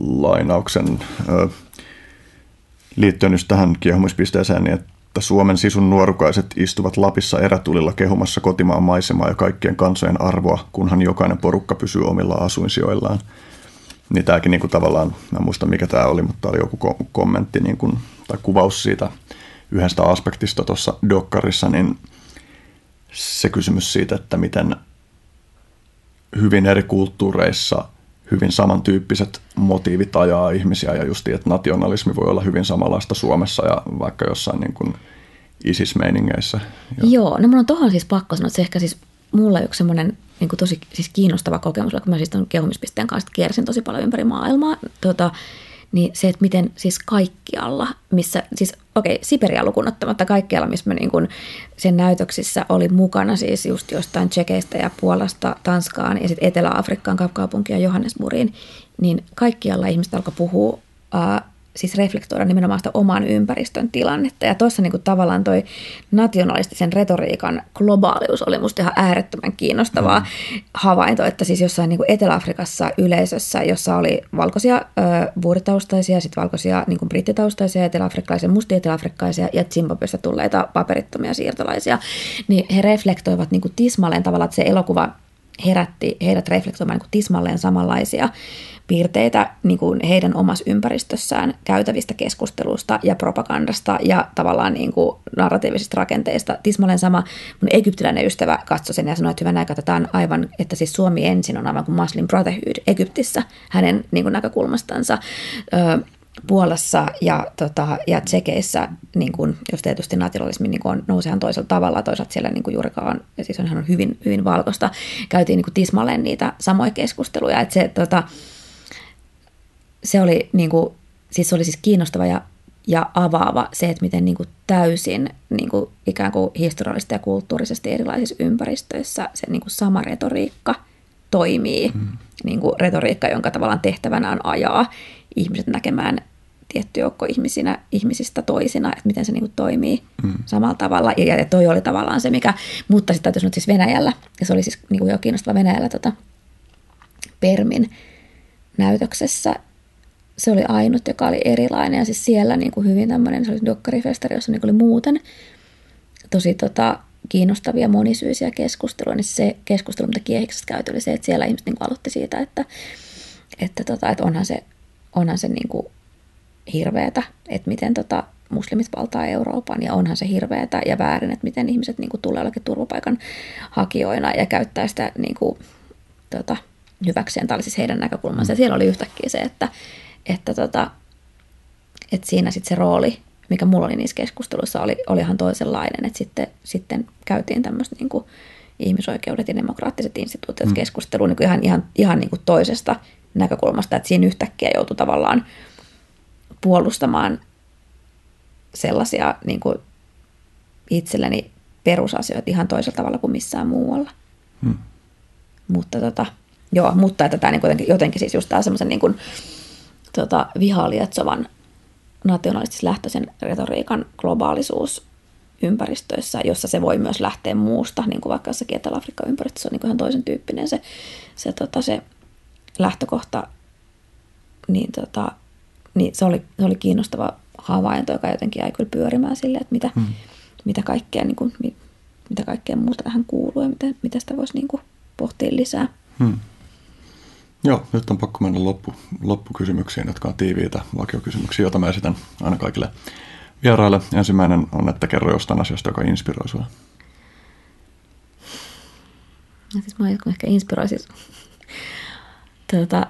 lainauksen liittyen just tähän kiehumispisteeseen, niin että Suomen sisun nuorukaiset istuvat Lapissa erätulilla kehumassa kotimaan maisemaa ja kaikkien kansojen arvoa, kunhan jokainen porukka pysyy omilla asuinsijoillaan. Niin tämäkin niin kuin tavallaan, mä en muista mikä tämä oli, mutta oli joku kommentti niin kuin, tai kuvaus siitä yhdestä aspektista tuossa dokkarissa, niin se kysymys siitä, että miten hyvin eri kulttuureissa – hyvin samantyyppiset motiivit ajaa ihmisiä ja just että nationalismi voi olla hyvin samanlaista Suomessa ja vaikka jossain niin kuin ISIS-meiningeissä. Joo, no mun on tuohon siis pakko sanoa, että se ehkä siis mulle yksi semmoinen niin tosi siis kiinnostava kokemus, vaikka mä siis ton kehumispisteen kanssa kiersin tosi paljon ympäri maailmaa, tota, niin se, että miten siis kaikkialla, missä, siis okei, okay, Siberia lukunottamatta kaikkialla, missä me niin kuin sen näytöksissä oli mukana siis just jostain Tsekeistä ja Puolasta Tanskaan ja sitten Etelä-Afrikkaan, Kapkaupunkiin ja Johannesburgiin, niin kaikkialla ihmiset alkoi puhua siis reflektoida nimenomaan sitä oman ympäristön tilannetta. Ja tuossa niin tavallaan toi nationalistisen retoriikan globaalius oli musta ihan äärettömän kiinnostavaa mm. havainto, että siis jossain niin Etelä-Afrikassa yleisössä, jossa oli valkoisia ö, vuoritaustaisia, sitten valkoisia niin brittitaustaisia, eteläafrikkalaisia, mustia eteläafrikkaisia ja Zimbabwesta tulleita paperittomia siirtolaisia, niin he reflektoivat niin tismalleen tavallaan, että se elokuva herätti heidät reflektoimaan niin tismalleen samanlaisia piirteitä niin kuin heidän omassa ympäristössään käytävistä keskustelusta ja propagandasta ja tavallaan niin kuin narratiivisista rakenteista. Tismalleen sama mun egyptiläinen ystävä katsoi sen ja sanoi, että hyvä näkö, että on aivan, että siis Suomi ensin on aivan kuin Muslim Brotherhood Egyptissä hänen niin kuin näkökulmastansa. Öö, Puolassa ja, tota, ja Tsekeissä, niin kun, jos tietysti nationalismi niin on, nousee toisella tavalla, toisaalta siellä niin juurikaan, ja siis on ihan hyvin, hyvin valkoista, käytiin niin tismalleen niitä samoja keskusteluja, että se, tota, se oli, niin kuin, siis se oli siis kiinnostava ja, ja avaava se, että miten niin täysin niin kuin ikään kuin historiallisesti ja kulttuurisesti erilaisissa ympäristöissä se niin sama retoriikka toimii. Mm. Niin retoriikka, jonka tavallaan tehtävänä on ajaa ihmiset näkemään tietty joukko ihmisinä, ihmisistä toisina, että miten se niin kuin toimii mm. samalla tavalla. Ja, ja toi oli tavallaan se, mikä, mutta sitten täytyy siis Venäjällä, ja se oli siis niin kuin jo kiinnostava Venäjällä tota, Permin näytöksessä, se oli ainut, joka oli erilainen. Ja siis siellä niin kuin hyvin tämmöinen, se oli dokkarifestari, jossa niin oli muuten tosi tota, kiinnostavia monisyisiä keskusteluja, niin se keskustelu, mitä Kiehiksessä käyty, oli se, että siellä ihmiset niin aloitti siitä, että, että, tota, että onhan se, onhan se niin kuin hirveätä, että miten tota, muslimit valtaa Euroopan ja onhan se hirveätä ja väärin, että miten ihmiset niin kuin, tulee jollakin turvapaikan hakijoina ja käyttää sitä niin kuin, tota, hyväkseen. Tämä oli siis heidän näkökulmansa. Ja siellä oli yhtäkkiä se, että, että, tota, että siinä sitten se rooli, mikä mulla oli niissä keskusteluissa, oli, oli ihan toisenlainen. Että sitten, sitten käytiin tämmöistä niin kuin ihmisoikeudet ja demokraattiset instituutiot mm. keskusteluun niin kuin ihan, ihan, ihan niin kuin toisesta näkökulmasta, että siinä yhtäkkiä joutui tavallaan puolustamaan sellaisia niin kuin itselleni perusasioita ihan toisella tavalla kuin missään muualla. Hmm. Mutta, tota, joo, mutta että tämä niin jotenkin, jotenkin siis just tämä semmoisen niin kuin, tota, vihalietsovan nationalistis lähtöisen retoriikan globaalisuus ympäristöissä, jossa se voi myös lähteä muusta, niin kuin vaikka jossakin Etelä-Afrikan ympäristössä on niin ihan toisen tyyppinen se, se, tota, se lähtökohta, niin, tota, niin se, oli, se oli kiinnostava havainto, joka jotenkin jäi kyllä pyörimään sille, että mitä, hmm. mitä, kaikkea, niin kuin, mitä kaikkea muuta tähän kuuluu ja mitä, mitä sitä voisi niin kuin pohtia lisää. Hmm. Joo, nyt on pakko mennä loppu, loppukysymyksiin, jotka on tiiviitä vakiokysymyksiä, joita mä esitän aina kaikille vieraille. Ensimmäinen on, että kerro jostain asiasta, joka inspiroi sinua. No siis mä ehkä inspiroi siis tuota,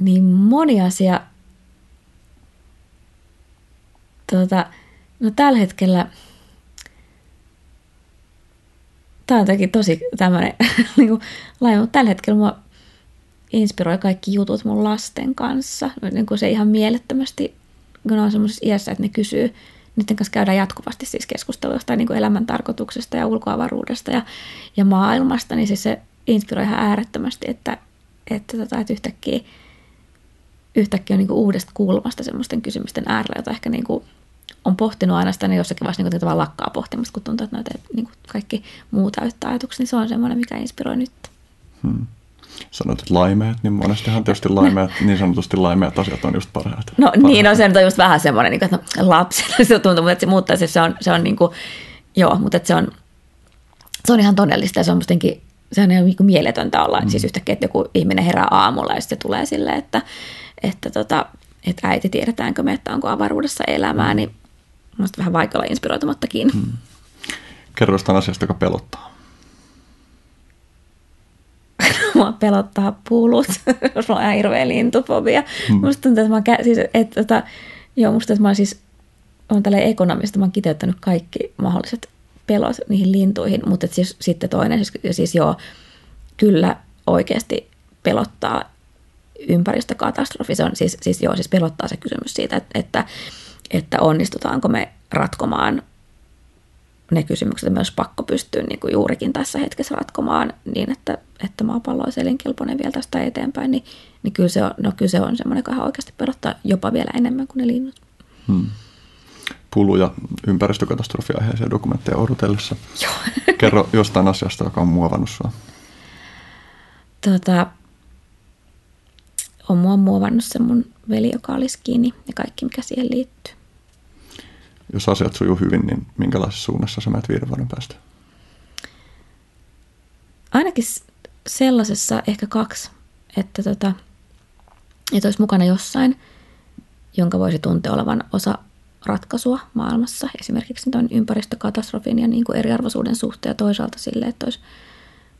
niin moni asia. Tuota, no tällä hetkellä tämä on jotenkin tosi tämmöinen (laughs) niin kuin, laiva, mutta tällä hetkellä mua inspiroi kaikki jutut mun lasten kanssa. Niin kuin se ihan mielettömästi, kun on semmoisessa iässä, että ne kysyy, niiden kanssa käydään jatkuvasti siis keskustelua jostain niin elämän tarkoituksesta ja ulkoavaruudesta ja, ja maailmasta, niin siis se inspiroi ihan äärettömästi, että, että, tota, että yhtäkkiä, yhtäkkiä on niin kuin uudesta kulmasta semmoisten kysymysten äärellä, jota ehkä niin kuin on pohtinut aina sitä, niin jossakin vaiheessa niin tavallaan lakkaa pohtimasta, kun tuntuu, että näitä niin kuin kaikki muu täyttää ajatuksia, niin se on semmoinen, mikä inspiroi nyt. Hmm. Sanoit, että laimeet, niin monestihan tietysti laimeet, niin sanotusti laimeet asiat on just parhaat. No parhaat. niin, no se on just vähän semmoinen, niin kuin, että no, lapsena se tuntuu, mutta, se, mutta se, se on, se on niin kuin, joo, mutta se on, se on ihan todellista ja se on mustenkin se on niin kuin mieletöntä olla. Mm. Siis yhtäkkiä, että joku ihminen herää aamulla ja sitten tulee silleen, että, että, tota, että äiti, tiedetäänkö me, että onko avaruudessa elämää, mm. niin minusta vähän vaikea olla inspiroitumattakin. Mm. Kerro jostain asiasta, joka pelottaa. (laughs) Mua pelottaa pulut, (laughs) jos mulla on hirveä lintufobia. Mm. Musta tuntuu, että mä, kä- siis, että, tota, joo, musta, että mä siis, olen tällä ekonomista, mä oon kiteyttänyt kaikki mahdolliset pelot niihin lintuihin, mutta siis, sitten toinen, siis, siis joo, kyllä oikeasti pelottaa ympäristökatastrofi. Se on siis, siis joo, siis pelottaa se kysymys siitä, että, että, onnistutaanko me ratkomaan ne kysymykset, myös pakko pystyä niin kuin juurikin tässä hetkessä ratkomaan niin, että, että maapallo olisi elinkelpoinen vielä tästä eteenpäin, niin, niin kyllä, se on, no kyllä se on semmoinen, joka oikeasti pelottaa jopa vielä enemmän kuin ne linnut. Hmm pulu- ja ympäristökatastrofiaiheisia dokumentteja odotellessa. (laughs) Kerro jostain asiasta, joka on muovannut sinua. Tota, on mua muovannut se mun veli, joka olisi kiinni ja kaikki, mikä siihen liittyy. Jos asiat sujuu hyvin, niin minkälaisessa suunnassa sä menet viiden vuoden päästä? Ainakin sellaisessa ehkä kaksi, että, tota, että olisi mukana jossain, jonka voisi tuntea olevan osa ratkaisua maailmassa, esimerkiksi tuon ympäristökatastrofin ja niin kuin eriarvoisuuden suhteen ja toisaalta sille, että olisi,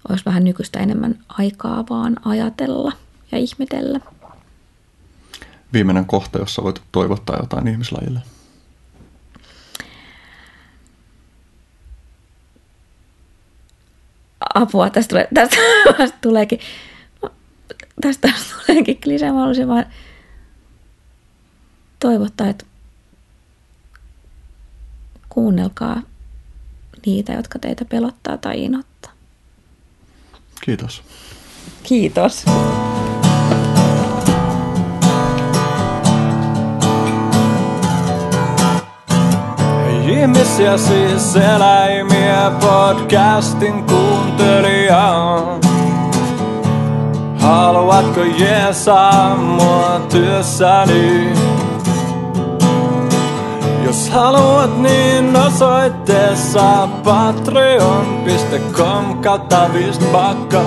olisi vähän nykyistä enemmän aikaa vaan ajatella ja ihmetellä. Viimeinen kohta, jossa voit toivottaa jotain ihmislajille. Apua, tästä, tulee, tästä (laughs) tuleekin, tästä (laughs) tuleekin klisee. Mä haluaisin vaan toivottaa, että kuunnelkaa niitä, jotka teitä pelottaa tai inottaa. Kiitos. Kiitos. Ihmisiä siis eläimiä podcastin kuuntelijaa. Haluatko jeesaa mua työssäni? Jos haluat niin osoitteessa patreon.com kautta vistbakka.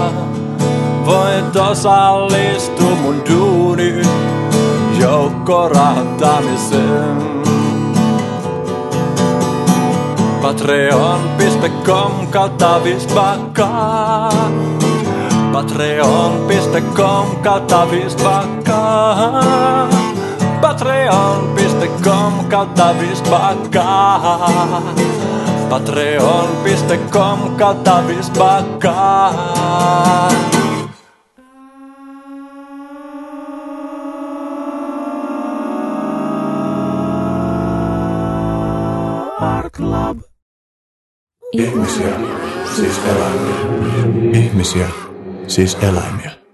voit osallistua mun duuni joukkorahoittamiseen. Patreon.com kautta visbakka. Patreon.com kautta visbakka. Patreon.com kautta visbakka. Patreon.com kautta visbakka. Ihmisiä, siis eläimiä. Ihmisiä, siis eläimiä.